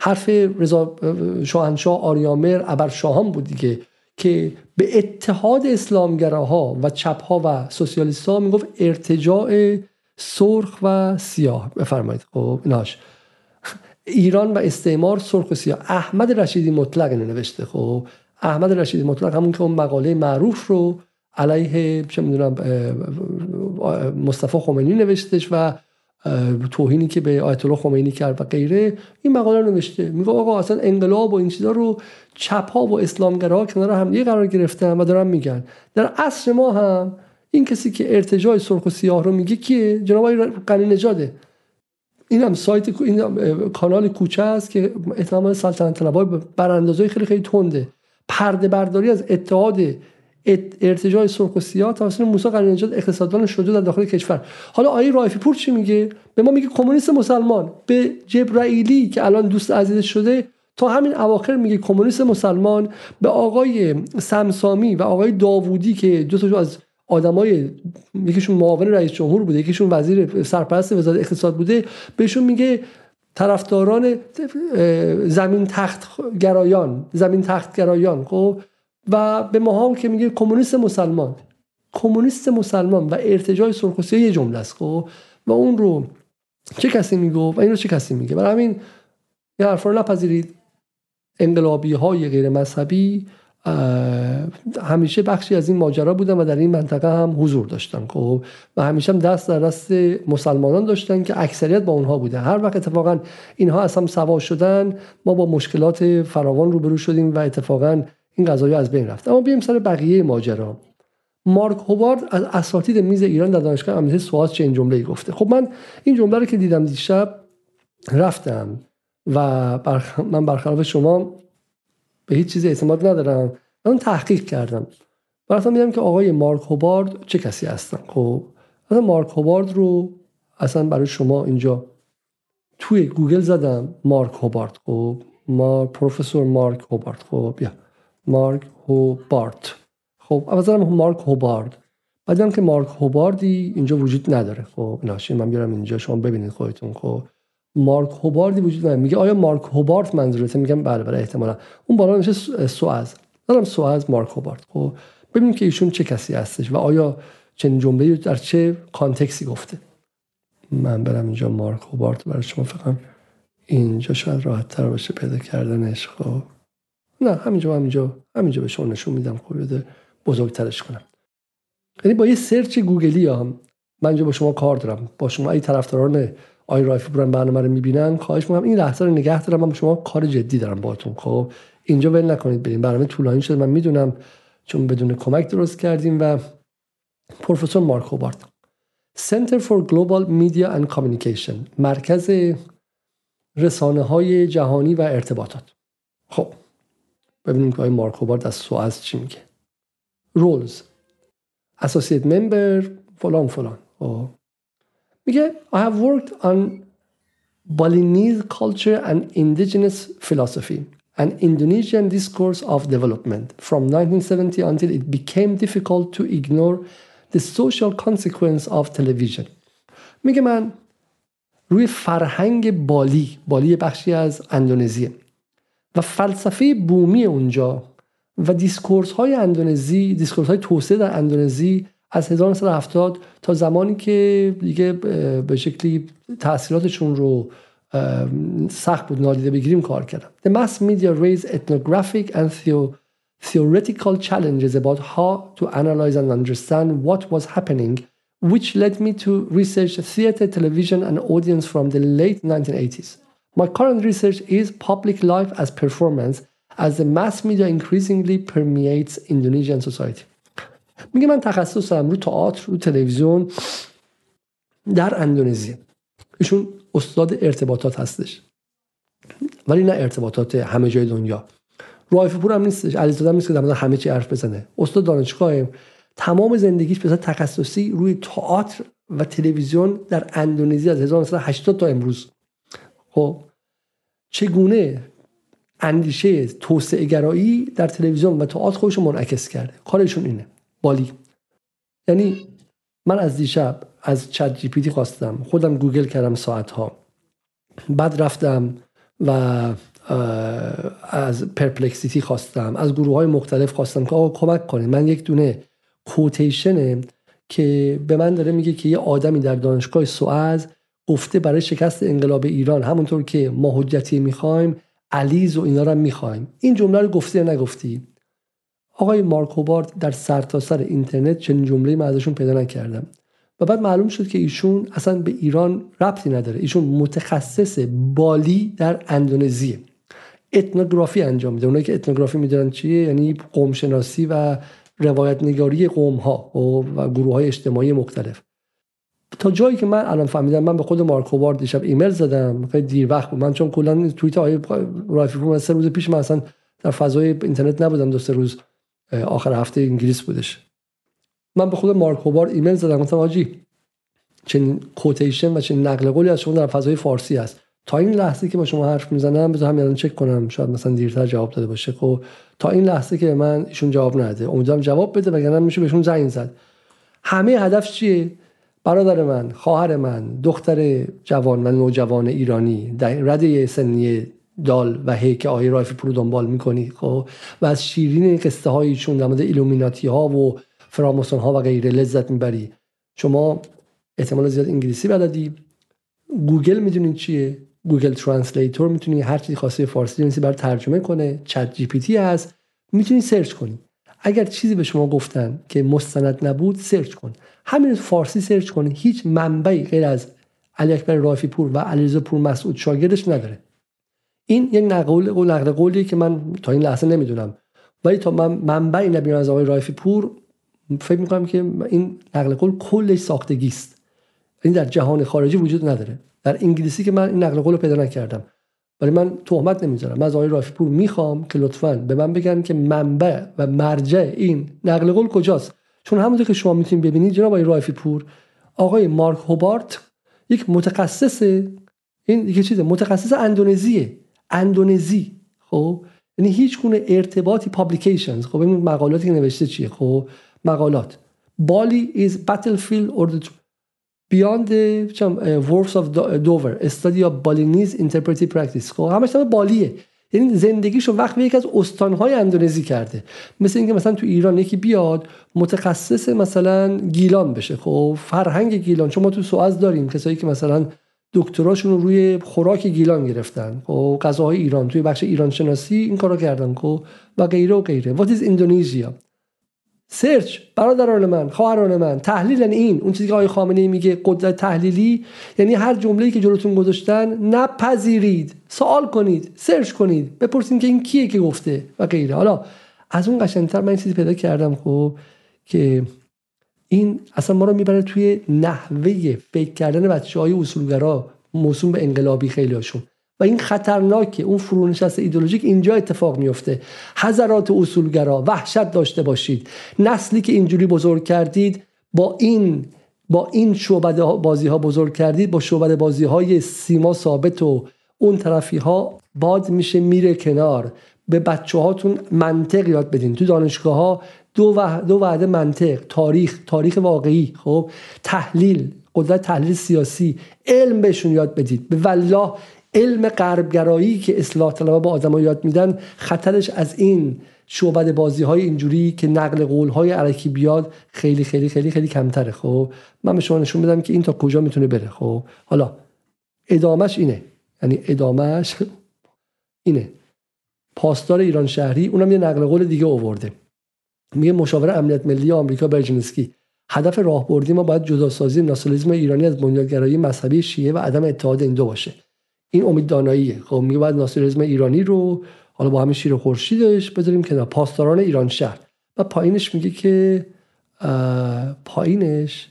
حرف رضا شاهنشاه آریامر ابرشاهان بود دیگه که به اتحاد اسلامگراها و چپها و سوسیالیست ها می‌گفت ارتجاع سرخ و سیاه. بفرمایید. خب ناش ایران و استعمار سرخ و سیاه. احمد رشیدی مطلق اینو نوشته. خب احمد رشیدی مطلق همون که اون مقاله معروف رو علیه چه می‌دونم مصطفی خمینی نوشتش و توهینی که به آیت الله خمینی کرد و غیره این مقاله رو نوشته. میگه آقا اصلا انقلاب و این چیزا رو چپ ها و اسلامگرا کنار هم یه قرار گرفتن و دارن میگن. در عصر ما هم این کسی که ارتجاع سرخ و سیاه رو میگه کیه؟ جناب قنی نجاده این هم سایت این کانال کوچه است که احتمال سلطنت طلبای براندازای خیلی خیلی تنده. پرده برداری از اتحاد ارتجاع سرخ و سیاه توسط موسی قنی نژاد اقتصاددان شده در داخل کشور. حالا آیه رایفی پور چی میگه؟ به ما میگه کمونیست مسلمان. به جبرائیلی که الان دوست عزیز شده تا همین اواخر میگه کمونیست مسلمان. به آقای سمسامی و آقای داوودی که دو از آدمای یکیشون معاون رئیس جمهور بوده یکیشون وزیر سرپرست وزارت اقتصاد بوده بهشون میگه طرفداران زمین تخت گرایان زمین تخت گرایان خب؟ و به ماها که میگه کمونیست مسلمان. کمونیست مسلمان و ارتجاع سرخوسی یه جمله است خب؟ و اون رو چه کسی میگه و این رو چه کسی میگه؟ برای همین یه حرفا رو نپذیرید. انقلابی های غیر مذهبی همیشه بخشی از این ماجرا بودن و در این منطقه هم حضور داشتن خب و همیشه هم دست در دست مسلمانان داشتن که اکثریت با اونها بوده هر وقت اتفاقا اینها از هم سوا شدن ما با مشکلات فراوان روبرو شدیم و اتفاقا این قضایی از بین رفت. اما بیایم سر بقیه ماجرا. مارک هوارد از اساتید میز ایران در دانشگاه آمریکا سوئاس چه این جمله گفته؟ خب من این جمله رو که دیدم دیشب رفتم و برخ... من برخلاف شما به هیچ چیزی اعتماد ندارم. من تحقیق کردم. براتون میدم که آقای مارک هوبارد چه کسی هستن. خب مثلا مارک هوبارد رو اصلا برای شما اینجا توی گوگل زدم مارک هوبارد. خب ما پروفسور مارک هوبارد. خب بیا. مارک هوبارد. خب اولا مارک هوبارد. بعدم که مارک هوباردی اینجا وجود نداره. خب ناشی من بیارم اینجا شما ببینید خودتون. خب مارک هوباردی وجود نداره میگه آیا مارک هوبارد منظورته میگم بله بله احتمالا. اون بالا نشه سواز دارم سواز مارک هوبارد. خب ببینیم که ایشون چه کسی هستش و آیا چنین جمله در چه کانتکسی گفته. من برم اینجا مارک هوبارت برای شما فقط اینجا شاید راحت تر باشه پیدا کردنش. خب. نه همینجا همینجا همینجا به شما نشون میدم. خب بزرگترش کنم. یعنی با یه search گوگلی هم من اینجا با شما کار دارم. با شما ای طرفداران آقای رایفی پورن برنامه رو می‌بینن خواهش می‌کنم. این لحظه رو نگه دارم من شما کار جدی دارم باهاتون. خب اینجا ول نکنید بریم. برنامه طولانی شده من می‌دونم چون بدون کمک درست کردیم و پروفسور مارک هوبارد Center for Global Media and Communication مرکز رسانه های جهانی و ارتباطات. خب ببینیم که آقای مارک هوبارد از سواز چی میگه. رولز associate member فلان فلان. خب. میگه I have worked on Balinese culture and indigenous philosophy and Indonesian discourse of development from 1970 until it became difficult to ignore the social consequence of television میگه من روی فرهنگ بالی بالی بخشی از اندونزیه و فلسفه بومی اونجا و دیسکورس های اندونزی دیسکورس های توسعه در اندونزی از 1970 تا زمانی که دیگه به شکلی تاثیراتشون رو سخت بود نادیده بگیریم کار کردم The mass media raised ethnographic and theoretical challenges about how to analyze and understand what was happening which led me to research theater, television and audience from the late 1980s. My current research is public life as performance as the mass media increasingly permeates Indonesian society میگه من تخصص دارم رو تئاتر رو تلویزیون در اندونزی. ایشون استاد ارتباطات هستش. ولی نه ارتباطات همه جای دنیا. رایفی پور هم نیستش علیزاده نیست که در همه چی حرف بزنه. استاد دانشگاه تمام زندگیش به تخصصی روی تئاتر و تلویزیون در اندونزی از 1980 تا امروز. خب چگونه اندیشه توسعه گرایی در تلویزیون و تئاتر خودش منعکس کرده؟ کارشون اینه. بالی. یعنی من از دیشب از ChatGPT خواستم. خودم گوگل کردم ساعت ها بعد رفتم و از پرپلکسیتی خواستم. از گروه های مختلف خواستم که آقا کمک کنه من یک دونه کوتیشنه که به من داره میگه که یه آدمی در دانشگاه سوئز گفته برای شکست انقلاب ایران. همونطور که ما حجتی می‌خوایم علیز و اینا رو می‌خوایم. این جمله رو گفتی یا نگفتی؟ آقای مارک هوبارد در سرتاسر سر اینترنت چنین جمله من ازشون پیدا نکردم. و بعد معلوم شد که ایشون اصلا به ایران ربطی نداره. ایشون متخصص بالی در اندونزیه. اتنوگرافی انجام میده. اونایی که اتنوگرافی می‌دونن چیه؟ یعنی قوم شناسی و روایت نگاری قوم ها و گروه های اجتماعی مختلف. تا جایی که من الان فهمیدم من به خود مارک هوارد دیشب ایمیل زدم. خیلی دیر وقت بود. من چون کلا توییت آیه رایفی سه روز پیش من اصلا در فضای اینترنت نبودم دو سه روز. آخر هفته انگلیس بودش. من به خود مارک هوارد ایمیل زدم گفتم آجی چنین کوتیشن و چنین نقل قولی از شما در فضای فارسی است تا این لحظه که با شما حرف می‌زنم بذار همین چک کنم شاید مثلا دیرتر جواب داده باشه. خب تا این لحظه که من ایشون جواب نده امیدوارم جواب بده وگرنه میشه بهشون زنگ زد. همه هدف چیه؟ برادر من خواهر من دختر جوان و نوجوان ایرانی در رده سنی دال و هی که آقای رائفی پور دنبال می‌کنی خب؟ و از شیرین قصه هایشون در مورد ایلومیناتی ها و فراماسون ها و غیره لذت می‌بری. شما احتمال زیاد انگلیسی بلدی. گوگل می‌دونید چیه؟ گوگل translator می‌تونی هر چیزی خاصی فارسی بنویسی برای ترجمه کنه. ChatGPT هست. می‌تونی search کنی. اگر چیزی به شما گفتن که مستند نبود search کن. همین فارسی search کن. هیچ منبعی غیر از علی اکبر رافی پور و علیرضا پور مسعود شاگردش نداره. این یک نقل قول نقل قولیه که من تا این لحظه نمی‌دونم. ولی تا من منبعی نبینم از آقای رافی پور فکر می‌کنم که این نقل قول کلش ساختگی است. این در جهان خارجی وجود نداره. در انگلیسی که من این نقل قول رو پیدا نکردم. ولی من تهمت نمی‌ذارم. من از آقای رافی پور می‌خوام که لطفا به من بگن که منبع و مرجع این نقل قول کجاست. چون همونطور که شما می‌تونید ببینید جناب آقای رافی پور آقای مارک هوبارت یک متخصص این یکی چیزه متخصص اندونزیه. اندونزی خب؟ یعنی هیچ گونه ارتباطی پابلیکیشنز خب این مقالاتی که نوشته چیه؟ خب مقالات. بالی is battlefield or the beyond the works of Dover. Study of Balinese interpretive practice. خب همش بالیه. یعنی زندگیشو وقت به یکی از استانهای اندونزی کرده. مثل اینکه مثلا تو ایران یکی بیاد متخصص مثلا گیلان بشه. خب فرهنگ گیلان. چون ما تو سوئز داریم کسایی که مثلا دکتراشون رو روی خوراک گیلان گرفتن. خب غذاهای ایران توی بخش ایران شناسی این کارو کردن. خب و غیره و غیره. What is Indonesia? سرچ برادران من خواهران من. تحلیل این. اون چیزی که آقای خامنه میگه قدرت تحلیلی. یعنی هر جمله‌ای که جلوتون گذاشتن نپذیرید. سوال کنید. سرچ کنید. بپرسید که این کیه که گفته و غیره. حالا از اون قشنگتر من این چیزی پیدا کردم خب که این اصلا ما رو می‌بره توی نحوه فکر کردن بچه های اصولگرا موسوم به انقلابی خیلی هاشون و این خطرناکه اون فرونشست ایدولوژیک اینجا اتفاق میفته حضرات اصولگرا وحشت داشته باشید. نسلی که اینجوری بزرگ کردید با این با این شعبده بازی ها بزرگ کردید با شعبده بازی های سیما ثابت و اون طرفی ها باد میشه میره کنار. به بچه هاتون منطق یاد بدین. تو دانشگاه ها دو, دو وعده منطق تاریخ تاریخ واقعی خب؟ تحلیل قدرت تحلیل سیاسی علم بهشون یاد بدید. به والله علم غربگرایی که اصلاح طلبها با آدم یاد میدن خطرش از این شعبد بازی های اینجوری که نقل قول های علکی بیاد خیلی خیلی خیلی خیلی کمتره خب؟ من به شما نشون بدم که این تا کجا می‌تونه بره خب؟ حالا ادامش اینه. یعنی ادامش اینه. پاسدار ایران شهری اونم یه نقل قول دیگه آورده. میگه مشاور امنیت ملی آمریکا برجنسکی هدف راهبردی ما باید جداسازی ناسیونالیسم ایرانی از بنیادگرایی مذهبی شیعه و عدم اتحاد این دو باشه. این امید داناییه. خب میگه باید ناسیونالیسم ایرانی رو حالا با همین شیر خورشیدش بذاریم که پاسداران ایران شهر. و پایینش میگه که پایینش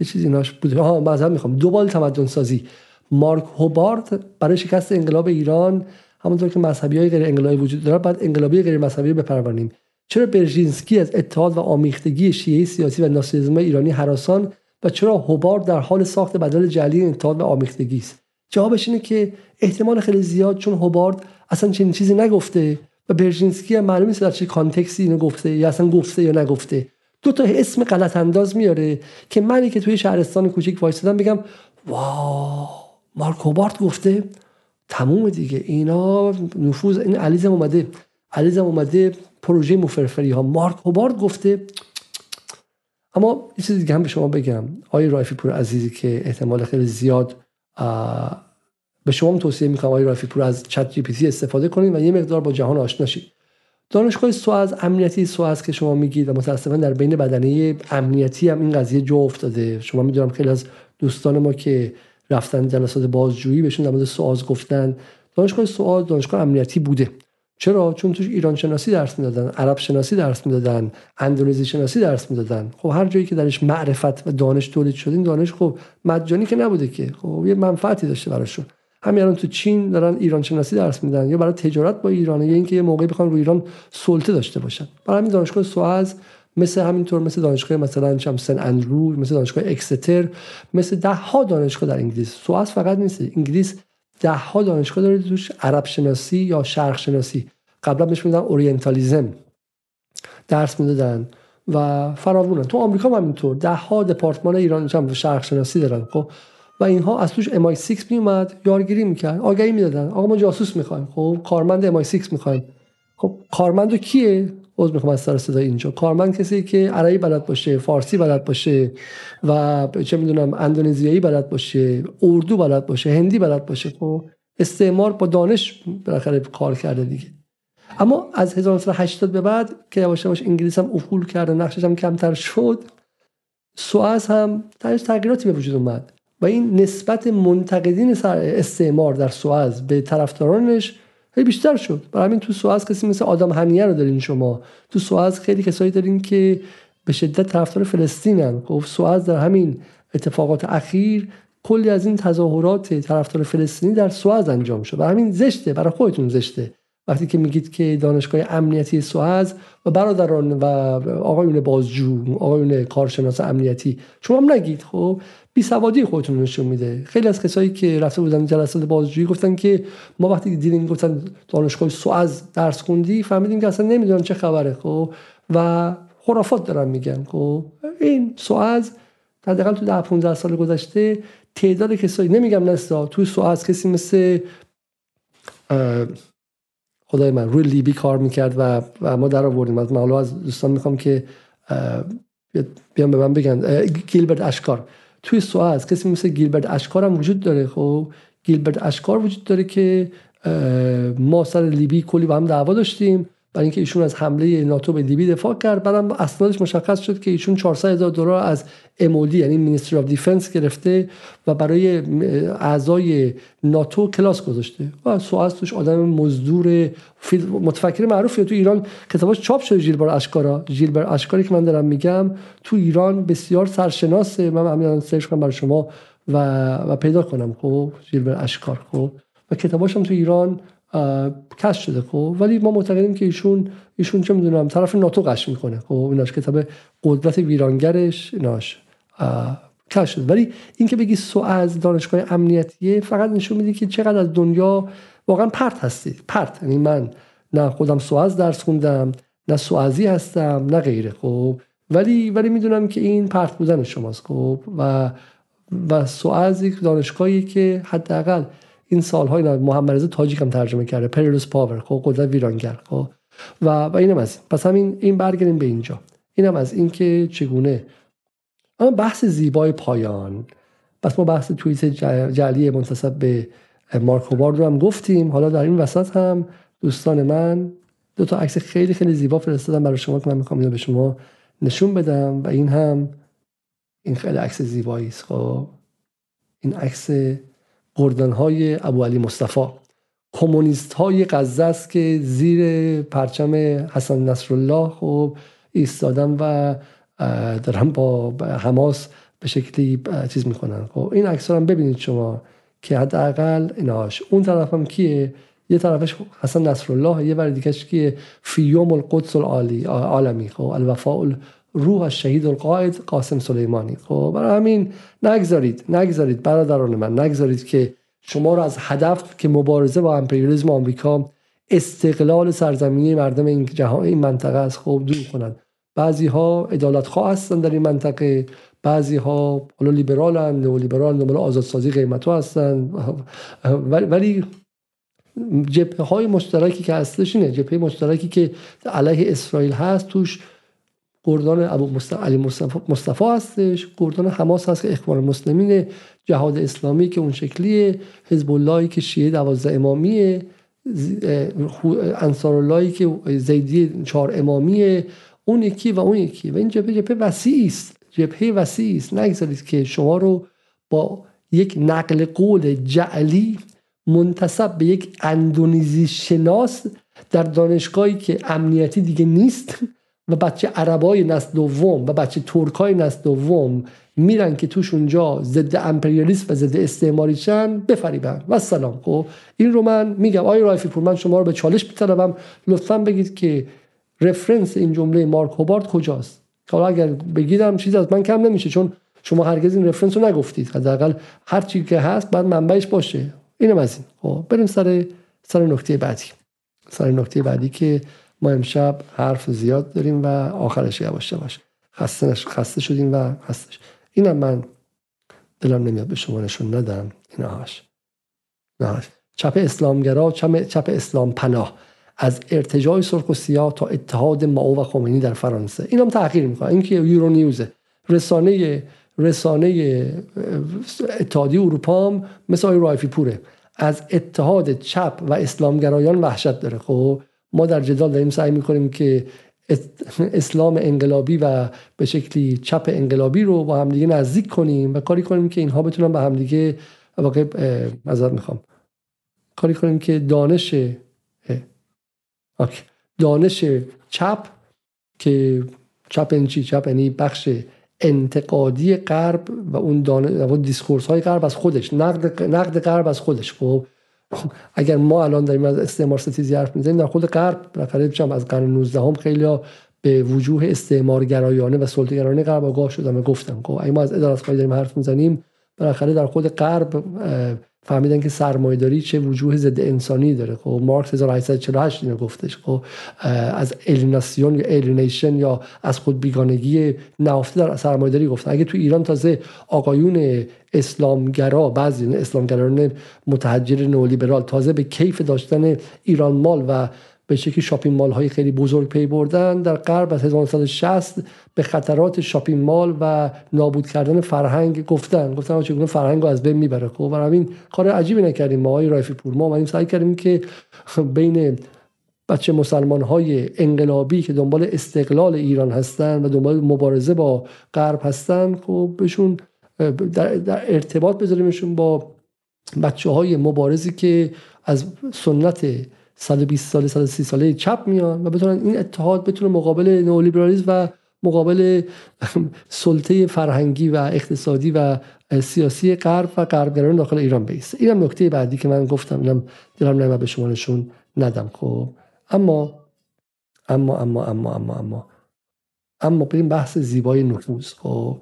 یه چیزی ایناش بوده. ها مذهب می‌خوام دو بال تمدن سازی مارک هوبارد برای شکست انقلاب ایران همونطور که مذهبی های غیر انقلابی وجود داره بعد انقلابی غیر مذهبی بپروریم چرا برژینسکی از اتحاد و آمیختگی شیعه سیاسی و ناسیونالیسم ایرانی حراسان و چرا هوبارد در حال ساخت بدل جلی اتحاد و آمیختگی است؟ جوابش اینه که احتمال خیلی زیاد چون هوبارد اصلا چنین چیزی نگفته و برژینسکی هم معلوم نیست در چه کانتکسی اینو گفته یا اصلا گفته یا نگفته. دو تا اسم غلط انداز میاره که منی که توی شهرستان کوچیک وایسادم بگم واو مارک هوبارد گفته؟ تموم دیگه. اینا نفوذ این علیزم اومده. علیزم اومده پروژه مفرفری ها مارک هوبارد گفته اما یه چیز دیگه هم به شما بگم. آقای رایفی پور عزیزی که احتمال خیلی زیاد به شما توصیه می‌کنم آقای رافی پور از چت جی پی تی استفاده کنید و یه مقدار با جهان آشنا شید. دانشگاه سواز امنیتی سواز که شما میگید و متاسفانه در بین بدنه امنیتی هم این قضیه جو افتاده. شما می‌دونم خیلی از دوستان ما که رفتن جلسات بازجویی بهشون در مورد سواز گفتن. دانشگاه سواز دانشگاه امنیتی بوده. چرا؟ چون توش ایران شناسی درس می‌دادن عرب شناسی درس می‌دادن اندونزی شناسی درس می‌دادن. خب هر جایی که درش معرفت و دانش تولید شد این دانش خب مجانی که نبوده که. خب یه منفعتی داشته براشون. همین الان تو چین دارن ایران شناسی درس میدن یا برای تجارت با ایران یا اینکه یه موقعی بخوان رو ایران سلطه داشته باشن. برای همین دانشگاه سواس مثل همینطور مثل دانشگاه مثلا سنت اندروز مثل دانشگاه اکستر مثل ده ها دانشگاه در انگلیس. سواس فقط نیست انگلیس ده ها دانشگاه داره توش عرب شناسی یا شرق شناسی قبلا بهش میدن Orientalism. درس می‌دادن و فراوونن. تو آمریکا هم همینطور. ده ها دپارتمان ایران هم شرق شناسی دارن خب؟ و اینها از توش MI6 می اومد یارگیری می‌کرد آگهی می‌دادن. آقا ما جاسوس می‌خوایم خب؟ کارمند MI6 می‌خوایم. خب کارمند کیه؟ عذر می‌خوام از سر صدای اینجا. کارمند کسی که عربی بلد باشه فارسی بلد باشه و چه می‌دونم اندونزیایی بلد باشه اردو بلد باشه هندی بلد باشه خب استعمار با دانش بالاخره کار کرده دیگه. اما از 1980 به بعد که یواش یواش انگلیس هم افول کرد نقشش هم کمتر شد سوئز هم تغییراتی به وجود اومد. و این نسبت منتقدین استعمار در سوئز به طرفدارانش خیلی بیشتر شد. برای همین تو سوئز کسی مثل آدم هنیه رو دارین شما. تو سوئز خیلی کسایی دارین که به شدت طرفدار فلسطینن. خب سوئز در همین اتفاقات اخیر کلی از این تظاهرات طرفدار فلسطینی در سوئز انجام شد. برای همین زشته. برای خودتون زشته. وقتی که میگید که دانشگاه امنیتی سوئز و برادران و آقایون بازجو آقایون کارشناس امنیتی شما هم نگید خب؟ بی سوادی خودتون نشون میده. خیلی از کسایی که رفته بودن جلسات بازجویی گفتن که ما وقتی دیدیم گفتن دانشگاه سوئز درس خوندی فهمیدیم که اصلا نمی‌دونن چه خبره خب؟ و خرافات دارن میگن خب؟ این سوئز حداقل تو 10 15 سال گذشته تعداد کسایی نمیگم نستا تو سوئز کسی مثل خدای من روی لیبی کار می‌کرد و, و ما در آوردیم. از حالا از دوستان می‌خوام که بیان به من بگن. گیلبرت اشکار. توی سوئز کسی مثل گیلبرت اشکار هم وجود داره. خب گیلبرت اشکار وجود داره که ما سر لیبی کلی با هم دعوا داشتیم. برای اینکه ایشون از حمله ناتو به لیبی دفاع کرد. بعدم اسنادش مشخص شد که ایشون 400 هزار دلار از امودی یعنی مینیستری آف دیفنس گرفته و برای اعضای ناتو کلاس گذاشته. و سوئز توش آدم مزدور متفکر معروفیه. تو ایران کتاباش چاپ شده جیلبر اشکارا. جیلبر اشکاری که من دارم میگم تو ایران بسیار سرشناسه. من همین سرچ کنم برای شما و, و پیدا کنم. خب جیلبر اشکار. خب و کتاباش هم تو ایران کش شده خب؟ ولی ما معتقدیم که ایشون ایشون چه می‌دونم طرف ناتو قش می‌کنه خب؟ ایناش کتاب قدرت ویرانگرش ایناش. کش شده. ولی اینکه بگی سو از دانشگاه امنیتیه فقط نشون میده که چقدر از دنیا واقعا پرت هستی. پرت. یعنی من نه خودم سوئز درس خوندم نه سوئزی هستم نه غیره خب؟ ولی ولی می‌دونم که این پرت بودن شماست خب؟ و و سوئز یک دانشگاهی که حداقل این سالهای محمد رضا تاجیک هم ترجمه کرده پریروس پاور خب قدرت ویرانگر خب. و و اینم از پس همین این برگردیم به اینجا. اینم از اینکه چگونه اما بحث زیبای پایان. پس ما بحث توییت جعلی منتصب به مارک هوبارد رو هم گفتیم. حالا در این وسط هم دوستان من دو تا عکس خیلی خیلی زیبا فرستادم برای شما که من می‌خوام اینو به شما نشون بدم. و این هم این خیلی عکس زیبایی است. خب. این عکس گردن های ابو علی مصطفی. کمونیست های غزه است که زیر پرچم حسن نصرالله خب ایستادن و دارن با حماس به شکلی چیز می‌کنن خب این عکس هم ببینید شما که حداقل ایناش. اون طرف هم کیه؟ یه طرفش حسن نصرالله یه ور دیگهش که فی یوم القدس العالی عالمی. خب الوفاء روح شهید القاید قاسم سلیمانی. خب برای همین نگذارید نگذارید برادران من نگذارید که شما رو از هدف که مبارزه با امپریالیسم آمریکا استقلال سرزمینی مردم این جهان این منطقه از خوب دور کنند. بعضی ها ادالت خواه هستن در این منطقه بعضی ها حالا لیبرالن لیبرال دنبال آزادسازی قیمت ها هستن ولی جبهه های مشترکی که هستش اینه جبهه مشترکی که علیه اسرائیل هست توش گردان ابو علی مصطفی هستش. گردان حماس هست که اخبار مسلمین جهاد اسلامی که اون شکلیه. حزب اللهی که شیعه دوازده امامیه. انصار اللهی که زیدی چهار امامیه. اون یکی و اون یکی. و این جبهه جبهه وسیعی است. جبهه وسیعی است. نگذارید که شما رو با یک نقل قول جعلی منتصب به یک اندونزی شناس در دانشگاهی که امنیتی دیگه نیست. و بچه عربای نسل دوم و بچه ترکای نسل دوم میرن که توش اونجا ضد امپریالیست و ضد استعماری چن بفریبن. و سلام. خب این رو من میگم. آی رایفی پور من شما رو به چالش میطلبم. لطفا بگید که رفرنس این جمله مارک هوبارد کجاست؟ حالا اگر بگیدم چیز از من کم نمیشه چون شما هرگز این رفرنس رو نگفتید. حداقل هر چی که هست بعد منبعش باشه. اینم از این. خب بریم سر سر نکته بعدی. سر نکته بعدی که ما امشب حرف زیاد داریم و آخرش یواش یواش خسته, خسته شدیم و خسته اینم من دلم نمیاد به شما نشون ندم. این هاش چپ اسلامگرا چپ اسلام پناه. از ارتجاع سرخ و سیاه تا اتحاد ماو و خمینی در فرانسه. اینم تحقیر می‌کنه این که یورو نیوزه. رسانه رسانه اتحادی اروپا هم مثل رایفی پوره. از اتحاد چپ و اسلامگرایان وحشت داره. خب ما در جدال داریم سعی می‌کنیم که اسلام انقلابی و به شکلی چپ انقلابی رو با همدیگه نزدیک کنیم و کاری کنیم که اینها بتونن به همدیگه واقع ازت می‌خوام. کاری کنیم که دانش دانش چپ که چپ این چی؟ چپ یعنی بخش انتقادی غرب و اون دانه دیسکورس های غرب از خودش نقد نقد غرب از خودش خب؟ اگر ما الان داریم از استعمار ستیزی حرف می‌زنیم در خود غرب بالاخره از قرن 19 هم خیلی به وجوه استعمارگرایانه و سلطه‌گرایانه غرب آگاه شدن و گفتم خب اگه ما از ادارت داریم حرف می‌زنیم بالاخره در خود غرب فهمیدن که سرمایه‌داری چه وجوه ضد انسانی داره. خب مارکس 1848 اینو گفتش. خب از الیناسیون یا الینیشن یا از خود بیگانگی نهفته در سرمایه‌داری گفتن. اگه تو ایران تازه آقایون اسلامگرا بعضی اسلامگرایان متحجر نولیبرال تازه به کیف داشتن ایران مال و به شکلی shopping mall های خیلی بزرگ پی بردن. در غرب از 1960 به خطرات shopping mall و نابود کردن فرهنگ گفتن. گفتن چگونه فرهنگ رو از بین می‌بره؟ خب برای همین کار عجیبی نکردیم. ما آقای رائفی پور ما اومدیم سعی کردیم که بین بچه مسلمان های انقلابی که دنبال استقلال ایران هستن و دنبال مبارزه با غرب هستن خب بهشون در, در ارتباط بذاریمشون با بچه های مبارزی که از سنت 120 ساله 130 ساله چپ میان و بتونن این اتحاد بتونه مقابل نئولیبرالیسم و مقابل سلطه فرهنگی و اقتصادی و سیاسی غرب و غربگرایان داخل ایران بیسته اینم نکته بعدی که من گفتم. اینم دلم نمیاد به شما نشون ندم. خب اما اما اما اما اما اما اما بریم بحث زیبای نفوذ. خب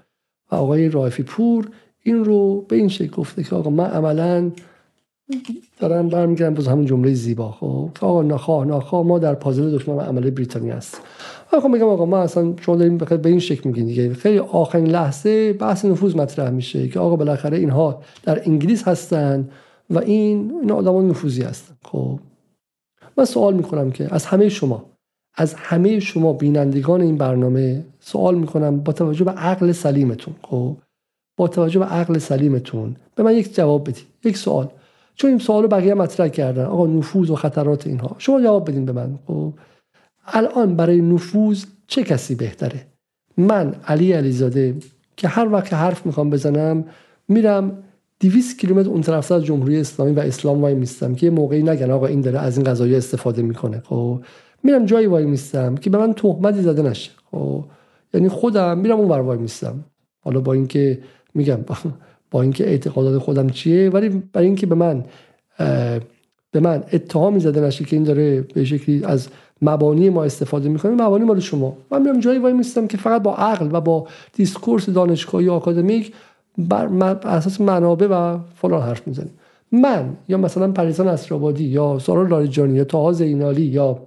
و آقای رایفی پور این رو به این شکل گفته که آقا من عملا دارم برمیگردم باز همون جمله زیبا خب؟ آقا نخواه ما در پازل دشمن عمل بریتانیا است آقا میگم آقا ما اصلا شما داریم به این شکل میگین دیگه. خیلی آخرین لحظه بحث نفوذ مطرح میشه که آقا بالاخره اینها در انگلیس هستن و این این آدمان نفوذی هستن. خب من سوال می‌کنم که از همه شما از همه شما بینندگان این برنامه سوال می‌کنم با توجه به عقل سلیمتون. خب با توجه به عقل سلیمتون به من یک جواب بدید. یک سوال. چون این سوالو بقیه مطرح کردن. آقا نفوذ و خطرات اینها. شما جواب بدین به من. خب. الان برای نفوذ چه کسی بهتره؟ من علی علیزاده که هر وقت حرف می‌خوام بزنم میرم 200 کیلومتر اون طرف از جمهوری اسلامی و اسلام وای میستم که موقعی نگن آقا این داره از این قضایی استفاده می‌کنه. خب. میرم جایی وای میستم که به من تهمتی زده نشه. خب. یعنی خودم میرم اون وای میستم. حالا با اینکه میگم اینکه اعتقادات خودم چیه ولی برای اینکه به من به من اتهامی زده نشه که این داره به شکلی از مبانی ما استفاده می‌کنه مبانی مال شما. من میام جایی وای میستم که فقط با عقل و با discourse دانشگاهی آکادمیک بر اساس منابع و فلان حرف می‌زنیم. من یا مثلا پریسا نصرآبادی یا سارا لاریجانی یا طاها زینالی یا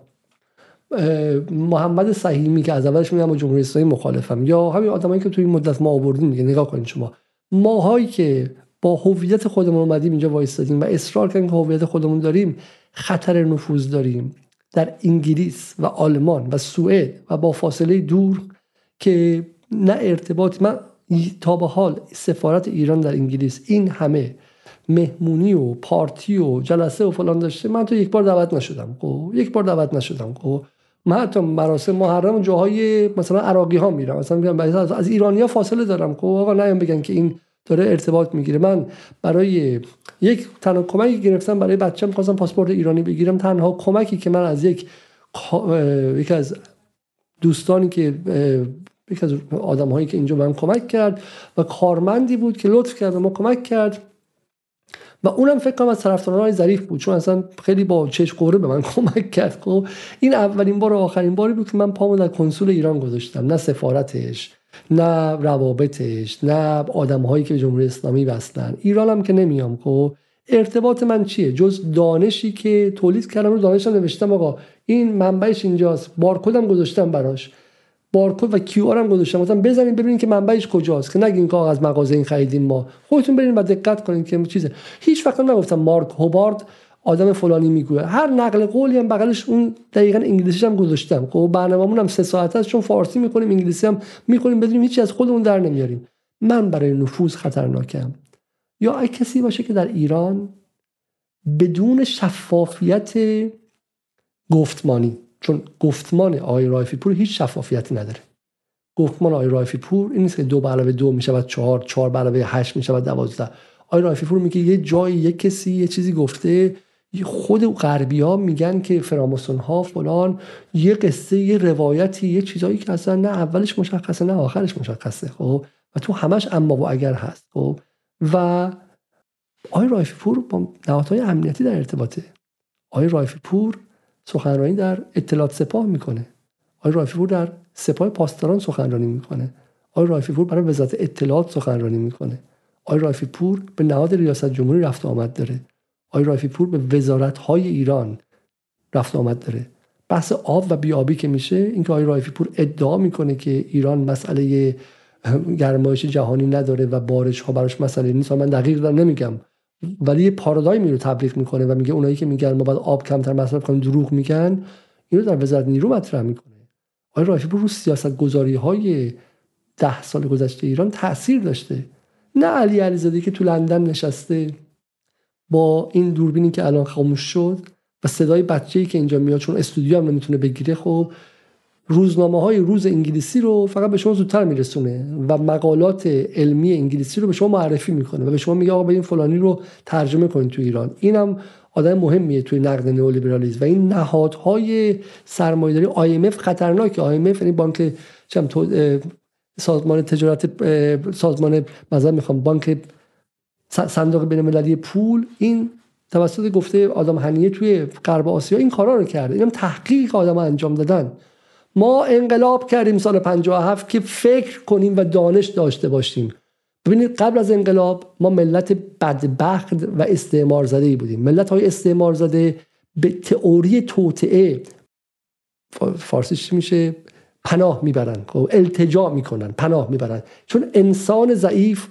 محمد صحیمی که از اولش میگم با جمهوری اسلامی مخالفم یا همین آدمایی که توی این مدت ما آوردیم دیگه نگاه کنید شما. ماهایی که با هویت خودمون اومدیم اینجا وایستادیم و اصرار کردیم که هویت خودمون داریم خطر نفوذ داریم. در انگلیس و آلمان و سوئد و با فاصله دور که نه ارتباط من تا به حال سفارت ایران در انگلیس این همه مهمونی و پارتی و جلسه و فلان داشته من تو یک بار دعوت نشدم خب؟ یک بار دعوت نشدم خب؟ من حتی مراسم محرم جاهای مثلا عراقی ها میرم. مثلا میگم از ایرانیا فاصله دارم. خب آقا نیام بگن که این داره ارتباط می‌گیره. من برای یک تنها کمکی گرفتم برای بچه‌م خواستم پاسپورت ایرانی بگیرم. تنها کمکی که من از یک یک از دوستانی که یک از آدم هایی که اینجا من کمک کرد و کارمندی بود که لطف کرد و ما کمک کرد و اونم فکر کنم از طرفداران ظریف بود چون اصلا خیلی با چش قوره به من [LAUGHS] کمک کرد. خب این اولین بار و آخرین باری بود که من پامو در کنسول ایران گذاشتم. نه سفارتش نه روابطش نه آدم هایی که به جمهوری اسلامی وصلن ایران هم که نمیام. خب ارتباط من چیه؟ جز دانشی که تولید کردم رو دانشم نوشتم آقا این منبعش اینجاست. بارکدم گذاشتم براش. بارکد و کیو هم گذاشتم. گفتم بزنین ببینین که منبعش کجاست که نگین که از مغازه این خریدیم ما. خودتون برین و دقت کنین که چیزه. هیچ وقت نگفتم مارک هوبارد آدم فلانی می‌گوید هر نقل قولی هم بغلش اون دقیقا انگلیسیش هم گذاشتم. خب برنامه‌مون هم سه ساعت است چون فارسی می‌کنیم انگلیسی هم می‌کنیم بدونیم هیچی از خودمون در نمیاریم. من برای نفوذ خطرناکم. یا کسی باشه که در ایران بدون شفافیت گفتمانی چون گفتمان آقای رایفی پور هیچ شفافیتی نداره. گفتمان آقای رایفی پور این نیست که دو علاوه دو می‌شود چهار چهار به علاوه هشت می‌شود دوازده. آقای رایفی پور میگه یه جایی یه کسی یه چیزی گفته. خود غربی ها میگن که فراماسون ها فلان یه قصه یه روایتی یه چیزایی که اصلا نه اولش مشخصه نه آخرش مشخصه خب؟ و تو همش اما و اگر هست خب؟ و آقای رایفی پور با نهادهای امنیتی در ارتباطه. آقای رایفی پور سخنرانی در اطلاعات سپاه می‌کنه. آقای رایفی پور در سپاه پاسداران سخنرانی می‌کنه. آقای رایفی پور برای وزارت اطلاعات سخنرانی می‌کنه. آقای رایفی پور به نهاد ریاست جمهوری رفت آمد داره. آقای رایفی پور به وزارت های ایران رفت آمد داره. بحث آب و بیابی که میشه اینکه آقای رایفی پور ادعا می‌کنه که ایران مسئله گرمایش جهانی نداره و بارش ها براش مسئله نیست. من دقیق دارم نمیگم. ولی یه پارادایمی رو تبلیغ می‌کنه و میگه اونایی که میگن ما باید آب کمتر مصرف کنیم دروغ میگن اینو در وزارت نیرو مطرح می‌کنه. آقای رایفی پور رو سیاست گذاری های ده سال گذشته ایران تاثیر داشته. نه علی علیزاده که تو لندن نشسته با این دوربینی که الان خاموش شد و صدای بچه‌ای که اینجا میاد چون استودیو هم نمی‌تونه بگیره خب روزنامه های روز انگلیسی رو فقط به شما زودتر میرسونه و مقالات علمی انگلیسی رو به شما معرفی می‌کنه و به شما میگه آقا این فلانی رو ترجمه کنید تو ایران. اینم آدم مهمیه توی نقد نئولیبرالیسم و این نهادهای سرمایه‌داری IMF خطرناکه. IMF یعنی بانک سازمان تجارت سازمان مثلا می‌خوام بانک صندوق بین المللی پول. این توسط گفته آدم هنیه توی غرب آسیا این کارا رو کرده. اینم تحقیق آدم انجام دادن. ما انقلاب کردیم سال 57 که فکر کنیم و دانش داشته باشیم. ببینید قبل از انقلاب ما ملت بدبخت و استعمار زده بودیم. ملت های استعمار زده به تئوری توطعه فارسیش میشه؟ پناه می‌برن. خب، التجا می‌کنن پناه می‌برن. چون انسان ضعیف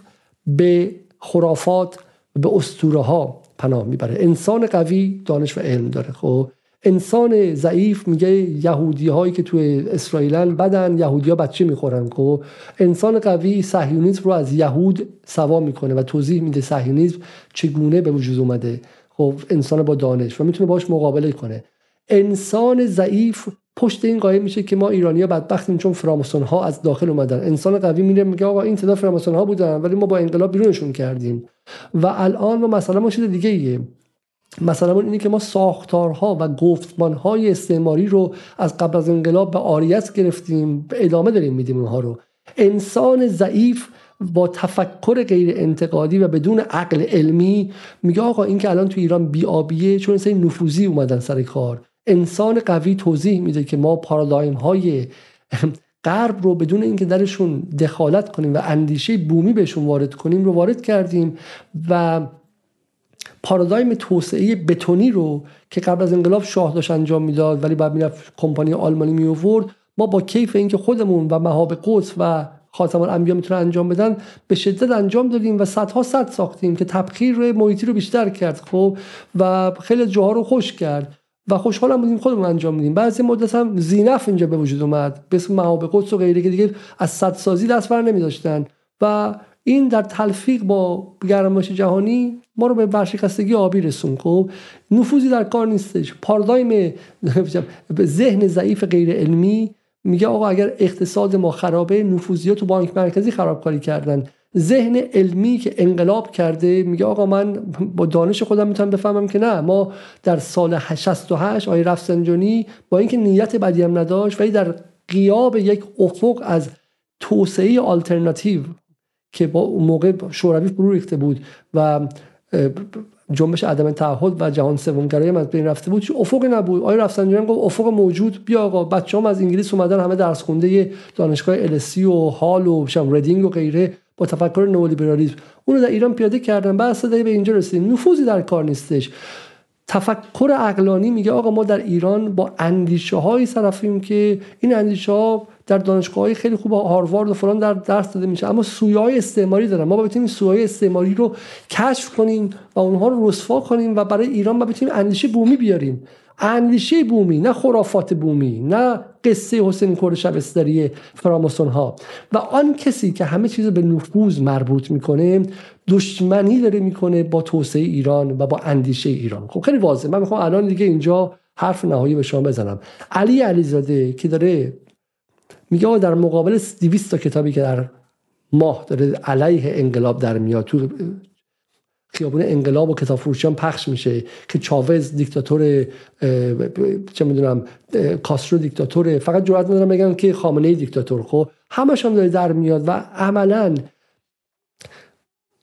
به خرافات به اسطوره ها پناه می‌بره. انسان قوی دانش و علم داره. خب انسان ضعیف میگه یهودی هایی که توی اسرائیلن بدن یهودی ها بچه می‌خورن خب؟ انسان قوی صهیونیسم رو از یهود سوا می‌کنه و توضیح میده صهیونیسم چگونه به وجود اومده. خب انسان با دانش و می‌تونه باش مقابله کنه. انسان ضعیف پشت این قایم میشه که ما ایرانیا بدبختیم چون فراماسون ها از داخل اومدن. انسان قوی میره میگه آقا این تعداد فراماسون ها بودن ولی ما با انقلاب بیرونشون کردیم. و الان ما مثلا ما دیگه ایه مثلا اینه که ما ساختارها و گفتمانهای استعماری رو از قبل از انقلاب به آریت گرفتیم به ادامه داریم میدیم اونها رو. انسان ضعیف با تفکر غیر انتقادی و بدون عقل علمی میگه آقا این که الان تو ایران بیابیه چون سری نفوذی اومدن سر کار. انسان قوی توضیح میده که ما پارادایم های [LAUGHS] غرب رو بدون اینکه درشون دخالت کنیم و اندیشه بومی بهشون وارد کنیم رو وارد کردیم و پارادایم توسعه بتونی رو که قبل از انقلاب شاه داشت انجام می‌داد ولی بعد می‌رفت کمپانی آلمانی می آورد ما با کیف اینکه خودمون و مهاب قدس و خاتم الانبیا می‌تونه انجام بدن به شدت انجام دادیم و صدها صد ساختیم که تبخیر محیطی رو بیشتر کرد خب؟ و خیلی جاها رو خوش کرد و خوشحالم بودیم خودمون انجام میدیم. بعضی مدت هم زینف اینجا به وجود اومد. به اسم مهاب قدس و غیره که دیگه از صد سازی دست بر نمیداشتن. و این در تلفیق با گرمایش جهانی ما رو به ورشکستگی آبی رسون خب؟ نفوذی در کار نیستش. پارادایم ذهن ضعیف غیر علمی میگه آقا اگر اقتصاد ما خرابه نفوذی تو بانک مرکزی خرابکاری کردن. ذهن علمی که انقلاب کرده میگه آقا من با دانش خودم می‌تونم بفهمم که نه. ما در سال 68 آقای رفسنجانی با اینکه نیت بدی هم نداشت ولی در قیاب یک افق از توسعه آلترناتیو که با اون موقع شوروی فرو ریخته بود و جنبش عدم تعهد و جهان سومگرایی از بین رفته بود افق نبود. آقای رفسنجانی گفت افق موجود بیا آقا بچه‌ام از انگلیس اومدن همه درس خونده دانشگاه السی و هال و شم ردینگ و غیره با تفکر نئولیبرالیسم اون در ایران پیاده کردن بعد به اینجا رسیدیم. نفوذی در کار نیستش. تفکر عقلانی میگه آقا ما در ایران با اندیشه هایی طرفیم که این اندیشه ها در دانشگاه های خیلی خوب هاروارد و فلان در درس داده میشه. اما سویه های استعماری دارن. ما بتونیم سویه استعماری رو کشف کنیم و اونها رو رسوا کنیم و برای ایران ما بتونیم اندیشه بومی بیاریم. اندیشه بومی نه خرافات بومی نه قصه حسین کور شبستری فراماسون ها و آن کسی که همه چیز به نفوذ مربوط می‌کنه دشمنی داره می‌کنه با توسعه ایران و با اندیشه ایران. خب خیلی واضحه من می‌خوام الان دیگه اینجا حرف نهایی به شما بزنم. علی علیزاده که داره میگه در مقابل 200 تا کتابی که در ماه داره علیه انقلاب در میاد تو خیابون انقلاب و کتاب فروشیان پخش میشه که چاوز دیکتاتور چه می‌دونم کاسترو دیکتاتوره. فقط جرأت ندارم بگم که خامنه ای دیکتاتور. خب همش هم داره در میاد و عملا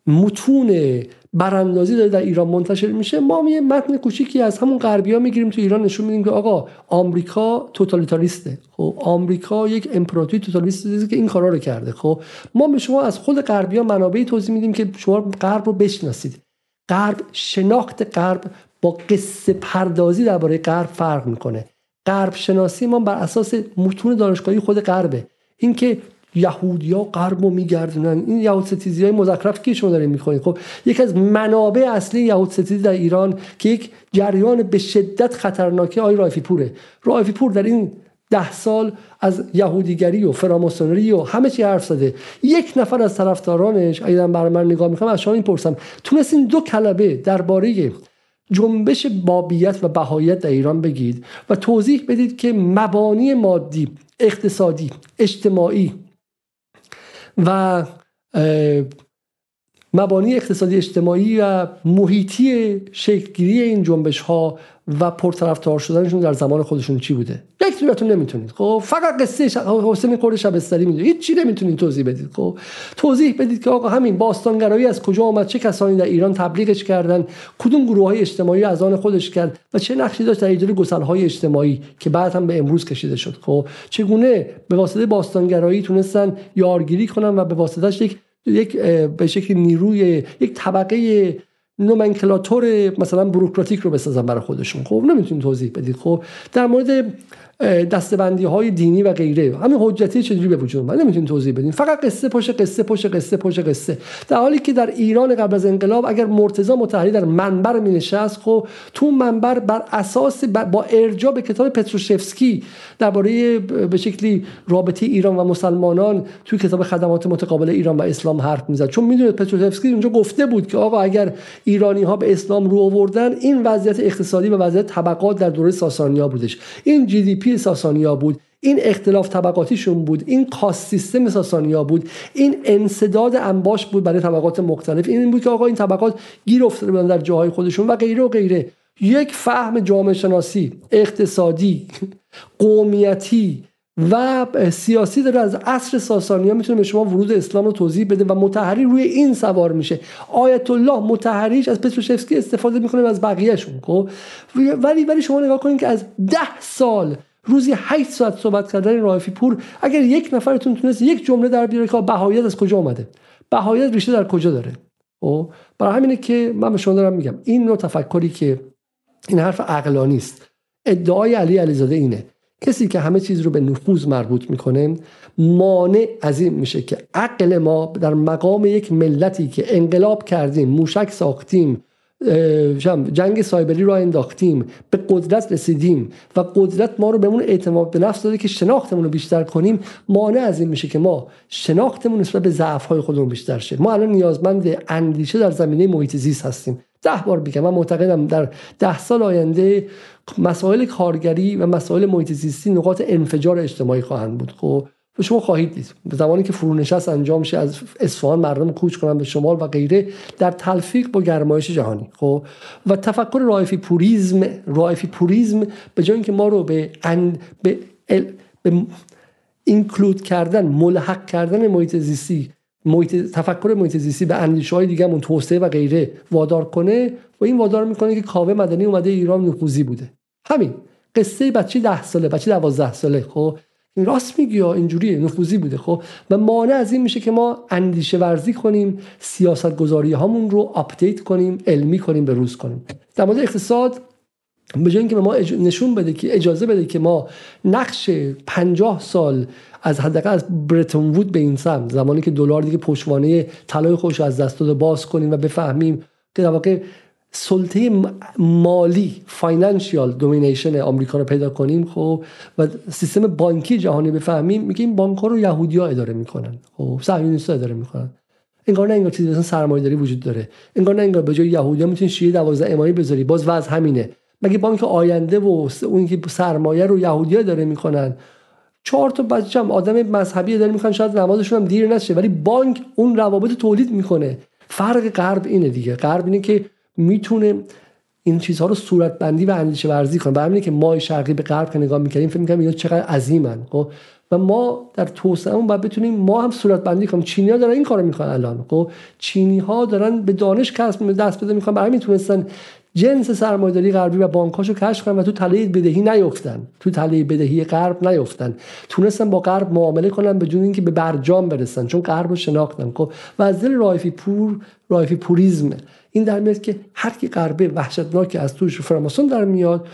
متون براندازی داره در ایران منتشر میشه. ما یه متن کوچیکی از همون غربیا می‌گیریم تو ایران نشون میدیم که آقا آمریکا توتالیتاریسته. خب آمریکا یک امپراتوری توتالیسته که این کارا رو کرده. خب ما به شما از خود غربیا منابعی توضیح میدیم که شما غرب رو بشناسید. غرب شناخت غرب با قصه پردازی درباره غرب فرق می‌کنه. غرب شناسی ما بر اساس متون دانشگاهی خود غربه. اینکه یهودیا غرب رو میگردونن. این یهود ستیزی های مزخرف که شما دارین می‌خونید خب یکی از منابع اصلی یهود ستیزی در ایران که یک جریان به شدت خطرناکی آی رایفی پوره رایفی پور در این ده سال از یهودیگری و فراماسونری و همه چی حرف زده. یک نفر از طرفدارانش اگه برای من نگاه می‌کنم از شما این پرسم تونستین دو کلمه درباره جنبش بابیت و بهایت در ایران بگید و توضیح بدید که مبانی مادی اقتصادی اجتماعی و مبانی اقتصادی اجتماعی و محیطی شکلگیری این جنبش ها و پرطرفدار شدنشون در زمان خودشون چی بوده؟ یک جورتون نمی‌تونید. خب فقط قصه حسین کور شبستری می‌دونید هیچ چی نمی‌تونید توضیح بدید. خب توضیح بدید که آقا همین باستانگرایی از کجا آمد؟ چه کسانی در ایران تبلیغش کردن؟ کدوم گروه های اجتماعی از آن خودش کرد؟ و چه نقشی داشت در ایجاد گسل های اجتماعی که بعد هم به امروز کشیده شد؟ خب چگونه به واسطه باستانگرایی تونستن یارگیری کنن و به واسطهش یک یک به شکل نیروی یک طبقه نومنکلاتور مثلا بروکراتیک رو بسازن برای خودشون. خب نمی‌تونیم توضیح بدید. خب در مورد دستبندی های دینی و غیره. همین حجتی چجوری به وجود اومد؟ نمی‌تونیم توضیح بدیم. فقط قصه پشت قصه پشت قصه پشت قصه. در حالی که در ایران قبل از انقلاب اگر مرتضی مطهری در منبر می نشست خب تو منبر بر اساس با ارجاع به کتاب پتروشفسکی درباره به شکلی رابطه ایران و مسلمانان توی کتاب خدمات متقابل ایران و اسلام حرف می‌زد. چون می‌دونید پتروشفسکی اونجا گفته بود که آقا اگر ایرانی ها به اسلام رو آوردن این وضعیت اقتصادی و وضعیت طبقات در دوره ساسانیا بودش. این جی دی پی ساسانیا بود این اختلاف طبقاتیشون بود این کاست سیستم ساسانیا بود این انصداد انباش بود برای طبقات مختلف. این بود که آقا این طبقات گیر افتاده بودن در جاهای خودشون و غیره و غیره. یک فهم جامعه شناسی اقتصادی قومیتی و سیاسی داره از عصر ساسانی ها می‌تونه به شما ورود اسلام رو توضیح بده و متحری روی این سوار میشه. آیت الله متحریش از پتروشفسکی استفاده می‌کنه و از بقیهشون خب؟ ولی ولی شما نگاه کنید که از ده سال روزی 8 ساعت صحبت کردن رایفی پور اگر یک نفرتون تونست یک جمله در بیاره که بهایت از کجا اومده؟ بهایت ریشه در کجا داره؟ خب برای همینه که من به شما دارم میگم این نوع تفکری که این حرف عقلانی است. ادعای علی علیزاده اینه کسی که همه چیز رو به نفوذ مربوط می‌کنه مانع از این میشه که عقل ما در مقام یک ملتی که انقلاب کردیم موشک ساختیم جنگ سایبری رو انداختیم به قدرت رسیدیم و قدرت ما رو بهمون اعتماد به نفس داده که شناختمون رو بیشتر کنیم. مانع از این میشه که ما شناختمون نسبت به ضعف های خودمون بیشتر شه. ما الان نیازمند اندیشه در زمینه محیط زیست هستیم. ده بار بگم من معتقدم در ده سال آینده مسائل کارگری و مسائل محیط زیستی نقاط انفجار اجتماعی خواهند بود. خب و شما خواهید دید. به زمانی که فرونشست انجام شه از اصفهان مردم کوچ کنن به شمال و غیره در تلفیق با گرمایش جهانی. خب؟ و تفکر رایفی پوریزم رایفی پوریزم به جای اینکه ما رو به ان به, ال... به اینکلود کردن ملحق کردن محیط زیستی محیط تفکر محیط زیستی به اندیشه های دیگه توسعه و غیره وادار کنه و این وادار می‌کنه که کاوه مدنی اومده ایران نفوذی بوده. همین. قصه بچه ده ساله بچه دوازده ساله. خب؟ راست میگی یا اینجوریه نفوذی بوده خب؟ و مانع از این میشه که ما اندیشه ورزی کنیم سیاست گذاری هامون رو آپدیت کنیم علمی کنیم به روز کنیم. در مورد اقتصاد به جای اینکه ما نشون بده که اجازه بده که ما نقش 50 سال از حداقل از برتون وود به این سمت زمانی که دلار دیگه پشتوانه طلای خوش از دست داده باز کنیم و بفهمیم که در واقع سلطه مالی financial domination آمریکا رو پیدا کنیم خب و سیستم بانکی جهانی بفهمیم میگه این بانک رو یهودیا اداره می‌کنن خب صهیونیست‌ها اداره می‌کنن. انگار نه انگار چیزی مثلا سرمایه‌داری وجود داره. انگار نه انگار به جای یهودیا می‌تونی شیعه 12 امامی بذاری. باز وضع همینه. مگه بانک آینده و اون که سرمایه رو یهودیا داره می‌کنن؟ چهار تا بچه هم آدم مذهبی داره می‌خوان شاید نمازشون هم دیر نشه ولی بانک اون روابط تولید می‌کنه. فرق غرب اینه دیگه. غرب اینه که می‌تونه این چیزها رو صورت بندی و اندیشه ورزی کنه. برای که ما شرقی به غرب که نگاه می‌کنیم فکر می‌کنیم اینا چقدر عظیمن خب؟ و ما در توسعهمون باید بتونیم ما هم صورت بندی کنیم. چینی ها دارن این کارو می‌کنن الان خب؟ چینی ها دارن به دانش کسب دست پیدا می‌کنن برای می‌تونستن جنس سرمایه‌داری غربی و بانکاشو کشف کنن و تو تله بدهی نیفتن. تو تله بدهی غرب نیفتن. تونستن با غرب معامله کنن به جون اینکه به برجام برسن چون غرب رو شناختن خب؟ و از دل رایفی پور رایفی پوریزم این در میاد که هر کی غربه وحشتناک از توش فراماسون در میاد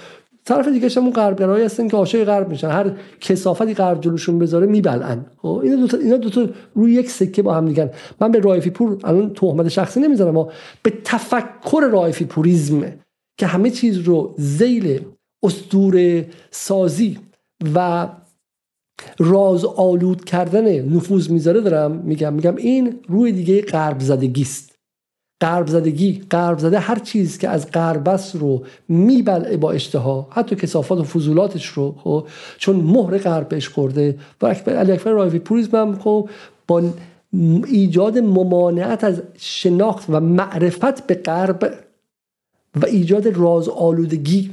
طرف دیگه هم اون غربگرایی هستن که عاشق غرب میشن. هر کسافتی غرب جلوشون بذاره میبلعن. خب اینا دو تا اینا دو تا روی یک سکه با هم دیگن. من به رایفی پور الان تهمت شخصی نمی‌ذارم اما به تفکر رایفی پوریزم که همه چیز رو زیل اسطوره سازی و راز آلود کردن نفوذ می‌ذاره دارم میگم. میگم این روی دیگه غرب زدگی است قرب زدگی قرب زده هر چیز که از قربس رو میبلعه با اشتها حتی کسافات و فضولاتش رو خب؟ چون مهر غرب بهش خورده. و اکبر علی اکبر رایفی پوریزم هم خب با ایجاد ممانعت از شناخت و معرفت به غرب و ایجاد راز آلودگی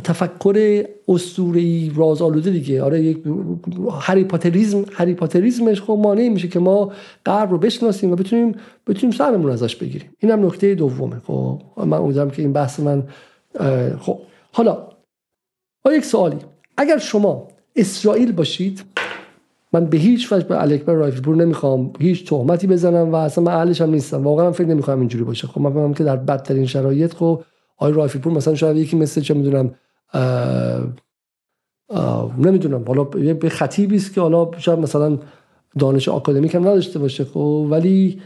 تفکر اسطوره‌ای راز آلوده دیگه. آره یک هری پاتریزم هری پاتریزمش خب مانع میشه که ما غرب رو بشناسیم و بتونیم بتونیم سرمون ازش بگیریم. اینم نکته دومه. خب من امیدوارم که این بحث من خب حالا با یک سوالی. اگر شما اسرائیل باشید من به هیچ وجه به الکبر رایفپور نمی‌خوام هیچ تهمتی بزنم و اصلا من اهلش هم نیستم. واقعا فکر نمی‌خوام اینجوری باشه. خب من فهمم که در بدترین شرایط خب آقای رایفپور مثلا شاید یکی مثل چه می‌دونم نمی‌دونم. حالا به خطیبی است که حالا شاید مثلا دانش آکادمیک هم نداشته باشه خب ولی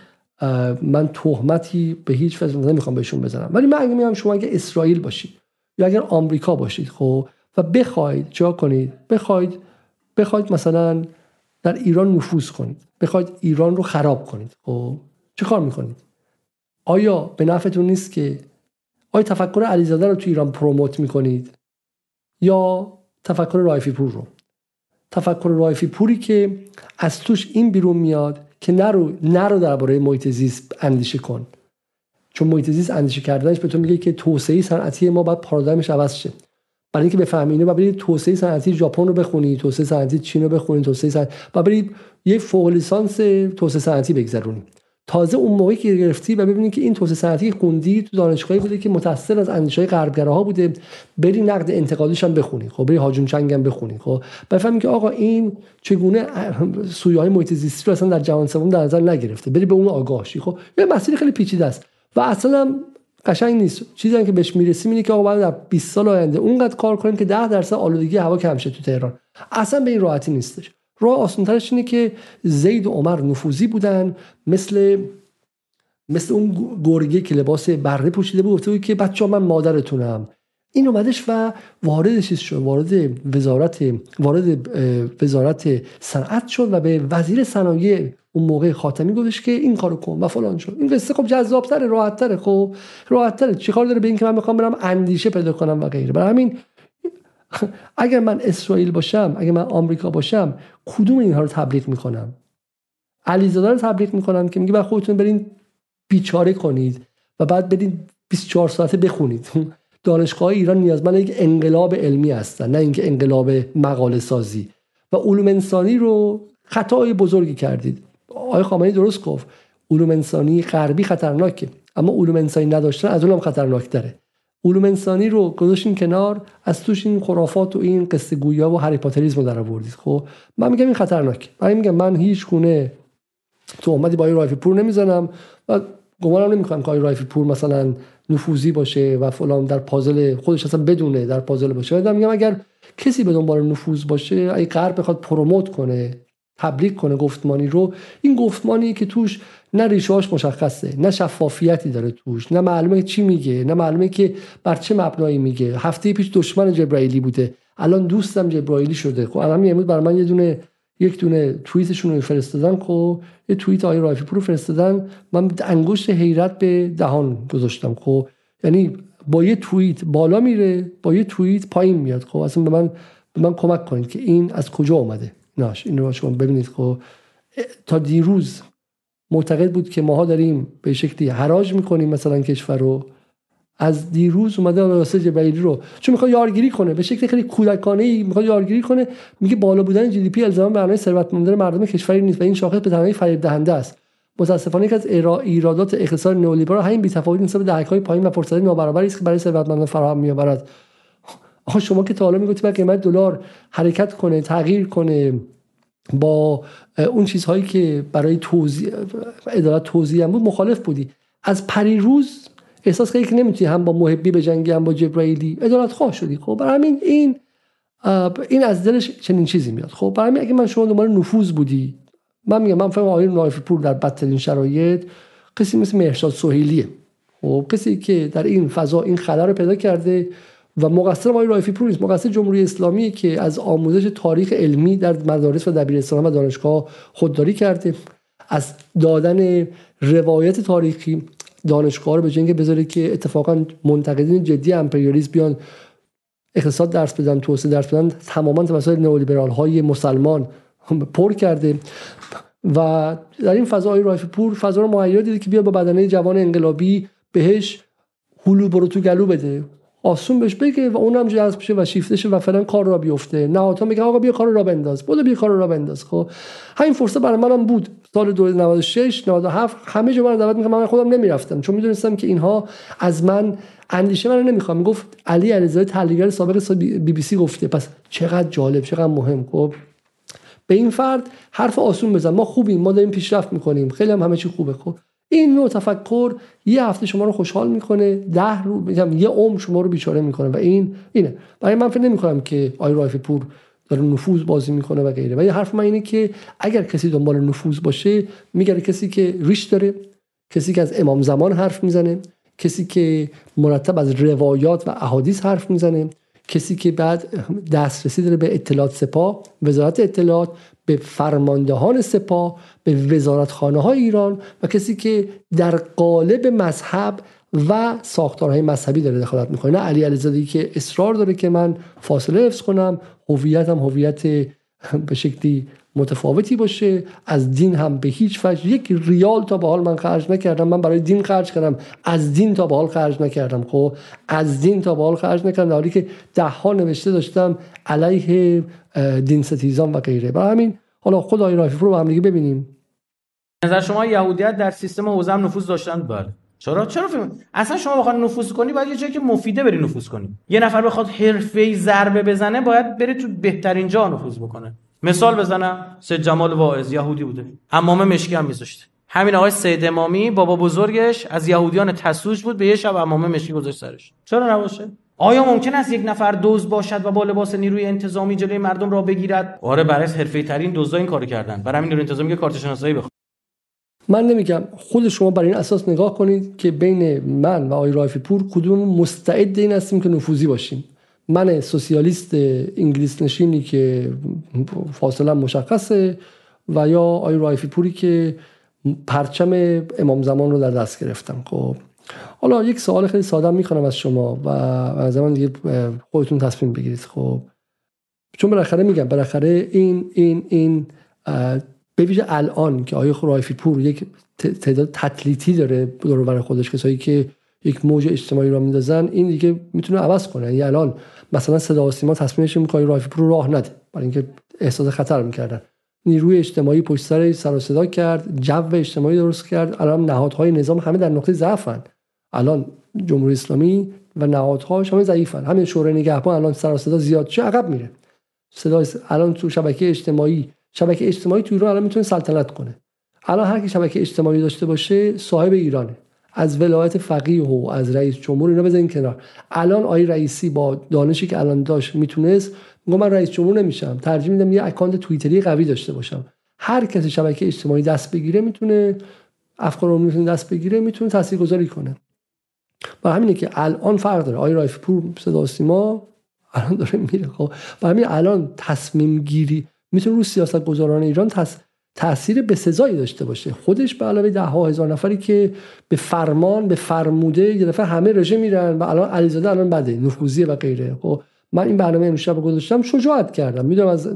من تهمتی به هیچ وجه نمی‌خوام بهشون بزنم. ولی من اگه میگم شما اگه اسرائیل باشید یا اگر آمریکا باشید خب و بخواید جا کنید؟ بخواید بخواید مثلا در ایران نفوذ کنید. بخواید ایران رو خراب کنید. خب چه کار می‌کنید؟ آیا به نفعتون نیست که آیا تفکر علیزاده رو تو ایران پروموت می‌کنید؟ یا تفکر رایفی پور رو. تفکر رایفی پوری که از توش این بیرون میاد که نرو نرو درباره محیط زیست اندیشه کن. چون محیط زیست اندیشه کردنش به تو میگه که توسعه صنعتی ما باید پارادایمش عوض شه. برای اینکه بفهمی اینو باید توسعه صنعتی ژاپن رو بخونی توسعه صنعتی چین رو بخونی توسعه صنعتی باید برید یه فوق لیسانس توسعه صنعتی بگذرونی. تازه اون موقعی که گرفتی و ببینید که این توسعه صنعتی خوندی تو دانشگاهی بوده که متأثر از اندیشه غربگراها بوده بری نقد انتقادیش هم بخونی خب بری هاجون چنگ هم بخونی خب. بفهمی که آقا این چگونه سویه های محیط زیستی رو اصلا در جهان سوم در نظر نگرفته؟ بری به اون آگاه شی خب. یه مسئله خیلی پیچیده است و اصلا قشنگ نیست. چیزی که بهش می‌رسیم اینه که آقا باید در 20 سال آینده اونقدر کار کنیم که 10 درصد آلودگی هوا کم شه تو تهران. اصلا به این راحتی نیستش. راه آسانترش اینه که زید و عمر نفوذی بودن مثل مثل اون گرگه که لباس بره پوشیده بود گفته بود که بچه من مادرتونم. این اومدش و وارد چیز شد وارد وزارت وارد وزارت صنعت شد و به وزیر صنایع اون موقع خاتمی گفتش که این کارو کن و فلان شد. این قصه خب جذابتره راحتتره خب؟ راحتتره. چیکار داره به اینکه من می‌خوام برم اندیشه پیدا کنم و غیره؟ برای همین [LAUGHS] اگر من اسرائیل باشم اگر من آمریکا باشم کدوم اینها رو تبلیغ می‌کنم؟ علیزاده رو تبلیغ می‌کنم که میگه بعد خودتون برین بیچاره کنید و بعد برین 24 ساعته بخونید. [LAUGHS] دانشگاه ایران نیازمند یک انقلاب علمی هستن نه اینکه انقلاب مقاله سازی. و علوم انسانی رو خطای بزرگی کردید. آقای خامنه‌ای درست گفت علوم انسانی غربی خطرناکه اما علوم انسانی نداشتن از اونم خطرناک داره علوم انسانی رو گذاشتین کنار از توش این خرافات و این قصه گویا و هری پاتریسم رو در آوردید. خب من میگم این خطرناک. من میگم من هیچ گونه تهمتی با رایفی پور نمی‌زنم و گمانم نمی‌کنم که رایفی پور مثلا نفوذی باشه و فلان در پازل خودش اصلا بدونه در پازل باشه. من میگم اگر کسی به دنبال نفوذ باشه اگه غرب بخواد پروموت کنه تبلیغ کنه گفتمانی رو این گفتمانی که توش نه ریشهاش مشخصه نه شفافیتی داره توش نه معلومه چی میگه نه معلومه که بر چه مبنایی میگه. هفته پیش دشمن جبرائیلی بوده. الان دوستم جبرائیلی شده. خب الان امروز برای من یه دونه یک دونه توییتشون رو فرستادن. خب یه توییت آقای رایفی پور فرستادن. من انگشت حیرت به دهان گذاشتم. خب یعنی با یه توییت بالا میره با یه توییت پایین میاد. خب اصلا به من به من کمک کنید که این از کجا اومده. ناش این رو شما ببینید. خب تا دیروز معتقد بود که ماها داریم به شکلی حراج می‌کنیم مثلا کشور رو. از دیروز اومده راسته جبرئیلی رو. چون می‌خواد یارگیری کنه به شکل خیلی کودکانه ای می‌خواد یارگیری کنه. میگه بالا بودن جی دی پی الزاما معنای ثروتمندی مردم کشوری نیست و این شاخص به تنهایی فریب دهنده است. متاسفانه یکی از ایرادات اقتصاد نئولیبرال همین بی‌تفاوتی نسبت به دهک‌های پایین و فرصت نابرابری است که برای ثروتمندان فراهم می‌آورد. آخه شما که تا حالا می‌گفتی قیمت دلار حرکت کنه تغییر کنه با اون چیزهایی که برای توضیح عدالت توضیح هم بود مخالف بودی. از پریروز احساس کردی که نمی‌تونی هم با محبی به جنگی هم با جبرائیلی. ادالت خواه شدی. خب برای همین این این از دلش چنین چیزی میاد. خب برای همین اگه من شما دنبال نفوذ بودی من میگم من فهم آقای نایف پور در بدترین شرایط کسی مثل مهرشاد سهیلیه. خب کسی که در این فضا این خلا رو پیدا کرده و مقصر آقای رایفی پور نیست. مقصر جمهوری اسلامی که از آموزش تاریخ علمی در مدارس و دبیرستان و دانشگاه خودداری کرده. از دادن روایت تاریخی دانشگاه رو به جنگ بذاره که اتفاقا منتقدین جدی امپریالیسم بیان اقتصاد درس بدن توسعه درس بدن تماما توسط نئولیبرال های مسلمان پر کرده. و در این فضای رایف پور فضا رو مهیا دیده که بیا با بدنه جوان انقلابی بهش هلو برو تو گلو بده. آسون بهش بگه و اونم جذب شه و شیفته شه و فعلا کار را بیفته. نهادها میگه آقا بیا کار را بنداز. بودو بیا کار را بنداز خب. همین فرصت برای منم بود. سال 96 97 همه جا من دعوت می‌کنم. من خودم نمی‌رفتم. چون می‌دونستم که اینها از من اندیشه من نمی‌خوام گفت علی علیزاده تحلیلگر سابق بی بی سی گفته. پس چقدر جالب چقدر مهم خب. به این فرد حرف آسون بزن. ما خوبیم. ما داریم پیشرفت می‌کنیم. خیلی هم همه چی خوبه خب. این نوع تفکر یه هفته شما رو خوشحال می‌کنه ده رو میگم یه عمر شما رو بیچاره می‌کنه و این اینه. برای من فکر نمی‌کنم که آی رایف پور داره نفوذ بازی می‌کنه و غیره. و حرف من اینه که اگر کسی دنبال نفوذ باشه میگه کسی که ریش داره کسی که از امام زمان حرف می‌زنه کسی که مرتب از روایات و احادیث حرف می‌زنه. کسی که بعد دسترسی داره به اطلاعات سپاه وزارت اطلاعات به فرماندهان سپاه به وزارتخانه های ایران و کسی که در قالب مذهب و ساختارهای مذهبی داره دخالت می‌کنه. نه علی علیزاده که اصرار داره که من فاصله حفظ کنم هویتم هویت به شکلی متفاوتی باشه. از دین هم به هیچ وجه. یک ریال تا به حال من خرج نکردم. من برای دین خرج کردم. از دین تا به حال خرج نکردم. خب از دین تا به حال خرج نکردم. در حالی که ده ها نوشته داشتم علیه دین ستیزان و غیره. برای همین حالا خدای رافی رو با هم دیگه ببینیم. نظر شما یهودیت در سیستم حوزه نفوذ داشتن؟ بله. چرا؟ چرا؟ اصلا شما بخواد نفوذ کنی باید یه جایی که مفیده بری نفوذ کنی. یه نفر بخواد حرفه‌ای ضربه بزنه باید بره تو بهترین جا نفوذ بکنه. مثال بزنم سید جمال واعظ یهودی بوده. امام مشکی هم میذاشته. همین آقای سید امامی بابا بزرگش از یهودیان تسوج بود به یه شب امام مشکی گذاشت سرش. چرا نباشه؟ آیا ممکن است یک نفر دوز باشد و با لباس نیروی انتظامی جلوی مردم را بگیرد؟ آره برای حرفه ترین دزدا این کارو کردن. برای همین نیروی انتظامی که کارت شناسایی بخواد. من نمیگم. خود شما برای این اساس نگاه کنید که بین من و آقای رایفی پور کدوم مستعد این هستیم که نفوذی باشیم. من سوسیالیست انگلیس نشینی که فاصله مشخصه و یا آقای رایفی پوری که پرچم امام زمان رو در دست گرفتم. خب حالا یک سوال خیلی ساده می‌کنم از شما و از زمان دیگه خودتون تصمیم بگیرید. خب چون بالاخره میگم بالاخره این این این به ویژه الان که آیه رایفی پور یک تعداد تطلیتی داره دور خودش کسایی که یک موج اجتماعی را میندازن این دیگه می‌تونه عوض کنه. یعنی الان مثلا صدا و سیما تصمیمش این رایفی پور راه نده برای اینکه احساس خطر می‌کردن. نیروی اجتماعی پشت سر سر صدا کرد جو اجتماعی درست کرد. الان نهادهای نظام همه در نقطه ضعفن. الان جمهوری اسلامی و نهادهاش همه ضعیفن. همین شورای نگهبان الان سر صدا زیاد چه عقب میره. صدا الان تو شبکه اجتماعی شبکه اجتماعی تو ایران الان می‌تونه سلطنت کنه. الان هر کی شبکه اجتماعی داشته باشه صاحب ایرانه. از ولایت فقیه و از رئیس جمهور اینا بزنین کنار. الان آقای رئیسی با دانشی که الان داشت می‌تونست میگم من رئیس جمهور نمیشم. ترجیح میدم یه account توییتری قوی داشته باشم. هر کسی شبکه اجتماعی دست بگیره می‌تونه افکار رو می‌تونه دست بگیره می‌تونه تاثیرگذاری کنه. و همینه که الان فرق داره. آقای رائفی پور صدا سیما الان داره میره خب. و همین الان تصمیم گیری می‌تونه رو سیاست گذاران ایران تص... تاثیر به سزایی داشته باشه. خودش به علاوه ده ها هزار نفری که به فرمان به فرموده یه دفعه همه رژه میرن و الان علیزاده الان بده نفوذیه و غیره. خب من این برنامه امشب گذاشتم شجاعت کردم. می‌دونم از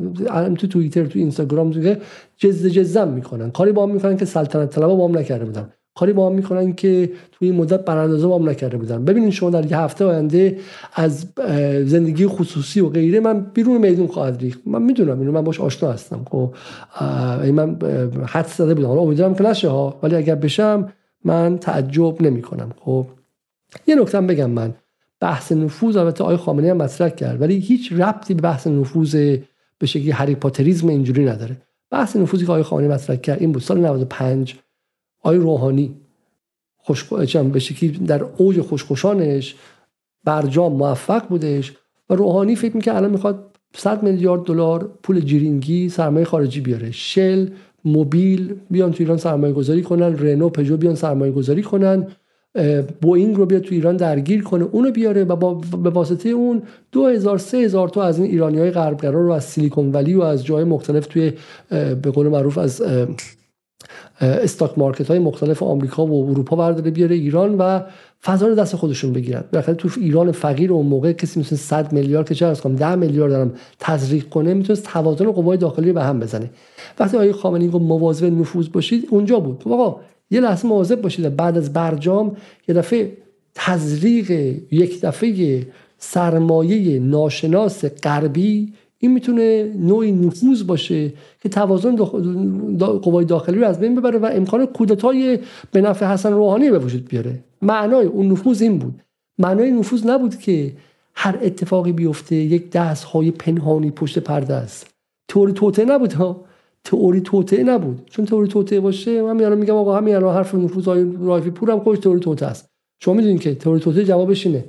تو توییتر تو اینستاگرام تو جز جزم می‌کنن کاری با هم می‌کنن که سلطنت طلبا با هم نکرده بودن. کاری با هم می‌کنن که توی این مدت براندازه با هم نکرده بودن. ببینید شما در یه هفته آینده از زندگی خصوصی و غیره من بیرون میدون خواهد ریخت. من می‌دونم اینو من باش آشنا هستم. خب من حد زده بودم. حالا امیدوارم که نشه ها ولی اگر بشم من تعجب نمی کنم خب یه نکته بگم من. بحث نفوذ البته آقای خامنه‌ای هم مطرح کرد ولی هیچ ربطی به بحث نفوذ به شکلی هری پاتریزم اینجوری نداره. بحث نفوذی که آقای خامنه‌ای مطرح کرد این بود سال 95 آقای روحانی خوش به شکلی در اوج خوشخوشانش برجام موفق بودش و روحانی فکر می‌کنه الان می‌خواد 100 میلیارد دلار پول جیرینگی سرمایه خارجی بیاره. شل موبیل بیان تو ایران سرمایه گذاری کنن رنو پژو بیان سرمایه گذاری کنن بوینگ رو بیاد تو ایران درگیر کنه اونو بیاره و با به واسطه اون 2000 3000 تا از این ایرانی های غربگرا رو از سیلیکون ولی و از جای مختلف توی به قول معروف از stock market های مختلف آمریکا و اروپا برداره بیاره ایران و فضا رو دست خودشون بگیرن. بالاخره تو ایران فقیر اون موقع کسی مثل 100 میلیارد که چه کنم 10 میلیارد دارم تزریق کنه می‌تونه توازن قوای داخلی به هم بزنه. وقتی آقای خامنه‌ای گفت مواظب نفوذ باشید اونجا بود. آقا یه لحظه مواظب باشید. بعد از برجام یه دفعه تزریق یک دفعه سرمایه ناشناس غربی این می‌تونه نوعی نفوذ باشه که توازن قوای داخلی رو از بین ببره و امکان کودتای به نفع حسن روحانی به وجود بیاره. معنای اون نفوذ این بود. معنای نفوذ نبود که هر اتفاقی بیفته یک دست های پنهانی پشت پرده است. تئوری توته نبود ها. تئوری توته نبود. چون تئوری توته باشه من میارم میگم آقا همین الان حرف نفوذ های رایفی پورم خودش تئوری توته است. شما می‌دونید که تئوری توته جوابش اینه.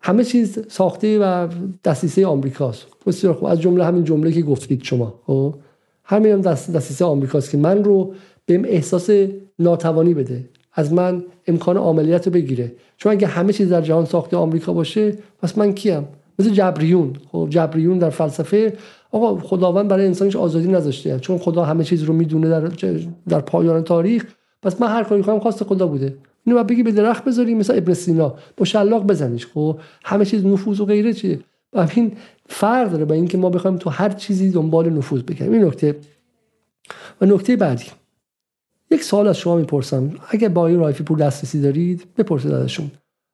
همه چیز ساخته و دستیسه آمریکاست. بسیار خوب. از جمله همین جمله که گفتید شما. خب؟ همین هم دست دستیسه آمریکاست که من رو بهم احساس ناتوانی بده. از من امکان عملیات رو بگیره. چون اگه همه چیز در جهان ساخته آمریکا باشه پس من کیم؟ مثل جبریون. خب جبریون در فلسفه آقا خداوند برای انسانش آزادی نذاشته. چون خدا همه چیز رو می‌دونه در در پایان تاریخ. پس من هر کاری کنم خواست خدا بوده. اینو بگی به درخت بذاری مثل ابن سینا. با شلاق بزنیش خب؟ همه چیز نفوذ و غیره چیه؟ و این فرق داره با اینکه ما بخوایم تو هر چیزی دنبال نفوذ بکنیم این نکته. و نکته بعدی. یک سوال از شما می‌پرسم. اگر با این رایفی پور دسترسی دارید بپرسید ازشون.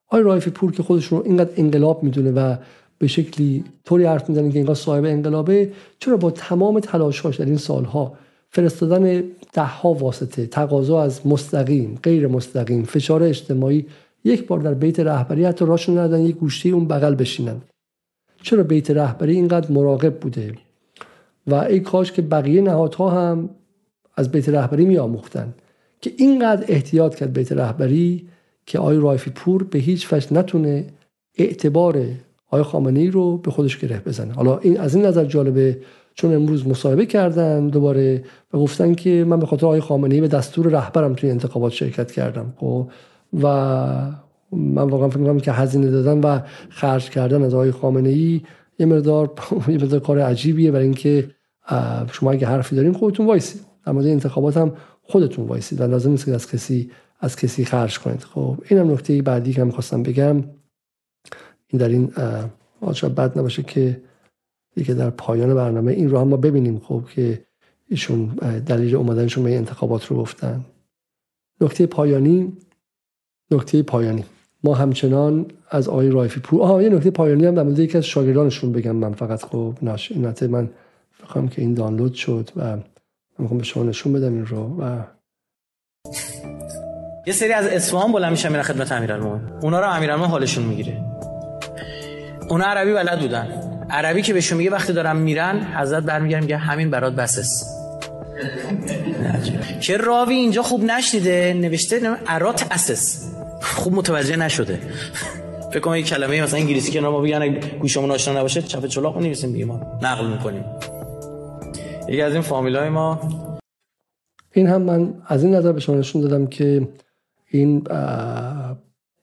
آیا رایفی پور که خودشون رو اینقدر انقلاب می‌دونه و به شکلی طوری حرف می‌زنه که اینقدر صاحب انقلابه چرا با تمام تلاشهاش در این سالها فرستادن ده ها واسطه تقاضا از مستقیم غیر مستقیم فشار اجتماعی. یک بار در بیت رهبری حتی راشون ندن یک گوشته اون بغل بشینن. چرا بیت رهبری اینقدر مراقب بوده؟ و ای کاش که بقیه نهادها هم از بیت رهبری میآموختن. که اینقدر احتیاط کرد بیت رهبری که آی رایفی پور به هیچ وجه نتونه اعتبار آی خامنه ای رو به خودش گره بزنه. حالا این از این نظر جالبه چون امروز مصاحبه کردن دوباره و گفتن که من به خاطر آقای خامنه ای به دستور رهبرم توی انتخابات شرکت کردم خب؟ و من واقعا فکر می‌کنم که هزینه دادن و خرج کردن از آقای خامنه ای یه مقدار [LAUGHS] یه مقدار کار عجیبیه برای اینکه شما اگه حرفی دارین خودتون وایسید در مورد انتخابات هم خودتون وایسید و لازم نیست که از کسی از کسی خرج کنید. خب اینم نکته بعدی که می‌خواستم بگم. این در این بد نباشه که دیگه در پایان برنامه. این رو هم ما ببینیم خب که ایشون دلیل اومدنشون به انتخابات رو گفتن. نکته پایانی نکته پایانی. ما همچنان از آقای رایفی پور آها یه نکته پایانی هم در مورد یکی از شاگردانشون بگم من فقط خب این من بخوام که این دانلود شد و می‌خوام به شما نشون بدم این رو و یه سری از اصفهان بلند میشن میرن خدمت امیرالمومنین. اونا رو امیرالمومنین حالشون می‌گیره. اونا عربی بلد بودن. عربی که بهشون میگه وقتی دارن میرن حضرت برمیگرد میگه همین برات بس است. که راوی اینجا خوب نشنیده نوشته ارات اسس خوب متوجه نشده. فکر کنم یک کلمه مثلا انگلیسی که ما بگن گوشمون آشنا نباشه چپ چلاق می‌نویسیم دیگه ما. نقل می‌کنیم. یکی از این فامیلای ما. این هم من از این نظر به شما نشون دادم که این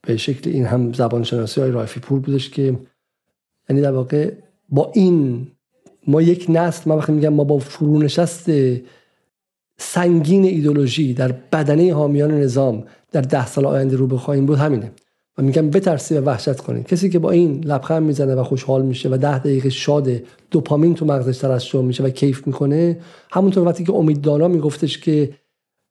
به شکل این هم زبان شناسی های رایفی پور بودش که یعنی در واقع با این ما یک نسل من وقتی میگم ما با فرونشست سنگین ایدولوژی در بدنه حامیان نظام در ده سال آینده رو بخواهیم بود همینه. و میگم بترسی و وحشت کنید. کسی که با این لبخند می‌زنه و خوشحال میشه و ده دقیقه شاد دوپامین تو مغزش ترشح میشه و کیف می‌کنه همونطور وقتی که امید دانا میگفتش که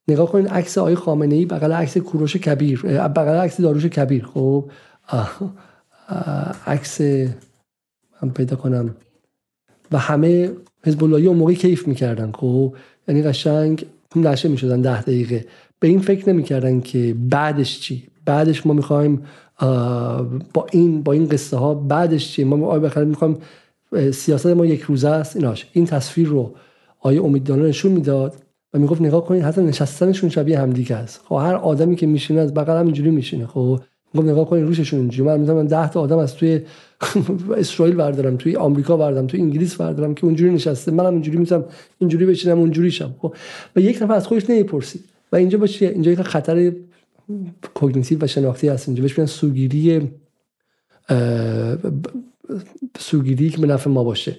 نگاه کنید عکس آقای خامنه ای بغل عکس کوروش کبیر بغل عکس داروش کبیر خب؟ عکس من پیدا کنم. و همه حزب اللهی اون موقع کیف می‌کردن خب؟ یعنی قشنگ نشه می‌شدن ده دقیقه. به این فکر نمی‌کردن که بعدش چی؟ بعدش ما می‌خوایم با این با این قصه ها بعدش چی؟ ما آیا می‌خوایم سیاست ما یک روزه است ایناش این تصویر رو آیه امیددانه نشون می‌داد و می‌گفت نگاه کنید حتی نشستنشون شبیه همدیگه است. خب هر آدمی که میشینه از بغل هم اینجوری میشینه خب؟ می‌گفت نگاه کنید روششون اینجوری من می‌تونم 10 تا آدم از توی [LAUGHS] اسرائیل بردارم توی آمریکا بردارم توی انگلیس بردارم که اونجوری نشسته. منم اینجوری می‌تونم اینجوری بشینم اونجوری شم. خب و یک نفر از خودش نمی‌پرسید و اینجا باشه اینجا یک خطر کوگنیتیو و شناختی هست اینجا. بهش میگن سوگیری سوگیری که به نفع ما باشه.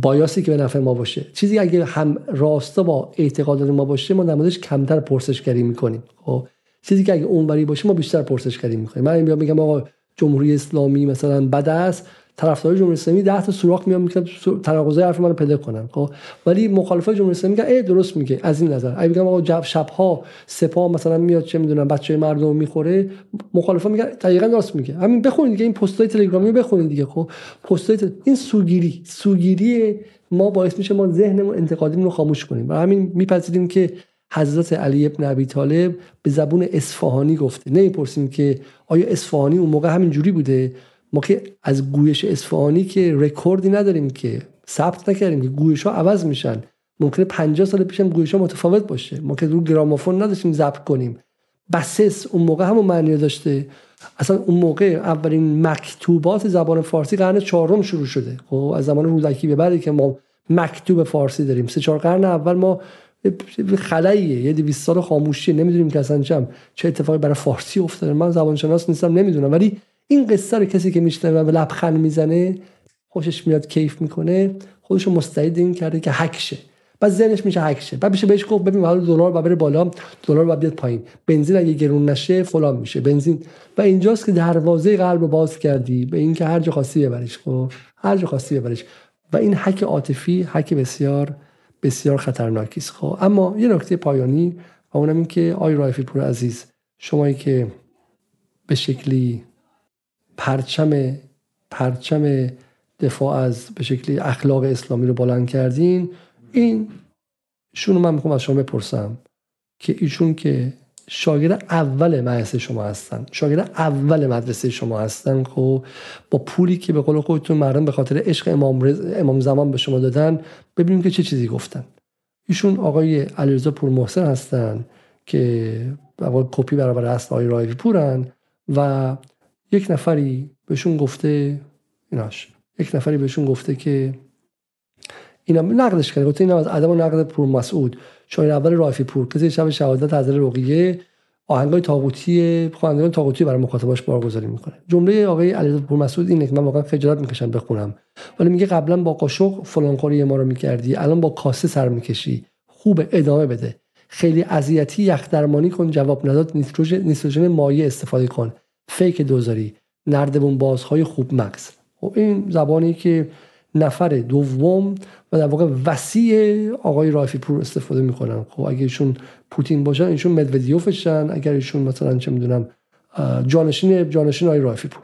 بایاسی که به نفع ما باشه. چیزی اگه هم راستا با اعتقادات ما باشه ما موردش کمتر پرسشگری می‌کنیم. خب چیزی که اگه اونوری باشه ما بیشتر پرسشگری می‌کنیم من میگم آقا جمهوری اسلامی مثلا بد است طرفدار جمهوری اسلامی 10 تا سوراخ میان میگن تناقضای حرف منو پیدا کنن خب؟ ولی مخالفای جمهوری اسلامی میگن ای درست میگه از این نظر. اگه میگم آقا شبها سپاه مثلا میاد چه می‌دونم بچه مردم می‌خوره مخالفا میگن دقیقاً راست میگه. همین بخونید دیگه این پستای تلگرامی بخونید دیگه خب؟ پستای این سوگیری سوگیری ما باعث میشه ما ذهنمون انتقادیمون رو خاموش کنیم. و همین میپذیریم که حضرت علی ابن ابی طالب به زبون اصفهانی گفته. نمی‌پرسیم که آیا اصفهانی اون موقع همین جوری بوده؟ ما که از گویش اصفهانی که رکوردی نداریم که ثبت نکردیم که گویش ها عوض میشن. ممکنه 50 سال پیشم گویش ها متفاوت باشه. ما که رو گرامافون نداشتیم ضبط کنیم. بسس اون موقع همون معنی داشته. اصلا اون موقع اولین مکتوبات زبان فارسی قرن چهارم شروع شده. خب از زمان رودکی به بعدی که ما مکتوب فارسی داریم. سه چهار قرن اول ما خلاییه یه 200 سال خاموشی. نمی‌دونیم که اصلا چه اتفاقی برای فارسی افتاده. من زبان شناس نیستم نمی‌دونم. ولی این قصه رو کسی که میشنوه و لبخند می‌زنه خوشش میاد کیف می‌کنه. خودشو مستعد این کرده که حک شه بعد ذهنش میشه حک شه بعد میشه بهش گفت ببین حالا دلار با بره بالا دلار با بیاد پایین. بنزین اگه گرون نشه فلان میشه. بنزین. و اینجاست که دروازه قلب رو باز کردی به اینکه هر جا خاصی ببریش خب؟ هر جا خاصی ببریش. و این حک عاطفی حک بسیار بسیار خطرناکی است. خب اما یه نکته پایانی و اونم این که آی رایفی پور عزیز شمایی که به شکلی پرچم پرچم دفاع از به شکلی اخلاق اسلامی رو بلند کردین این شونو من می‌خوام از شما بپرسم که ایشون که شاگرد اول مدرسه شما هستن. شاگرد اول مدرسه شما هستن خب؟ با پولی که به قول خودتون مردم به خاطر عشق امام, امام زمان به شما دادن ببینیم که چه چیزی گفتن. ایشون آقای علیرضا پور محسن هستن که کپی برابر هست آقای رایوی پورن و یک نفری بهشون گفته ایناش. یک نفری بهشون گفته که اینا نقدش کرده گفته اینا از ادب و نقد پور مسعود. شاید اول رایفی پور. کسی شب شهادت حضرت رقیه آهنگای تاغوتی خوانندگان تاغوتی برای مخاطباش بارگذاری می‌کنه. جمله آقای علیرضا پور مسعود اینه که من واقعا خجالت می‌کشم بخونم. ولی میگه قبلا با قاشق فلان ما رو می‌کردی الان با کاسه سر می‌کشی. خوب ادامه بده. خیلی اذیتی یخ درمانی کن جواب نداد نیتروژن مایع استفاده کن. فیک دوزاری. نردبون بازهای خوب مغز. خب این زبانی که نفر دوم و در واقع وسیع آقای رایفی پور استفاده می‌کنن. خب اگه ایشون پوتین باشن ایشون مدودیوفشن اگر ایشون مثلا چه می‌دونم جانشین جانشین آقای رایفی پور.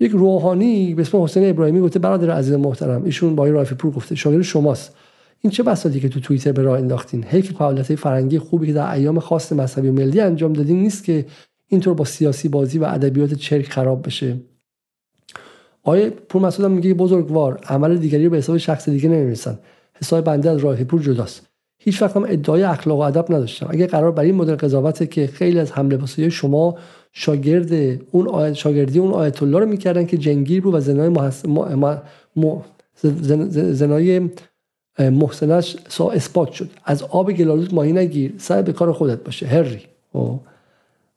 یک روحانی به اسم حسین ابراهیمی گفته برادر عزیز محترم ایشون با آقای پور گفته شاگرد شماست. این چه بساطی که تو توییتر به راه انداختین؟ حیف فعالیت فرنگی خوبی که در ایام خاص مذهبی و ملی انجام دادین نیست که اینطور با سیاسی بازی و ادبیات چرک خراب بشه. آقای پور مسعود میگه بزرگوار عمل دیگری رو به حساب شخص دیگه نمی‌رسن. حساب بنده از راه پور جداست. هیچ وقت هم ادعای اخلاق و ادب نداشتم. اگه قرار بر این مدل قضاوته که خیلی از حمله بسیار شما شاگرد اون آیت شاگردی اون آیت الله رو می‌کردن که جنگیر بود و زنای محس... م... زنای محسنش سا اثبات شد. از آب گلالود ماهی نگیر سعی به کار خودت باشه. هری. خب.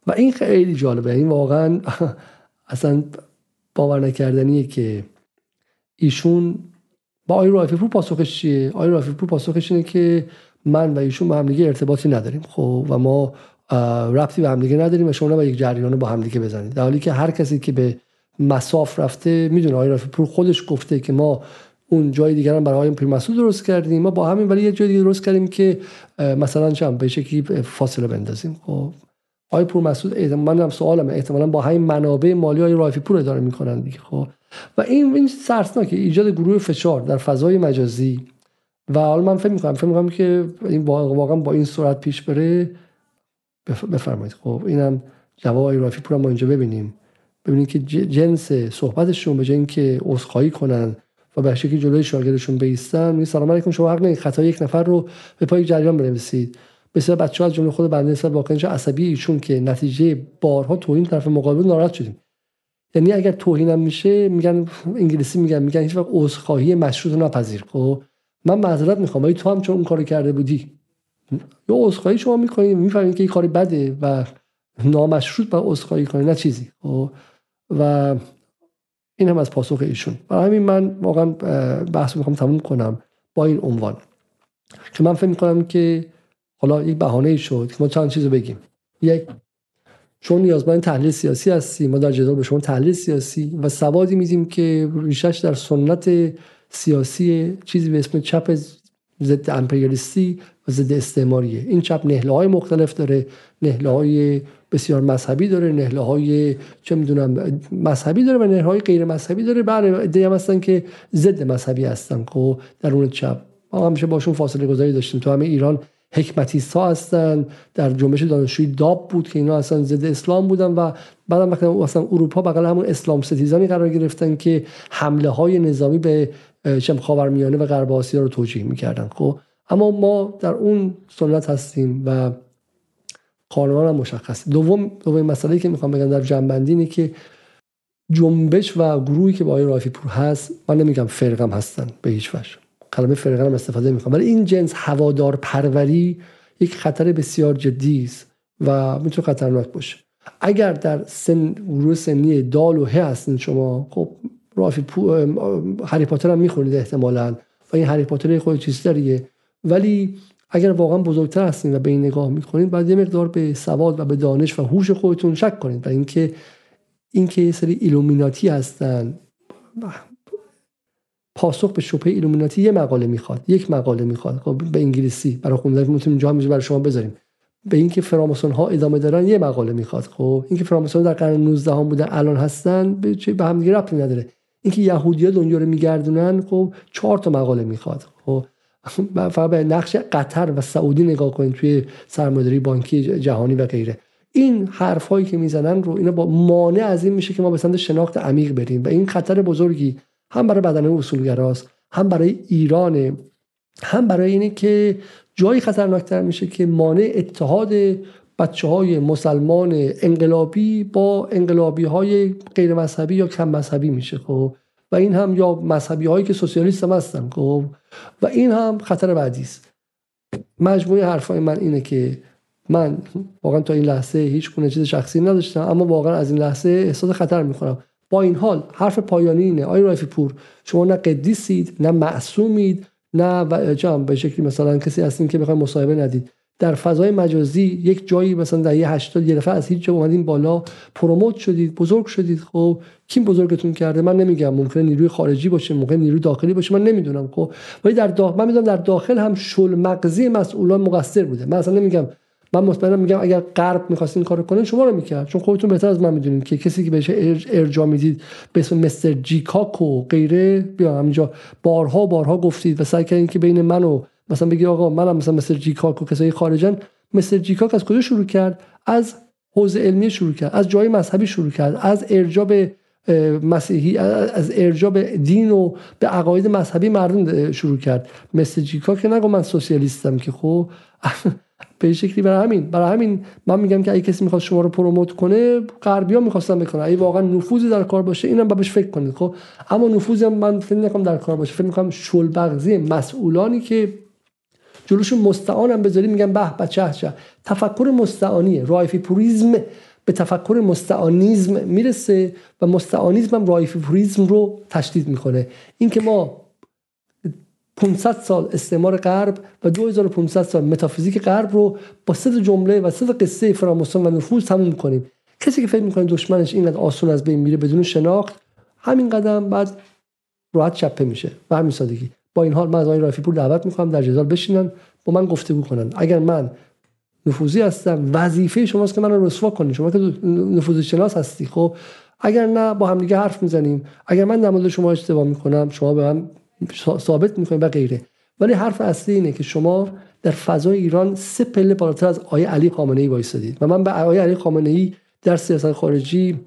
و این خیلی جالبه. این واقعا [LAUGHS] اصلا باور نکردنیه که ایشون با آقای رافی پور پاسخش چیه؟ آقای رافی پور پاسخش اینه که من و ایشون با همدیگه ارتباطی نداریم خب؟ و ما ربطی به همدیگه نداریم و شما با یک جریان با همدیگه بزنید. در حالی که هر کسی که به مساف رفته می‌دونه آقای رافی پور خودش گفته که ما اون جای دیگر هم برای پیر مسعود درست کردیم. ما با همین ولی یه جای دیگه درست کردیم که مثلا چم به شکلی فاصله بندازیم خب؟ آقای پور مسعود من هم سوالم احتمالا با همین منابع مالی های رافی پور اداره می‌کنن دیگه خب؟ و این این سرسناکه ایجاد گروه فشار در فضای مجازی. و حالا من فکر می‌کنم فکر می‌کنم که این واقعا با این سرعت پیش بره. بفرمایید. خب اینم جواب آقای رافی پور ما اینجا ببینیم. ببینید که جنس صحبتشون به جای اینکه عذرخواهی کنن و به شکلی جلوی شاگردشون بیستن می سلام علیکم شما حق خطا یک نفر رو به پای جریان بنویسید. بسیار بچه از جمله خود بنده نسبت واقعا عصبی ایشون که نتیجه بارها توهین طرف مقابل ناراحت شدیم. یعنی اگر توهینم میشه میگن انگلیسی میگن میگن هیچ وقت عذرخواهی مشروط نپذیر. خب من معذرت می‌خوام. ولی تو هم چون اون کارو کرده بودی یا عذرخواهی شما می‌کنید می‌فهمید که این کاری بده و نامشروط با عذرخواهی کنی نه چیزی. خب و این هم از پاسخ ایشون. برای همین من واقعا بحث می‌خوام تموم کنم با این عنوان. که من فکر می‌کنم که حالا یک بهانه شد که ما چند چیز بگیم. یک چون نیازمند تحلیل سیاسی هستی. ما در جدال به شما تحلیل سیاسی و سوادی میدیم که ریشش در سنت سیاسی چیزی به اسم چپ ضد امپریالیستی و ضد استعماریه. این چپ نهله های مختلف داره. نهله های بسیار مذهبی داره. نهله های چه می‌دونم مذهبی داره و نهله های غیر مذهبی داره. بله ایده هم هستن که ضد مذهبی هستن. خب در اون چپ. ما همیشه باشون فاصله گذاری داشتیم. تو همه ایران حکمتیست ها هستن در جنبش دانشجویی داب بود که اینا اصلا ضد اسلام بودن و بعد وقتی اصلا اروپا بغل همون اسلام ستیزانی قرار گرفتن که حمله های نظامی به چم خاورمیانه و غرب آسیا رو توجیه می‌کردن خب؟ اما ما در اون سنت هستیم و قانون هم مشخص دوم دوم مسئله که می‌خوام بگم در جنبندی اینه که جنبش و گروهی که با آقای رافی پور هست من نمیگم فرقم هستن به هیچ وجه. کلمه فرقه هم استفاده می‌کنم ولی این جنس هوادار پروری یک خطر بسیار جدی است و می‌تونه خطرناک باشه. اگر در سن گروه سنی دال و ه هستین شما خب رافی پو... هری پاتر هم می‌خونید احتمالا و این هری پاتر خود چیز داریه ولی اگر واقعا بزرگتر هستین و به این نگاه می‌کنید باید یه مقدار به سواد و به دانش و هوش خودتون شک کنید و اینکه اینکه یه سری ایلومیناتی هستن. پاسخ به شبهه ایلومیناتی یه مقاله می‌خواد یک مقاله می‌خواد. خب به انگلیسی برای خوندن می‌تونیم اینجا هم برای شما بذاریم. به اینکه فراماسون ها ادامه دارن یه مقاله می‌خواد. خب اینکه فراماسون در قرن 19 هم بودن الان هستن به چه به هم دیگه ربطی نداره. اینکه یهودی‌ها دنیا رو میگردونن خب چهار تا مقاله می‌خواد. خب فقط به نقش قطر و سعودی نگاه کنید توی سرمایه‌داری بانکی جهانی و غیره. این حرفایی که می‌زنن رو اینا با مانع از این میشه که ما به سمت شناخت عمیق بریم. و این خطر بزرگی هم برای بدن اصولگراست هم برای ایران هم برای اینه که جایی خطرناکتر میشه که مانع اتحاد بچه های مسلمان انقلابی با انقلابی های غیر مذهبی یا کم مذهبی میشه خب؟ و این هم یا مذهبی هایی که سوسیالیست هم هستن خب؟ و این هم خطر بعدی است مجموعه حرفای من اینه که من واقعا تا این لحظه هیچ گونه چیز شخصی نداشتم اما واقعا از این لحظه احساس خطر می‌کنم با این حال حرف پایانی اینه. آی رایفی پور شما نه قدیسید نه معصومید نه و جام به شکلی مثلا کسی هستین که بخواید مصاحبه ندید. در فضای مجازی یک جایی مثلا در یه 80 یه دفعه از هیچ جا اومدین بالا پروموت شدید بزرگ شدید. خب کی بزرگتون کرده؟ من نمیگم. ممکنه نیروی خارجی باشه ممکنه نیروی داخلی باشه من نمی‌دونم. خب ولی در داخل من می‌دونم در داخل هم شل مغزی مسئولان مقصر بوده. من اصلا نمیگم من مطمئنم میگم اگر غرب می‌خواست این کارو کنه شما رو می‌کرد. چون خودتون بهتر از من می‌دونید که کسی که بهش ارجاع می‌دید به اسم مستر جیکاک و غیره بیا همینجا بارها بارها گفتید و سعی کردین که بین من و مثلا بگی آقا منم مثلا مستر جیکاک و کسایی خارجن. مستر جیکاک از کجا شروع کرد؟ از حوزه علمی شروع کرد از جای مذهبی شروع کرد از ارجاع به مسیحی از ارجاع به دین و به عقاید مذهبی مردم شروع کرد. مثل جیکا که نگو من سوسیالیستم که خب به شکلی برای همین. برای همین من میگم که اگه کسی می‌خواد شما رو پروموت کنه غربیا می‌خواستن بکنن. اگه واقعا نفوذی در کار باشه اینم بهش فکر کنید خب؟ اما نفوذی هم من فکر نکنم در کار باشه. فکر می‌کنم شلبغزی مسئولانی که جلوشون مستعانم بذاری میگن به بچه چه تفکر مستعانیه. رایفی پوریزم به تفکر مستعانیزم می‌رسه و مستعانیزم هم رایفی پوریزم رو تشدید می‌کنه. اینکه ما 500 سال استعمار غرب و 2500 سال متافیزیک غرب رو با سه جمله و سه قصه فراموسان و نفوذ تموم کنیم. کسی که فکر می‌کنه دشمنش اینقدر آسون از بین میره بدون شناخت همین قدم بعد راحت چپه میشه. و همین سادگی. با این حال من از آقای رافی پور دعوت می‌کنم در جدال بشینن با من گفتگو کنن. اگر من نفوذی هستم وظیفه شماست که من رو رسوا کنید. شما که نفوذ شناس هستی خب؟ اگر نه با هم دیگه حرف می‌زنیم. اگر من در شما اشتباه می‌کنم شما به من ثابت می‌کنید و غیره. ولی حرف اصلی اینه که شما در فضای ایران سه پله بالاتر از آیه علی خامنه ای وایسادید. و من به آیه علی خامنه ای در سیاست خارجی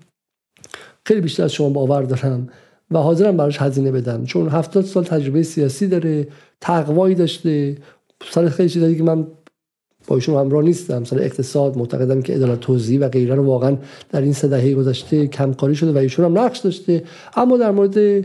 خیلی بیشتر از شما باور دارم و حاضرم براش هزینه بدم. چون هفتاد سال تجربه سیاسی داره تقوایی داشته. سال خیلی چیزایی که من با ایشون همراه نیستم. مثلا اقتصاد معتقدم که عدالت توزیعی و غیره رو واقعا در این سه دهه گذشته کمکاری شده و ایشون هم نقش داشته. اما در مورد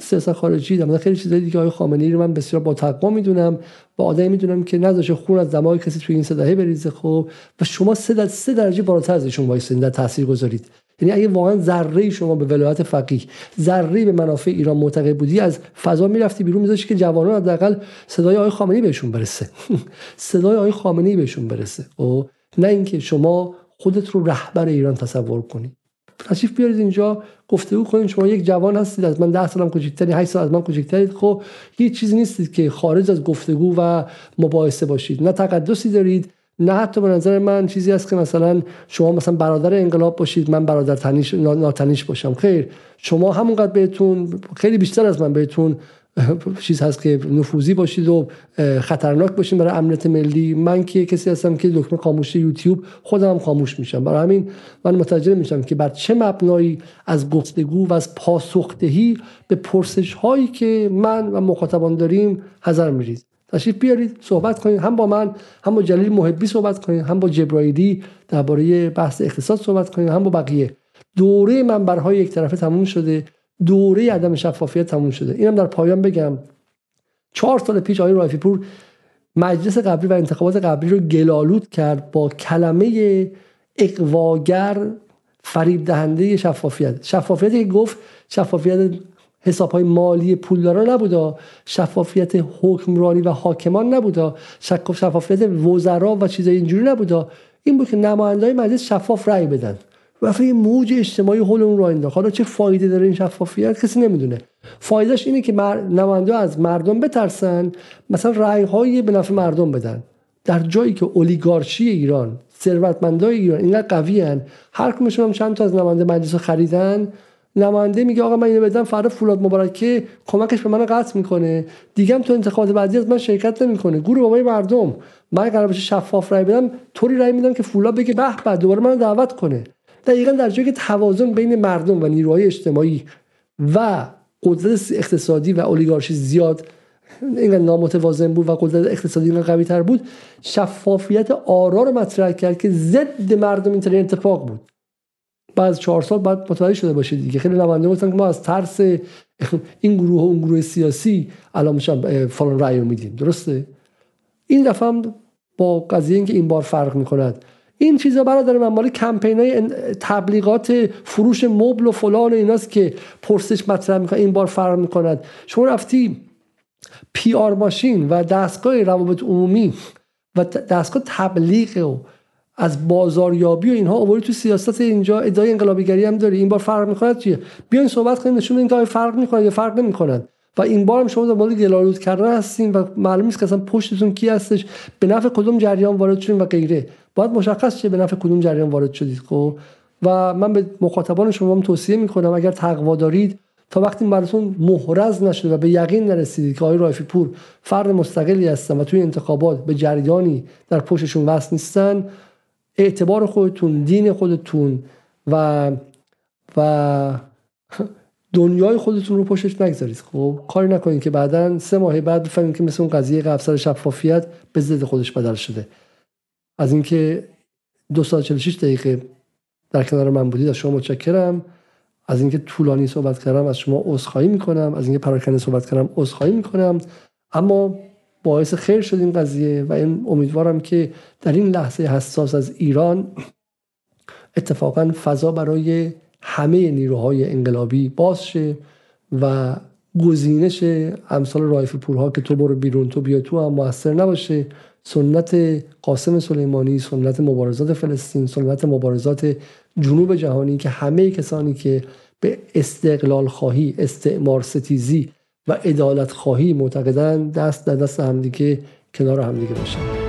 سیاست خارجی در خیلی چیزای دیگه آقای خامنه‌ای رو من بسیار با تقوا می‌دونم و آدمی می‌دونم که نذاشه خون از دماغ کسی توی این دهه بریزه خب؟ و شما سه درجه سه درجه بالاتر از ایشون وایسین در تاثیر گذارید. یعنی اگه واقعا ذره شما به ولایت فقیه ذره به منافع ایران معتقد بودی از فضا می‌رفتی بیرون میذاشتی که جوانان حداقل صدای آقای خامنه‌ای بهشون برسه. [LAUGHS] صدای آقای خامنه‌ای بهشون برسه و خب؟ نه اینکه شما خودت رو رهبر ایران تصور کنی. تشریف بیارید اینجا. گفتگو کنید شما یک جوان هستید از من 10 سالم کوچیک‌تری 8 سال از من کوچیک‌ترید خب هیچ چیزی نیستید که خارج از گفتگو و مباحثه باشید. نه تقدسی دارید نه حتی به نظر من چیزی است که مثلا شما مثلا برادر انقلاب باشید من برادر تنیش ناتنیش باشم. خیر شما همونقدر بهتون خیلی بیشتر از من بهتون [LAUGHS] چیز هست که نفوذی باشید و خطرناک باشید برای امنیت ملی. من که کسی هستم که دکمه خاموشی یوتیوب خودم خاموش میشم. برای همین من متوجه میشم که بر چه مبنایی از گفتگو و از پاسخدهی به پرسش هایی که من و مخاطبان داریم حذر میرید تشریف بیارید صحبت کنید. هم با من هم با جلیل محبی صحبت کنید. هم با جبرائیلی درباره بحث اقتصاد صحبت کنید. هم با بقیه. دوره منبرهای یک طرفه تموم شده. دوره عدم شفافیت تموم شده. اینم در پایان بگم. چهار سال پیش آقای رایفی پور مجلس قبلی و انتخابات قبلی رو گلالود کرد با کلمه اقواگر فریب دهنده شفافیت. شفافیتی که گفت شفافیت حساب های مالی پولدارا نبودا شفافیت حکمرانی و حاکمان نبودا شفافیت وزرا و چیزای اینجوری نبودا. این بود که نماینده مجلس شفاف رأی بدن. و یه موج اجتماعی حول اون را انداخت حالا چه فایده داره این شفافیت؟ کسی نمی‌دونه. فایدهش اینه که نماینده از مردم بترسن مثلا رأی های به نفع مردم بدن. در جایی که اولیگارشی ایران ثروتمندای ایران اینقدر قوی هن هر کمشون هم چند تا از نماینده مجلس خریدن نماینده میگه آقا من اینو بدم فردا فولاد مبارکه کمکش به من قطع می‌کنه. دیگه تو انتخابات بعدی از من شرکت نمی‌کنه. گروه بابای مردم من قرار بشه شفاف رای بدم طوری رای میدم که فولاد بگه به به دوباره منو دعوت کنه. دقیقا در جایی که توازن بین مردم و نیروهای اجتماعی و قدرت اقتصادی و اولیگارشی زیاد اینقدر نامتوازن بود و قدرت اقتصادی اینقدر قوی تر بود شفافیت آرا رو مطرح کرد که ضد مردم این اتفاق بود. بعد چهار سال بعد متوجه شده باشید دیگه. خیلی نماینده گفتن که ما از ترس این گروه و اون گروه سیاسی الان میشن فلان رأی میدیم. درسته؟ این دفعه هم با قضیه اینکه این بار فرق می‌کند این چیزا برادر من مال کمپین های تبلیغات فروش مبل و فلان و ایناست که پرسش مطرح می‌کنه این بار فرق می‌کند. شما رفتی پی آر ماشین و دستگاه روابط عمومی و دستگاه تبلیغ و از بازاریابی و اینها آوری تو سیاست اینجا ادعای انقلابیگری هم داری. این بار فرق می‌کند چیه؟ بیاین صحبت کنیم نشون بدین که فرق می‌کنه یا فرق نمی‌کنن و این بار هم شما در مورد گلالود کردن هستین و معلوم نیست که اصلا پشتتون کی هستش. به نفع کدوم جریان وارد شدین و غیره. باید مشخص شه به نفع کدوم جریان وارد شدید خب؟ و من به مخاطبان شما هم توصیه می‌کنم اگر تقوا دارید تا وقتی براتون محرز نشده و به یقین نرسیدید که آقای رایفی پور فرد مستقلی هستن و توی انتخابات به جریانی در پشتشون وصل نیستن اعتبار خودتون دین خودتون و و [LAUGHS] دنیای خودتون رو پشتش نگذارید خب؟ کاری نکنید که بعدا سه ماه بعد بفهمید که مثل اون قضیه افسر شفافیت به ضد خودش بدل شده. از اینکه دو ساعت 46 دقیقه در کنار من بودید از شما متشکرم. از اینکه طولانی صحبت کردم از شما عذرخواهی می‌کنم. از اینکه پراکنده صحبت کردم عذرخواهی می‌کنم. اما باعث خیر شد این قضیه و این امیدوارم که در این لحظه حساس از ایران اتفاقا فضا برای همه نیروهای انقلابی باز شه و گزینش امثال رایف پورها که تو برو بیرون تو بیا تو هم موثر نباشه. سنت قاسم سلیمانی سنت مبارزات فلسطین سنت مبارزات جنوب جهانی که همه کسانی که به استقلال خواهی استعمار ستیزی و عدالت خواهی معتقدن دست در دست همدیگه کنار همدیگه باشن